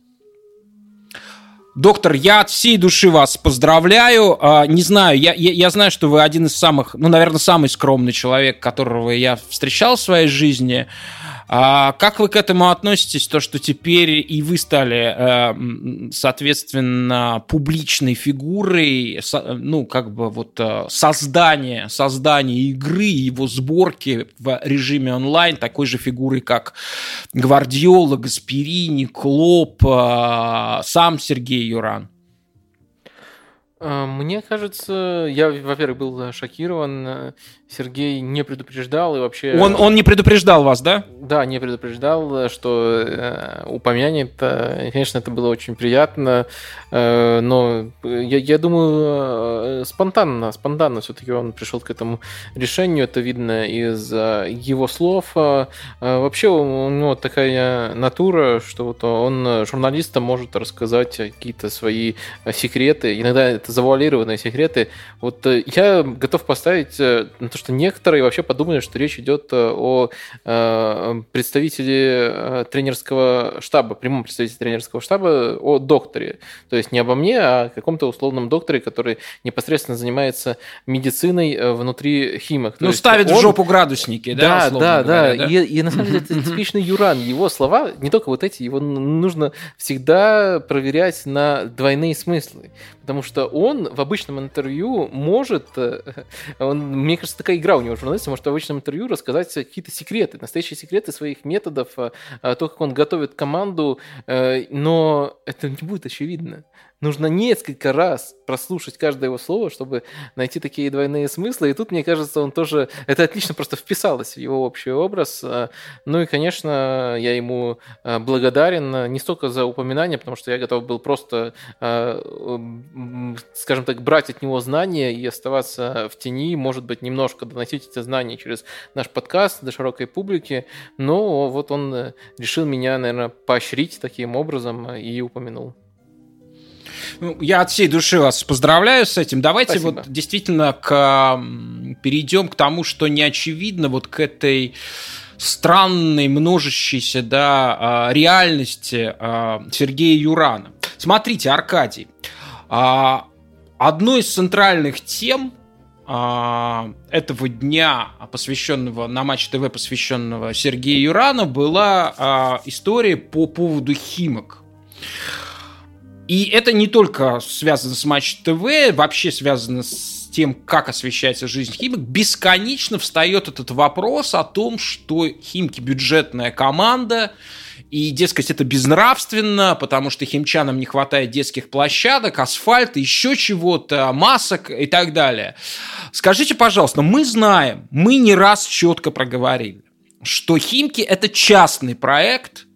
Доктор, я от всей души вас поздравляю. А, не знаю, я, я, я знаю, что вы один из самых, ну, наверное, самый скромный человек, которого я встречал в своей жизни. А как вы к этому относитесь, то, что теперь и вы стали, э, соответственно, публичной фигурой, ну, как бы вот э, создание, создание игры, его сборки в режиме онлайн такой же фигурой, как Гвардиола, Гасперини, Клоп, э, сам Сергей Юран? Мне кажется, я, во-первых, был шокирован. Сергей не предупреждал и вообще... Он, он не предупреждал вас, да? да, не предупреждал, что э, упомянет. Конечно, это было очень приятно, э, но я, я думаю, э, спонтанно, спонтанно все-таки он пришел к этому решению. Это видно из э, его слов. Э, вообще у него такая натура, что вот он журналистам может рассказать какие-то свои секреты. Иногда это завуалированные секреты. Вот э, я готов поставить э, на то, что некоторые вообще подумали, что речь идет о представителе тренерского штаба, прямом представителе тренерского штаба, о докторе. То есть не обо мне, а о каком-то условном докторе, который непосредственно занимается медициной э, внутри Химок. Ну, ставит он... в жопу градусники, да? Да, да, говоря, да. И, и на самом деле это типичный Юран. Его слова, не только вот эти, его нужно всегда проверять на двойные смыслы. Потому что он в обычном интервью может, э, он, мне кажется, такая игра у него журналиста, может в обычном интервью рассказать какие-то секреты, настоящие секреты своих методов, э, то, как он готовит команду, но это не будет очевидно нужно несколько раз прослушать каждое его слово, чтобы найти такие двойные смыслы. И тут, мне кажется, он тоже... Это отлично просто вписалось в его общий образ. Ну и, конечно, я ему э, благодарен не столько за упоминание, потому что я готов был просто, скажем так, брать от него знания и оставаться в тени, может быть, немножко доносить эти знания через наш подкаст до широкой публики. Но вот он э, решил меня, наверное, поощрить таким образом и упомянул. Ну, я от всей души вас поздравляю с этим. Давайте Спасибо. вот действительно к, перейдем к тому, что не очевидно, вот к этой странной, множащейся да, а, реальности а, Сергея Юрана. Смотрите, Аркадий, а, одной из центральных тем этого дня, посвященного на Матч ТВ, посвященного Сергею Юрану, была история по поводу Химок. И это не только связано с Матч ТВ, вообще связано с тем, как освещается жизнь Химок, бесконечно встает этот вопрос о том, что Химки бюджетная команда, и, дескать, это безнравственно, потому что химчанам не хватает детских площадок, асфальта, еще чего-то, масок и так далее. Скажите, пожалуйста, мы знаем, мы не раз четко проговорили, что Химки – это частный проект,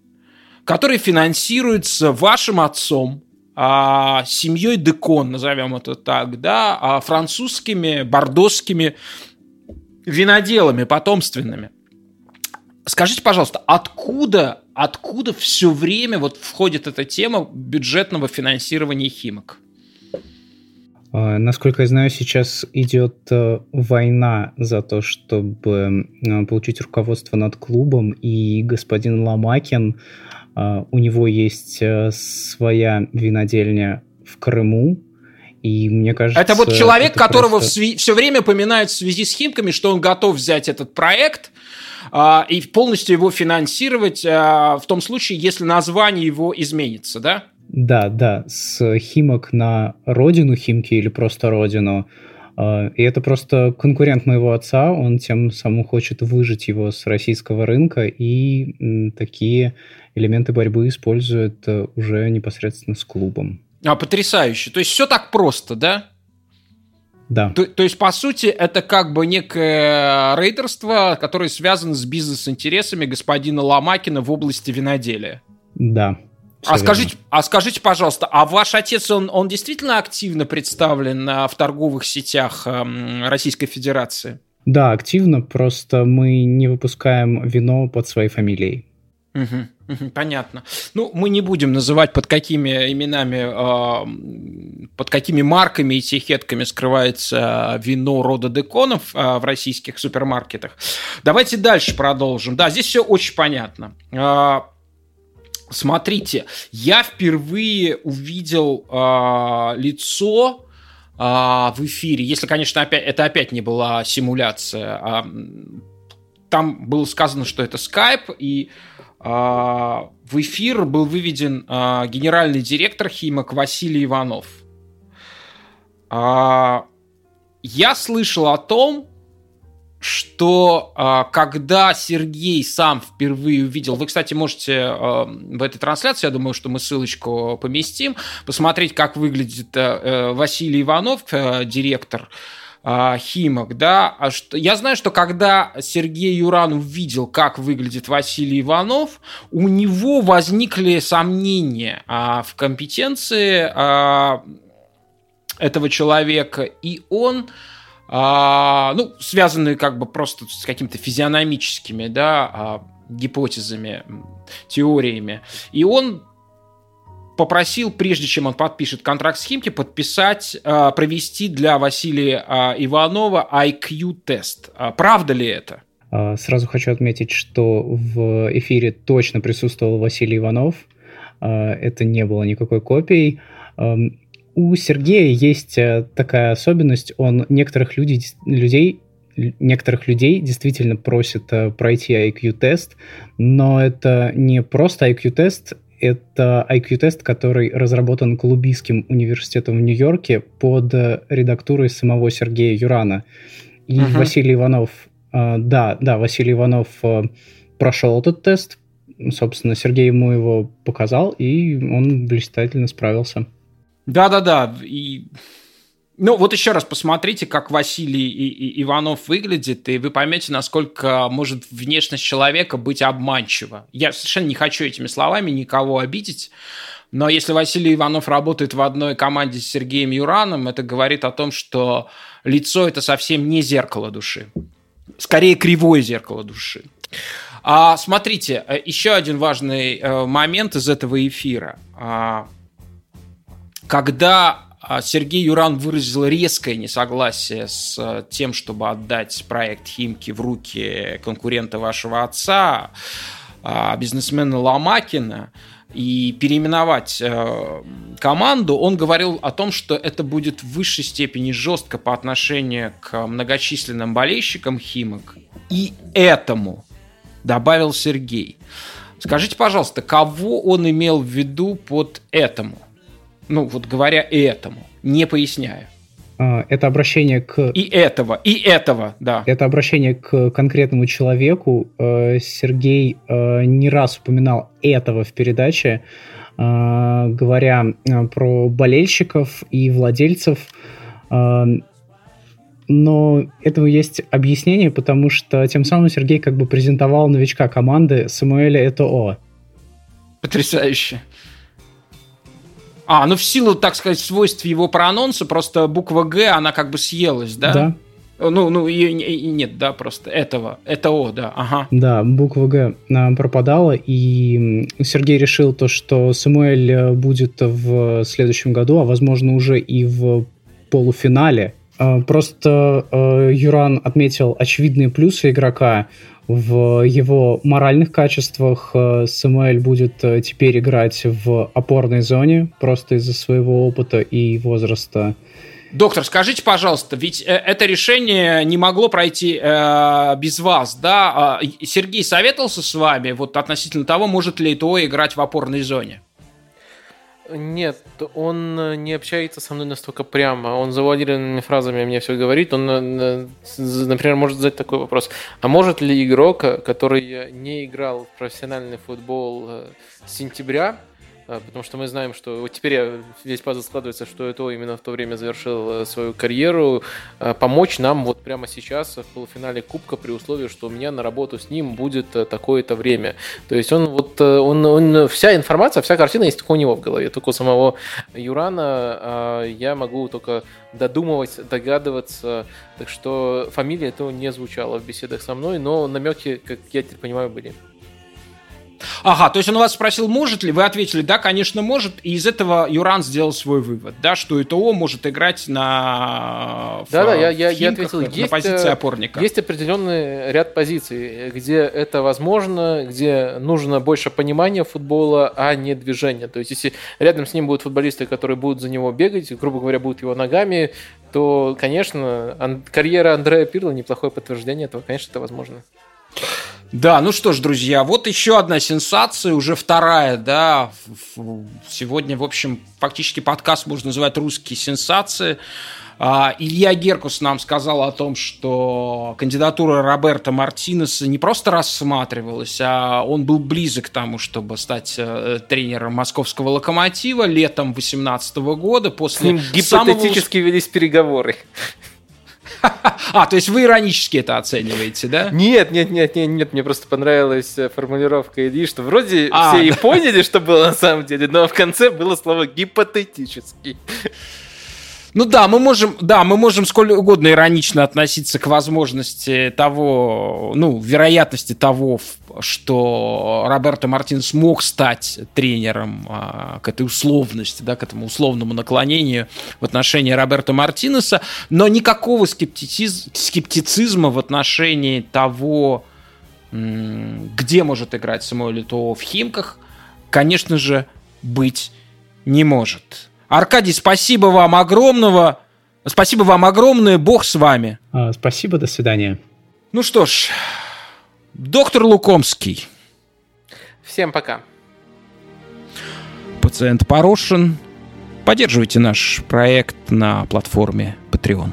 который финансируется вашим отцом, а, семьей Декон, назовем это так, да, а французскими, бордосскими виноделами потомственными. Скажите, пожалуйста, откуда, откуда все время вот входит эта тема бюджетного финансирования химок? А, насколько я знаю, сейчас идет э, война за то, чтобы э, получить руководство над клубом, и господин Ломакин у него есть э, своя винодельня в Крыму, и мне кажется... Это вот человек, это которого просто... сви- все время поминают в связи с Химками, что он готов взять этот проект а, и полностью его финансировать а, в том случае, если название его изменится, да? Да, да, с Химок на родину Химки или просто родину. А, и это просто конкурент моего отца, он тем самым хочет выжить его с российского рынка, и такие элементы борьбы используют э, уже непосредственно с клубом. А, потрясающе. То есть все так просто, да? Да. То, то есть, по сути, это как бы некое рейдерство, которое связано с бизнес-интересами господина Ломакина в области виноделия. Да. А скажите, а скажите, пожалуйста, а ваш отец, он, он действительно активно представлен в торговых сетях эм, Российской Федерации? Да, активно, просто мы не выпускаем вино под своей фамилией. Угу, понятно. Ну, мы не будем называть, под какими именами, под какими марками и этикетками скрывается вино рода Деконов в российских супермаркетах. Давайте дальше продолжим. Да, здесь все очень понятно. А, смотрите, я впервые увидел а, лицо а, в эфире, если, конечно, опять, это опять не была симуляция. там было сказано, что это скайп, и а, в эфир был выведен а, генеральный директор Химок Василий Иванов. А, я слышал о том, что когда Сергей сам впервые увидел, вы, кстати, можете в этой трансляции, я думаю, что мы ссылочку поместим, посмотреть, как выглядит э, Василий Иванов, э, директор а, Химок, да, а что, я знаю, что когда Сергей Юран увидел, как выглядит Василий Иванов, у него возникли сомнения а, в компетенции а, этого человека, и он а, ну, связанные как бы просто с какими-то физиономическими, да, а, гипотезами, теориями. И он попросил, прежде чем он подпишет контракт с Химки, подписать, а, провести для Василия а, Иванова IQ-тест. А, правда ли это? Сразу хочу отметить, что в эфире точно присутствовал Василий Иванов. Это не было никакой копией. У Сергея есть э, такая особенность, он некоторых людей, людей некоторых людей действительно просит э, пройти IQ-тест, но это не просто IQ-тест, это IQ-тест, который разработан Колумбийским университетом в Нью-Йорке под э, редактурой самого Сергея Юрана. И uh-huh. Василий Иванов, э, да, да, Василий Иванов э, прошел этот тест, собственно, Сергей ему его показал, и он блистательно справился. Да-да-да, и ну, вот еще раз посмотрите, как Василий и, и Иванов выглядит, и вы поймете, насколько может внешность человека быть обманчива. Я совершенно не хочу этими словами никого обидеть, но если Василий Иванов работает в одной команде с Сергеем Юраном, это говорит о том, что лицо – это совсем не зеркало души. Скорее, кривое зеркало души. А, смотрите, э, еще один важный э, момент из этого эфира. А, когда Сергей Юран выразил резкое несогласие с э, тем, чтобы отдать проект Химки в руки конкурента вашего отца, а, бизнесмена Ломакина, и переименовать э, команду, он говорил о том, что это будет в высшей степени жестко по отношению к многочисленным болельщикам Химок. И этому добавил Сергей. Скажите, пожалуйста, кого он имел в виду под этому? Ну, вот говоря этому, не поясняя. А, это обращение к... И этого, и этого, да. Это обращение к конкретному человеку. Э, Сергей э, не раз упоминал этого в передаче, э, говоря про болельщиков и владельцев. Но этому есть объяснение, потому что тем самым Сергей как бы презентовал новичка команды Самуэля Этоо. Потрясающе. А, ну в силу, так сказать, свойств его проанонса, просто буква Г, она как бы съелась, да? Да. Ну, ну, и, и, нет, да, просто этого, это О, да, ага. Да, буква Г пропадала, и Сергей решил то, что Самуэль э, будет в следующем году, а возможно уже и в полуфинале. А, просто э, Юран отметил очевидные плюсы игрока, в его моральных качествах э, Самуэль будет э, теперь играть в опорной зоне просто из-за своего опыта и возраста. Доктор, скажите, пожалуйста, ведь э, это решение не могло пройти э, без вас, да? А, Сергей советовался с вами вот относительно того, может ли ИТО играть в опорной зоне? Нет, он э, не общается со мной настолько прямо. Он завуалированными фразами мне все говорит. Он, э, например, может задать такой вопрос. А может ли игрок, который не играл в профессиональный футбол э, с сентября, потому что мы знаем, что вот теперь весь пазл складывается, что это именно в то время завершил э, свою карьеру, а, помочь нам вот прямо сейчас в полуфинале Кубка при условии, что у меня на работу с ним будет э, такое-то время. То есть он вот, э, он, он, вся информация, вся картина есть только у него в голове, только у самого Юрана а, я могу только додумывать, догадываться, так что фамилия этого не звучала в беседах со мной, но намеки, как я теперь понимаю, были. Ага, то есть он вас спросил, может ли, вы ответили, да, конечно, может, и из этого Юран сделал свой вывод, да, что ИТО может играть на Да, да, я, я, я ответил, на есть, позиции опорника. Есть определенный ряд позиций, где это возможно, где нужно больше понимания футбола, а не движения. То есть, если рядом с ним будут футболисты, которые будут за него бегать, грубо говоря, будут его ногами, то, конечно, карьера Андрея Пирла неплохое подтверждение этого, конечно, это возможно. Да, ну что ж, друзья, вот еще одна сенсация, уже вторая, да. Сегодня, в общем, фактически подкаст можно называть «Русские сенсации». А, Илья Геркус нам сказал о том, что кандидатура Роберта Мартинеса не просто рассматривалась, а он был близок к тому, чтобы стать э, тренером московского локомотива летом 2018 года. После ним гипотетически самого... велись переговоры. А, то есть вы иронически это оцениваете, да? Нет, нет, нет, нет, нет, мне просто понравилась э, формулировка Ильи, что вроде А, все и да. поняли, что было на самом деле, но в конце было слово гипотетический. Ну да, мы можем, да, мы можем сколь угодно иронично относиться к возможности того, ну, вероятности того, что Роберто Мартинес мог стать тренером а, к этой условности, да, к этому условному наклонению в отношении Роберто Мартинеса, но никакого скептициз- скептицизма в отношении того, где может играть Самуэль Eto'o в Химках, конечно же, быть не может. Аркадий, спасибо вам огромного. Спасибо вам огромное. Бог с вами. А, Спасибо, до свидания. Ну что ж, доктор Лукомский, Всем пока. пациент Порошин. Поддерживайте наш проект на платформе Patreon.